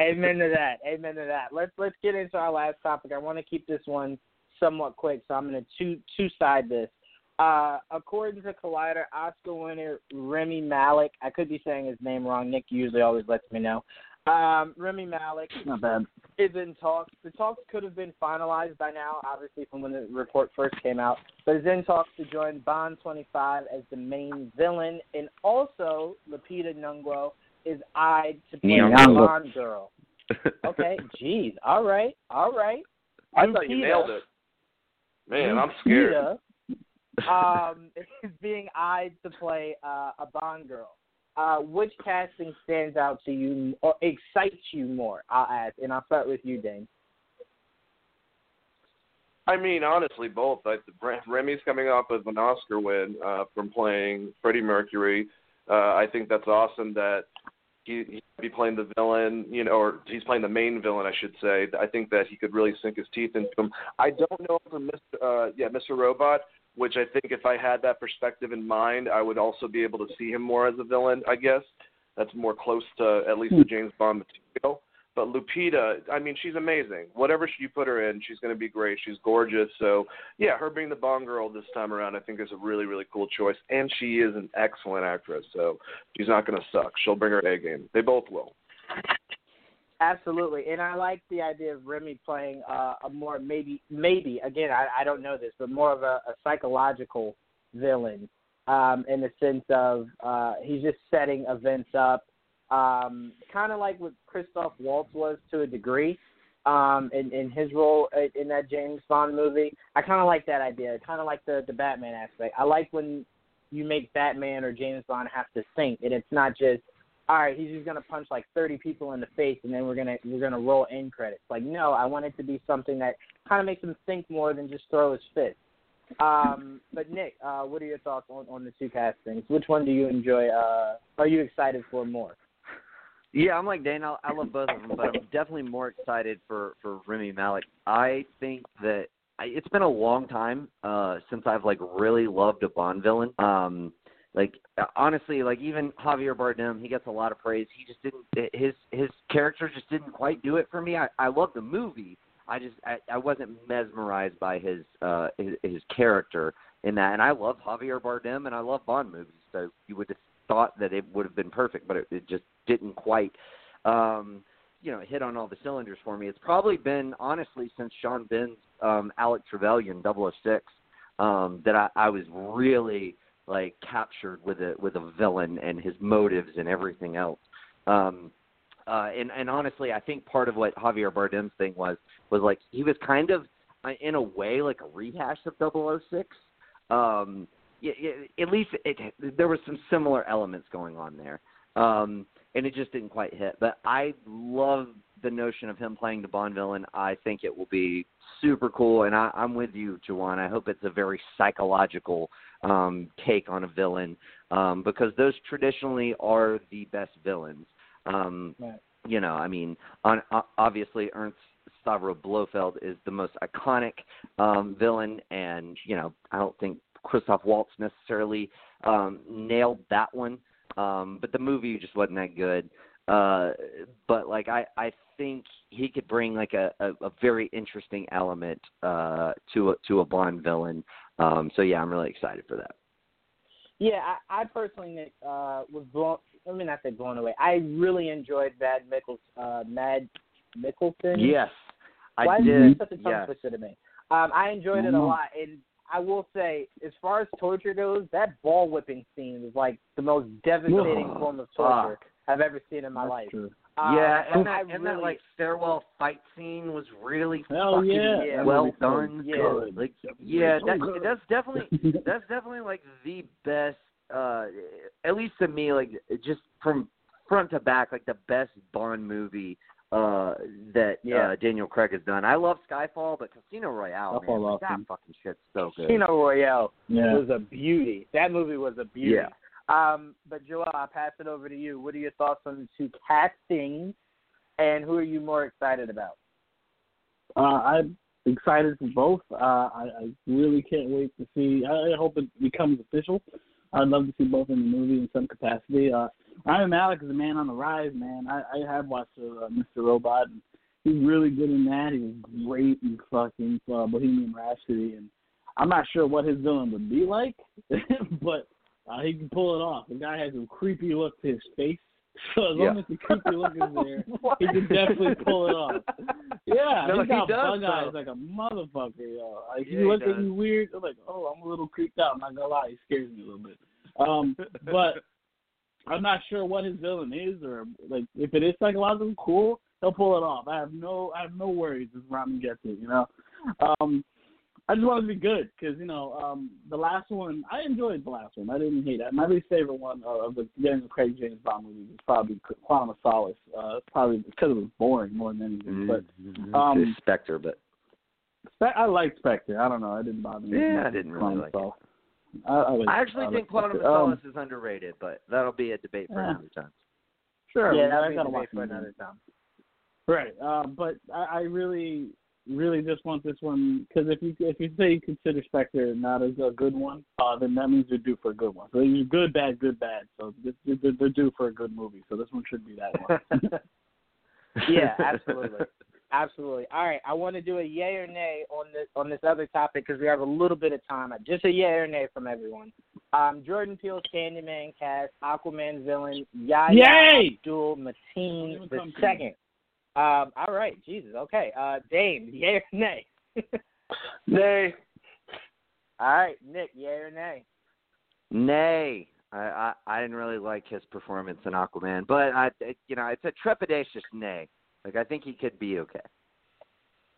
Amen to that. Amen to that. Let's let's get into our last topic. I want to keep this one somewhat quick, so I'm going to two two side this. Uh, according to Collider, Oscar winner Remy Malek, I could be saying his name wrong. Nick usually always lets me know. Um, Remy Malek Not bad. is in talks. The talks could have been finalized by now, obviously from when the report first came out, but is in talks to join Bond 25 as the main villain, and also Lupita Nyong'o is eyed to play the Nyong'o. Bond girl. Okay, jeez. all right, all right. i thought you nailed it man i'm scared Lupita, um, is being eyed to play uh, a Bond girl. Uh, which casting stands out to you or excites you more? I'll ask, and I'll start with you, Dane. I mean, honestly, both. I, Remy's coming off of an Oscar win uh, from playing Freddie Mercury. Uh, I think that's awesome that he he be playing the villain, you know, or he's playing the main villain, I should say. I think that he could really sink his teeth into him. I don't know for Mr. Uh, yeah, Mr. Robot, which I think if I had that perspective in mind, I would also be able to see him more as a villain. I guess that's more close to at least the hmm. James Bond material. But Lupita, I mean, she's amazing. Whatever you put her in, she's going to be great. She's gorgeous. So, yeah, her being the Bond girl this time around, I think is a really, really cool choice. And she is an excellent actress. So she's not going to suck. She'll bring her A game. They both will. Absolutely, and I like the idea of Remy playing uh, a more maybe maybe again I, I don't know this, but more of a, a psychological villain um, in the sense of uh, he's just setting events up, um, kind of like what Christoph Waltz was to a degree um, in, in his role in- in that James Bond movie. I kind of like that idea. Kind of like the the Batman aspect. I like when you make Batman or James Bond have to think, and it's not just all right, he's just gonna punch like thirty people in the face and then we're gonna we're gonna roll end credits. Like, no, I want it to be something that kind of makes him think more than just throw his fist. Um, but Nick, uh, what are your thoughts on, on the two castings? Which one do you enjoy? Uh, are you excited for more? Yeah, I'm like Dane. I, I love both of them, but I'm definitely more excited for for Remy Malek. I think that I, it's been a long time uh since I've like really loved a Bond villain. Um, like uh, honestly, like even Javier Bardem, he gets a lot of praise. He just didn't his his character just didn't quite do it for me. I I love the movie. I just I, I wasn't mesmerized by his uh his, his character in that. And I love Javier Bardem and I love Bond movies. So you would have thought that it would have been perfect, but it, it just didn't quite um you know hit on all the cylinders for me. It's probably been honestly since Sean Bean's um Alec Trevelyan 006 um that I I was really like captured with a with a villain and his motives and everything else. Um uh and and honestly I think part of what Javier Bardem's thing was was like he was kind of uh, in a way like a rehash of 006. Um yeah, yeah, at least it, there were some similar elements going on there. Um and it just didn't quite hit. But I love the notion of him playing the Bond villain. I think it will be super cool, and I, I'm with you, Jawan. I hope it's a very psychological um, take on a villain um, because those traditionally are the best villains. Um, Right. You know, I mean, on, o- obviously Ernst Stavro Blofeld is the most iconic um, villain, and you know, I don't think Christoph Waltz necessarily um, nailed that one. Um, but the movie just wasn't that good. Uh, but like I, I think he could bring like a, a, a very interesting element uh, to a, to a Bond villain. Um, so yeah, I'm really excited for that. Yeah, I, I personally uh, was blown. Let me not say blown away. I really enjoyed Mad Mickles, uh, Mad Mikkelsen. Yes, I Why did. is such a tongue yes. twister to me? Um, I enjoyed it a Mhm. lot, and I will say, as far as torture goes, that ball whipping scene was like the most devastating form of torture fuck. I've ever seen in my That's life. true. Um, yeah, and, I that, and really, that like stairwell fight scene was really Hell fucking yeah, Yeah. well That done. was Yeah. good. Like, yeah, was that, that's definitely that's definitely like the best uh at least to me like just from front to back like the best bond movie uh that Yeah. uh daniel craig has done i love skyfall but casino royale Skyfall man, like, that awesome. fucking shit's so good Casino Royale yeah. was a beauty. That movie was a beauty. Yeah. Um, but Joel, I'll pass it over to you. What are your thoughts on the two castings, and who are you more excited about? Uh, I'm excited for both. Uh, I, I really can't wait to see. I, I hope it becomes official. I'd love to see both in the movie in some capacity. Uh, Ryan Malek is a man on the rise, man. I, I have watched uh, Mr. Robot, and he's really good in that. He was great in fucking uh, Bohemian Rhapsody, and I'm not sure what his villain would be like, but uh, he can pull it off. The guy has a creepy look to his face, so as long as the creepy look is there, he can definitely pull it off. Yeah, No, he's got he bug eyes like a motherfucker, yo. Like Yeah, he looks at you weird. I'm like, oh, I'm a little creeped out. I'm not gonna lie, he scares me a little bit. Um, but I'm not sure what his villain is, or like if it is psychological, cool, he'll pull it off. I have no, I have no worries if Rami gets it. You know, um, I just want to be good because you know um, the last one I enjoyed the last one. I didn't hate it. My least favorite one uh, of the Daniel Craig James Bond movies is probably Quantum of Solace. Uh, it's probably because it was boring more than anything. But Mhm. um, spectre but Spe- I like Spectre. I don't know. I didn't bother me. Yeah, I didn't really like of it. I, I, like, i actually I think quantum of Spectre. Um, solace is underrated but that'll be a debate for Yeah. another time Sure. yeah, I that'll be gotta a watch debate for another time. Right, uh, but I, I really, really just want this one because if you if you say you consider Spectre not as a good one, uh, then that means you're due for a good one. So you're good, bad, good, bad. So this- they're, they're due for a good movie. So this one should be that one. Yeah, absolutely. Absolutely. All right, I want to do a yay or nay on this on this other topic because we have a little bit of time. Just a yay or nay from everyone. Um, Jordan Peele's Candyman cast, Aquaman villain Yahya Yay! Abdul Mateen the second. Um, all right, Jesus. Okay, uh, Dame, yay or nay? Nay. all right, Nick, yay or nay? Nay, I, I I didn't really like his performance in Aquaman, but I you know it's a trepidatious nay. Like I think he could be okay.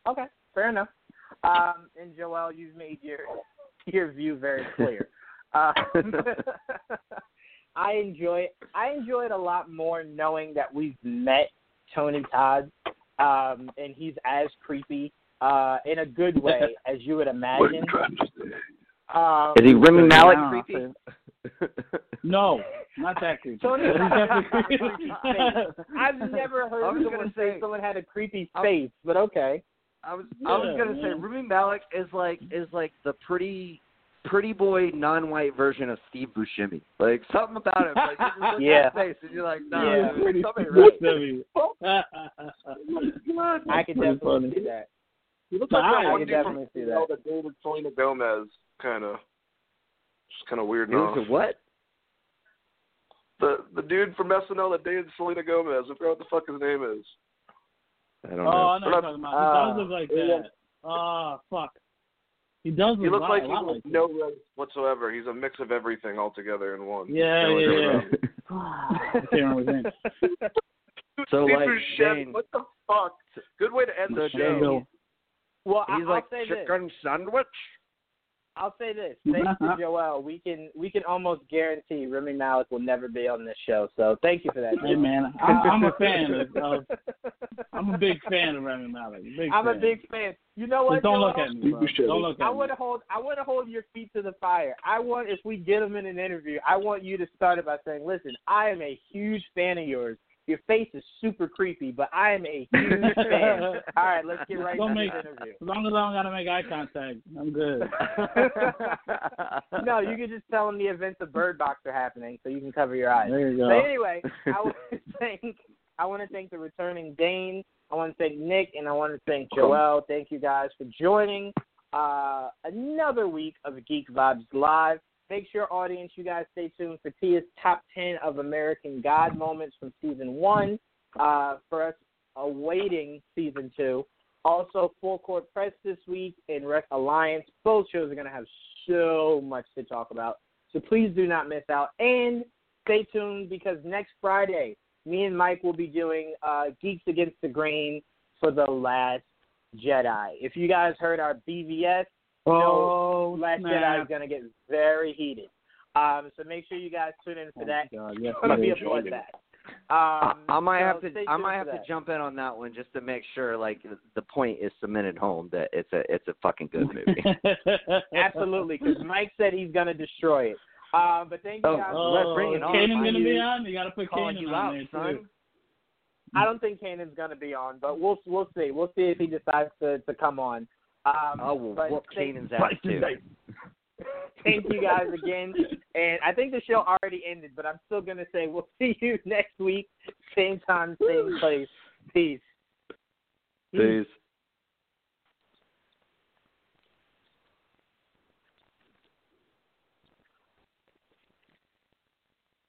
Okay, fair enough. Um, and Joel, you've made your your view very clear. Uh, I enjoy I enjoy it a lot more knowing that we've met Tony Todd, um, and he's as creepy uh, in a good way as you would imagine. Um, Is he Remy Yeah, Malek I'll creepy? no, not that creepy. Tony He's Todd has definitely a creepy face. I've never heard someone gonna say say- someone had a creepy I- face, but okay. I was I was gonna say man. Remy Malek is like is like the pretty pretty boy non-white version of Steve Buscemi. Like something about him. Like you just look Yeah. at his face and you're like, no, yeah, dude, pretty something pretty right. Buscemi. I can Pretty definitely funny. see that. He looks like I that one can dude definitely from see that. the David Selena Gomez kind of. Just kind of weird He looks what? The the dude from SNL that dated Selena Gomez. I forgot what the fuck his name is. I don't Oh, know. I know what you're talking about. He Uh, does look like yeah. that. Oh, fuck. He does He looks like he has like no race whatsoever. He's a mix of everything all together in one. Yeah, Kinda yeah, yeah. I can't remember his name. So, Steve like, Buscemi, Shane- what the fuck? Good way to end So the show. Bill. Well, I- he's I'll like say this. chicken sandwich. I'll say this. Thanks to Joel, we can we can almost guarantee Remy Malek will never be on this show. So thank you for that. Hey man, I, I'm a fan of, of. I'm a big fan of Remy Malek. Big I'm fan. a big fan. You know what? Just don't Joel? look at me, bro. Don't look at me. want to hold. I want to hold your feet to the fire. I want, if we get him in an interview, I want you to start it by saying, "Listen, I am a huge fan of yours. Your face is super creepy, but I am a huge fan." All right, let's get right Don't into the interview. As long as I don't gotta make eye contact, I'm good. no, you can just tell them the events of Bird Box are happening, so you can cover your eyes. There you go. But anyway, I want to thank I want to thank the returning Dane. I want to thank Nick, and I want to thank Joel. Thank you guys for joining uh, another week of Geek Vibes Live. Make sure, audience, you guys stay tuned for Tia's top ten of American God moments from season one. Uh, for us awaiting season two. Also, Full Court Press this week and Rec Alliance. Both shows are going to have so much to talk about. So please do not miss out. And stay tuned because next Friday, me and Mike will be doing uh, Geeks Against the Grain for The Last Jedi. If you guys heard our BVS, you know Oh, Last snap. Jedi is going to get very heated. Um, so make sure you guys tune in for Oh, that. God, yes, It's going to be a it is. Join me. bloodbath. Um, I might so have to. I might for have to jump in on that one just to make sure, like, the point is cemented home that it's a it's a fucking good movie. Absolutely, because Mike said he's going to destroy it. Um, but thank you Oh, guys. oh, for Oh, bring it is on. Kanan gonna you- be on? You gotta put Calling Kanan on out, there son. too. I don't think Kanan's going to be on, but we'll we'll see. We'll see if he decides to to come on. Um, I will but whoop thank- Kanan's ass too. Thank you guys again. And I think the show already ended, but I'm still going to say we'll see you next week, same time, same place. Peace. Peace.